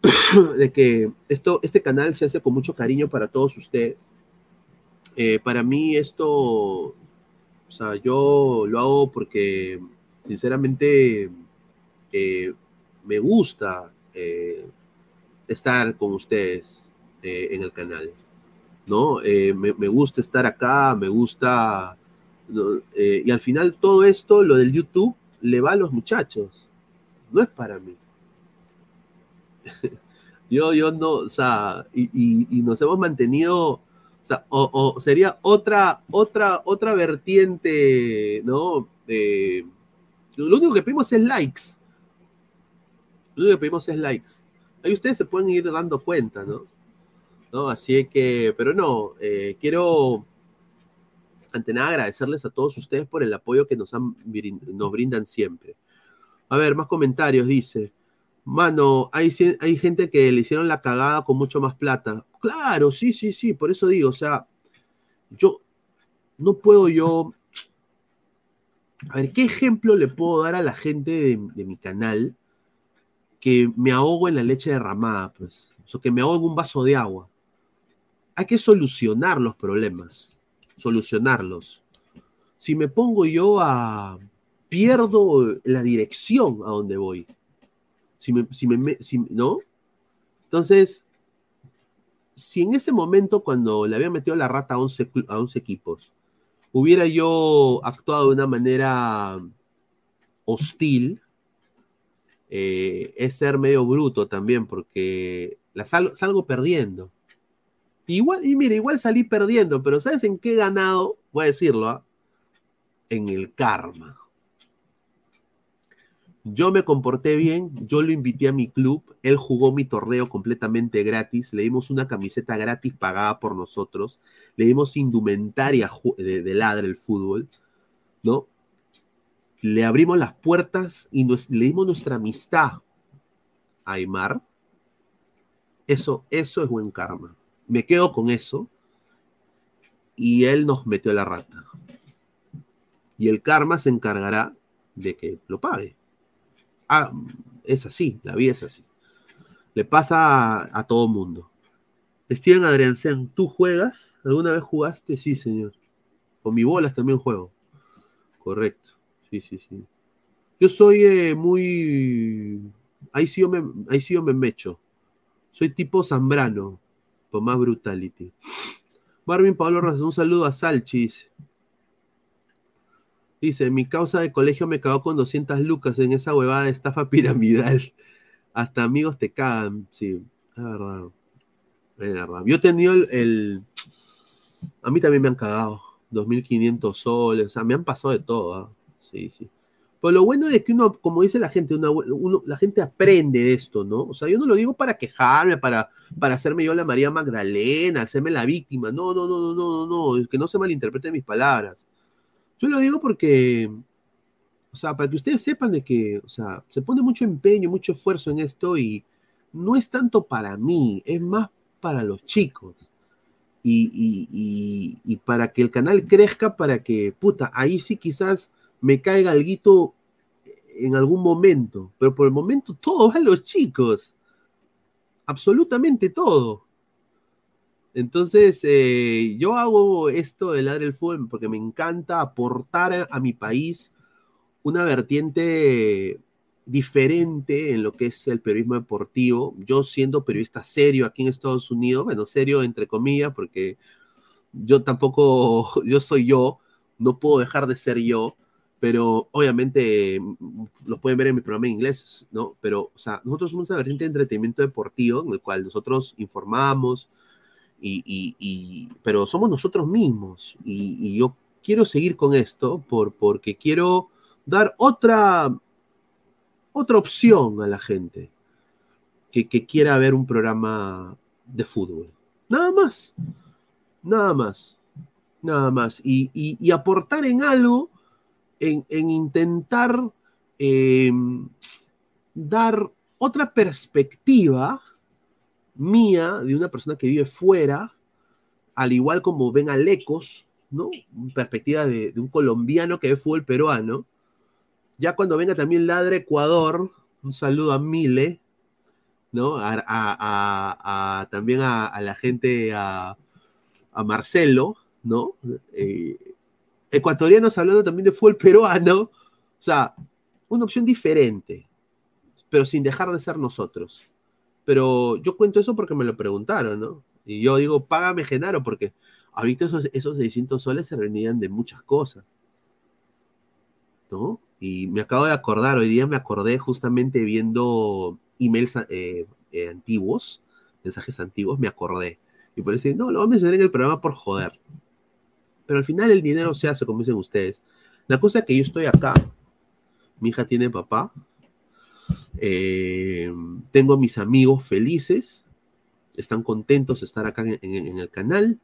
*coughs* de que esto, este canal se hace con mucho cariño para todos ustedes. Eh, para mí esto, o sea, yo lo hago porque sinceramente eh, me gusta eh, estar con ustedes eh, en el canal, ¿no? Me, gusta estar acá, me gusta... y al final todo esto, lo del YouTube, le va a los muchachos, no es para mí. *laughs* yo, yo no, o sea, y, nos hemos mantenido o- sería otra, otra, otra vertiente, ¿no? Lo único que pedimos es likes. Lo único que pedimos es likes. Ahí ustedes se pueden ir dando cuenta, ¿no? ¿No? Así que, pero no, eh, quiero ante nada agradecerles a todos ustedes por el apoyo que nos, han, nos brindan siempre. A ver, más comentarios, dice. Mano, hay, hay gente que le hicieron la cagada con mucho más plata. Claro, sí, sí, sí, por eso digo, o sea, yo no puedo yo... A ver, ¿qué ejemplo le puedo dar a la gente de, mi canal que me ahogo en la leche derramada, pues? O sea, que me ahogo en un vaso de agua. Hay que solucionar los problemas, solucionarlos. Si me pongo yo a... pierdo la dirección a donde voy si me, si me- si- ¿no? Entonces, si en ese momento, cuando le había metido la rata a 11, clu- a 11 equipos, hubiera yo actuado de una manera hostil, eh, es ser medio bruto también, porque la sal- salgo perdiendo. Igual, y mira, igual salí perdiendo, pero ¿sabes en qué he ganado? Voy a decirlo, ¿ah? En el karma. Yo me comporté bien, yo lo invité a mi club, él jugó mi torneo completamente gratis, le dimos una camiseta gratis pagada por nosotros, le dimos indumentaria de, de el fútbol, ¿no? Le abrimos las puertas y nos- le dimos nuestra amistad a Aymar. Eso, eso es buen karma. Me quedo con eso. Y él nos metió la rata. Y el karma se encargará de que lo pague. Ah, es así, la vida es así. Le pasa a, todo mundo. Steven Adriansen, ¿tú juegas? ¿Alguna vez jugaste? Sí, señor. Con mi bolas también juego. Correcto. Sí, sí, sí. Yo soy eh, muy. Ahí sí, yo me, me mecho. Soy tipo Zambrano, con más brutality. Marvin Pablo Rosas, un saludo a Salchis. Dice, mi causa de colegio me cagó con 200 lucas en esa huevada de estafa *laughs* piramidal. Hasta amigos te cagan, sí, es verdad. Yo he tenido el, el- A mí también me han cagado. 2.500 soles, o sea, me han pasado de todo. ¿ah? Sí, sí. Pero lo bueno es que uno, como dice la gente, una- uno- la gente aprende de esto, ¿no? O sea, yo no lo digo para quejarme, para, para hacerme yo la María Magdalena, hacerme la víctima. No, no, no, no, no, no, no, que no se malinterpreten mis palabras. Yo lo digo porque, o sea, para que ustedes sepan de que, o sea, se pone mucho empeño, mucho esfuerzo en esto y no es tanto para mí, es más para los chicos. Y, y- y- y para que el canal crezca, para que, puta, ahí sí quizás me caiga algo en algún momento, pero por el momento todo va a los chicos. Absolutamente todo. Entonces, eh, yo hago esto de ladrar el fútbol porque me encanta aportar a, a mi país una vertiente diferente en lo que es el periodismo deportivo. Yo siendo periodista serio aquí en Estados Unidos, bueno, serio entre comillas, porque yo tampoco, *laughs* yo soy yo, no puedo dejar de ser yo, pero obviamente mm, los pueden ver en mi programa en inglés, ¿no? Pero, o sea, nosotros somos una vertiente de entretenimiento deportivo en el cual nosotros informamos, y, pero somos nosotros mismos. Y, yo quiero seguir con esto por, porque quiero dar otra, otra opción a la gente que, quiera ver un programa de fútbol. Nada más. Nada más. Nada más. Y, aportar en algo, en, en intentar eh, dar otra perspectiva mía de una persona que vive fuera, al igual como ven a Lecos, ¿no? Perspectiva de, un colombiano que ve fútbol peruano. Ya cuando venga también Ladra Ecuador, un saludo a Mile, ¿no? A, también a, la gente, a, a Marcelo, ¿no? Eh, ecuatorianos hablando también de fútbol peruano. O sea, una opción diferente, pero sin dejar de ser nosotros. Pero yo cuento eso porque me lo preguntaron, ¿no? Y yo digo, págame Genaro, porque ahorita esos, esos 600 soles se venían de muchas cosas, ¿no? Y me acabo de acordar, hoy día me acordé justamente viendo emails eh, eh, antiguos, mensajes antiguos, me acordé. Y por decir, no, lo vamos a mencionar en el programa por joder. Pero al final el dinero se hace, como dicen ustedes. La cosa es que yo estoy acá, mi hija tiene papá, eh, tengo mis amigos felices, están contentos de estar acá en, el canal,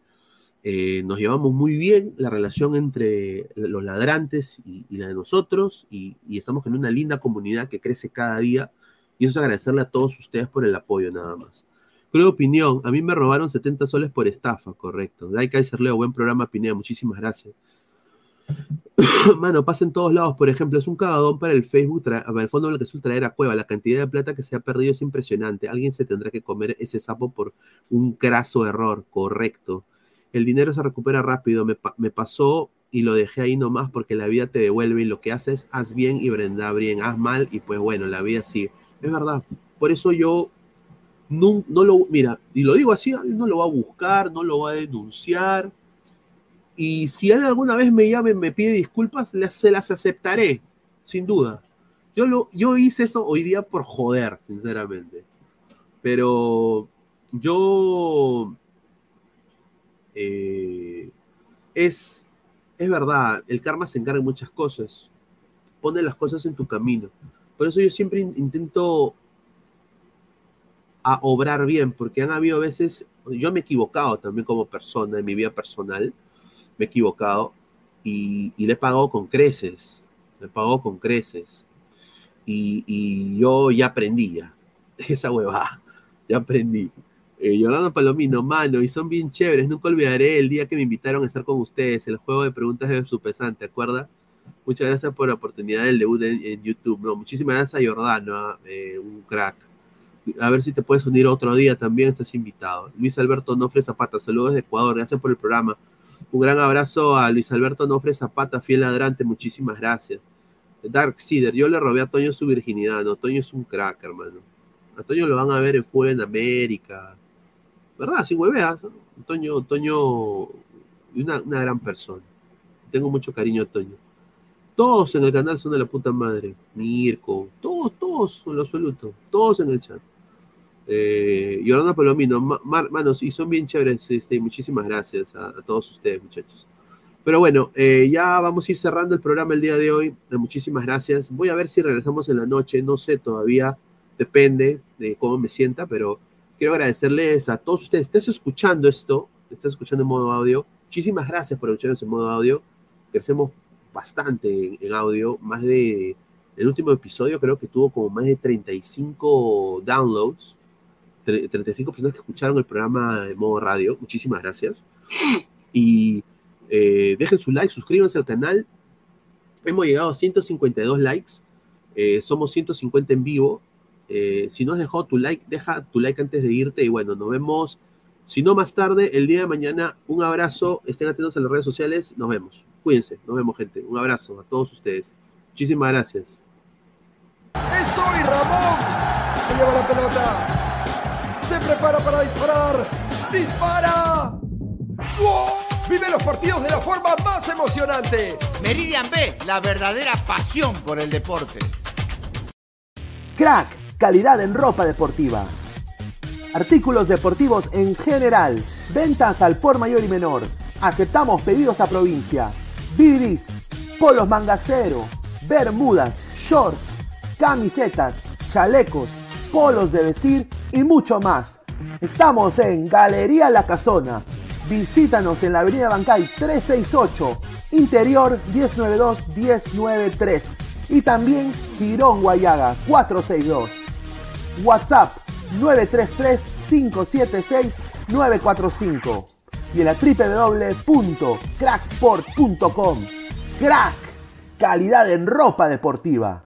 eh, nos llevamos muy bien, la relación entre los ladrantes y, la de nosotros, y, y estamos en una linda comunidad que crece cada día, y eso es agradecerle a todos ustedes por el apoyo nada más. Creo opinión, a mí me robaron 70 soles por estafa, correcto. Dai Kaiser Leo, buen programa, Pineda, muchísimas gracias. *coughs* Mano, pasa en todos lados, por ejemplo, es un cagadón para el Facebook, para el Fondo Blanqueazul traer a Cueva. La cantidad de plata que se ha perdido es impresionante. Alguien se tendrá que comer ese sapo por un craso error, correcto. El dinero se recupera rápido. Me, pa- me pasó y lo dejé ahí nomás porque la vida te devuelve y lo que haces, haz bien y brenda bien, haz mal y pues bueno, la vida sigue. Es verdad. Por eso yo no, no lo, mira, y lo digo así, no lo va a buscar, no lo va a denunciar. Y si él alguna vez me llama y me pide disculpas, se las aceptaré, sin duda. Yo, lo, yo hice eso hoy día por joder, sinceramente. Pero yo... eh, es, es verdad, el karma se encarga de muchas cosas. Pone las cosas en tu camino. Por eso yo siempre in- intento a obrar bien, porque han habido veces, yo me he equivocado también como persona en mi vida personal, me he equivocado y, le he pagado con creces, le he pagado con creces. Y, yo ya aprendí *laughs* esa huevada, ya aprendí. Eh, Palomino, mano, y son bien chéveres, nunca olvidaré el día que me invitaron a estar con ustedes, el juego de preguntas de su pesante, ¿te acuerdas? Muchas gracias por la oportunidad del debut en, YouTube. No, muchísimas gracias Jordano, ah, eh, un crack. A ver si te puedes unir otro día también, estás invitado. Luis Alberto Nofre Zapata, saludos de Ecuador, gracias por el programa. Un gran abrazo a Luis Alberto Nofre Zapata, fiel ladrante, muchísimas gracias. Dark Cider, yo le robé a Toño su virginidad, no, Toño es un crack, hermano. A Toño lo van a ver en Full en América. ¿Verdad? Sin hueveas. Toño, Toño, una, una gran persona. Tengo mucho cariño a Toño. Todos en el canal son de la puta madre. Mirko, todos, todos, en lo absoluto. Todos en el chat. Eh, Yolanda Palomino, ma- mar- manos, y son bien chéveres. Este, muchísimas gracias a, a todos ustedes, muchachos. Pero bueno, eh, ya vamos a ir cerrando el programa el día de hoy. Eh, muchísimas gracias. Voy a ver si regresamos en la noche. No sé todavía. Depende de cómo me sienta, pero quiero agradecerles a todos ustedes. Estás escuchando esto, estás escuchando en modo audio. Muchísimas gracias por escucharnos en modo audio. Crecemos bastante en, en audio. Más de. El último episodio creo que tuvo como más de 35 downloads. Tre- 35 personas que escucharon el programa de modo radio. Muchísimas gracias. Y eh, dejen su like, suscríbanse al canal. Hemos llegado a 152 likes. Eh, somos 150 en vivo. Eh, si no has dejado tu like, deja tu like antes de irte. Y bueno, nos vemos. Si no más tarde, el día de mañana, un abrazo. Estén atentos a las redes sociales. Nos vemos. Cuídense. Nos vemos, gente. Un abrazo a todos ustedes. Muchísimas gracias. ¡Es Ramón! Se lleva la. Prepara para disparar. ¡Dispara! ¡Wow! Vive los partidos de la forma más emocionante. Meridian B, la verdadera pasión por el deporte. Crack, calidad en ropa deportiva. Artículos deportivos en general. Ventas al por mayor y menor. Aceptamos pedidos a provincia. Bidris, polos mangacero, bermudas, shorts, camisetas, chalecos, polos de vestir y mucho más. Estamos en Galería La Casona. Visítanos en la Avenida Bancay 368, Interior 1092-1093 y también Girón Guayaga 462. WhatsApp 933-576-945 y en la www.cracksport.com. Crack, calidad en ropa deportiva.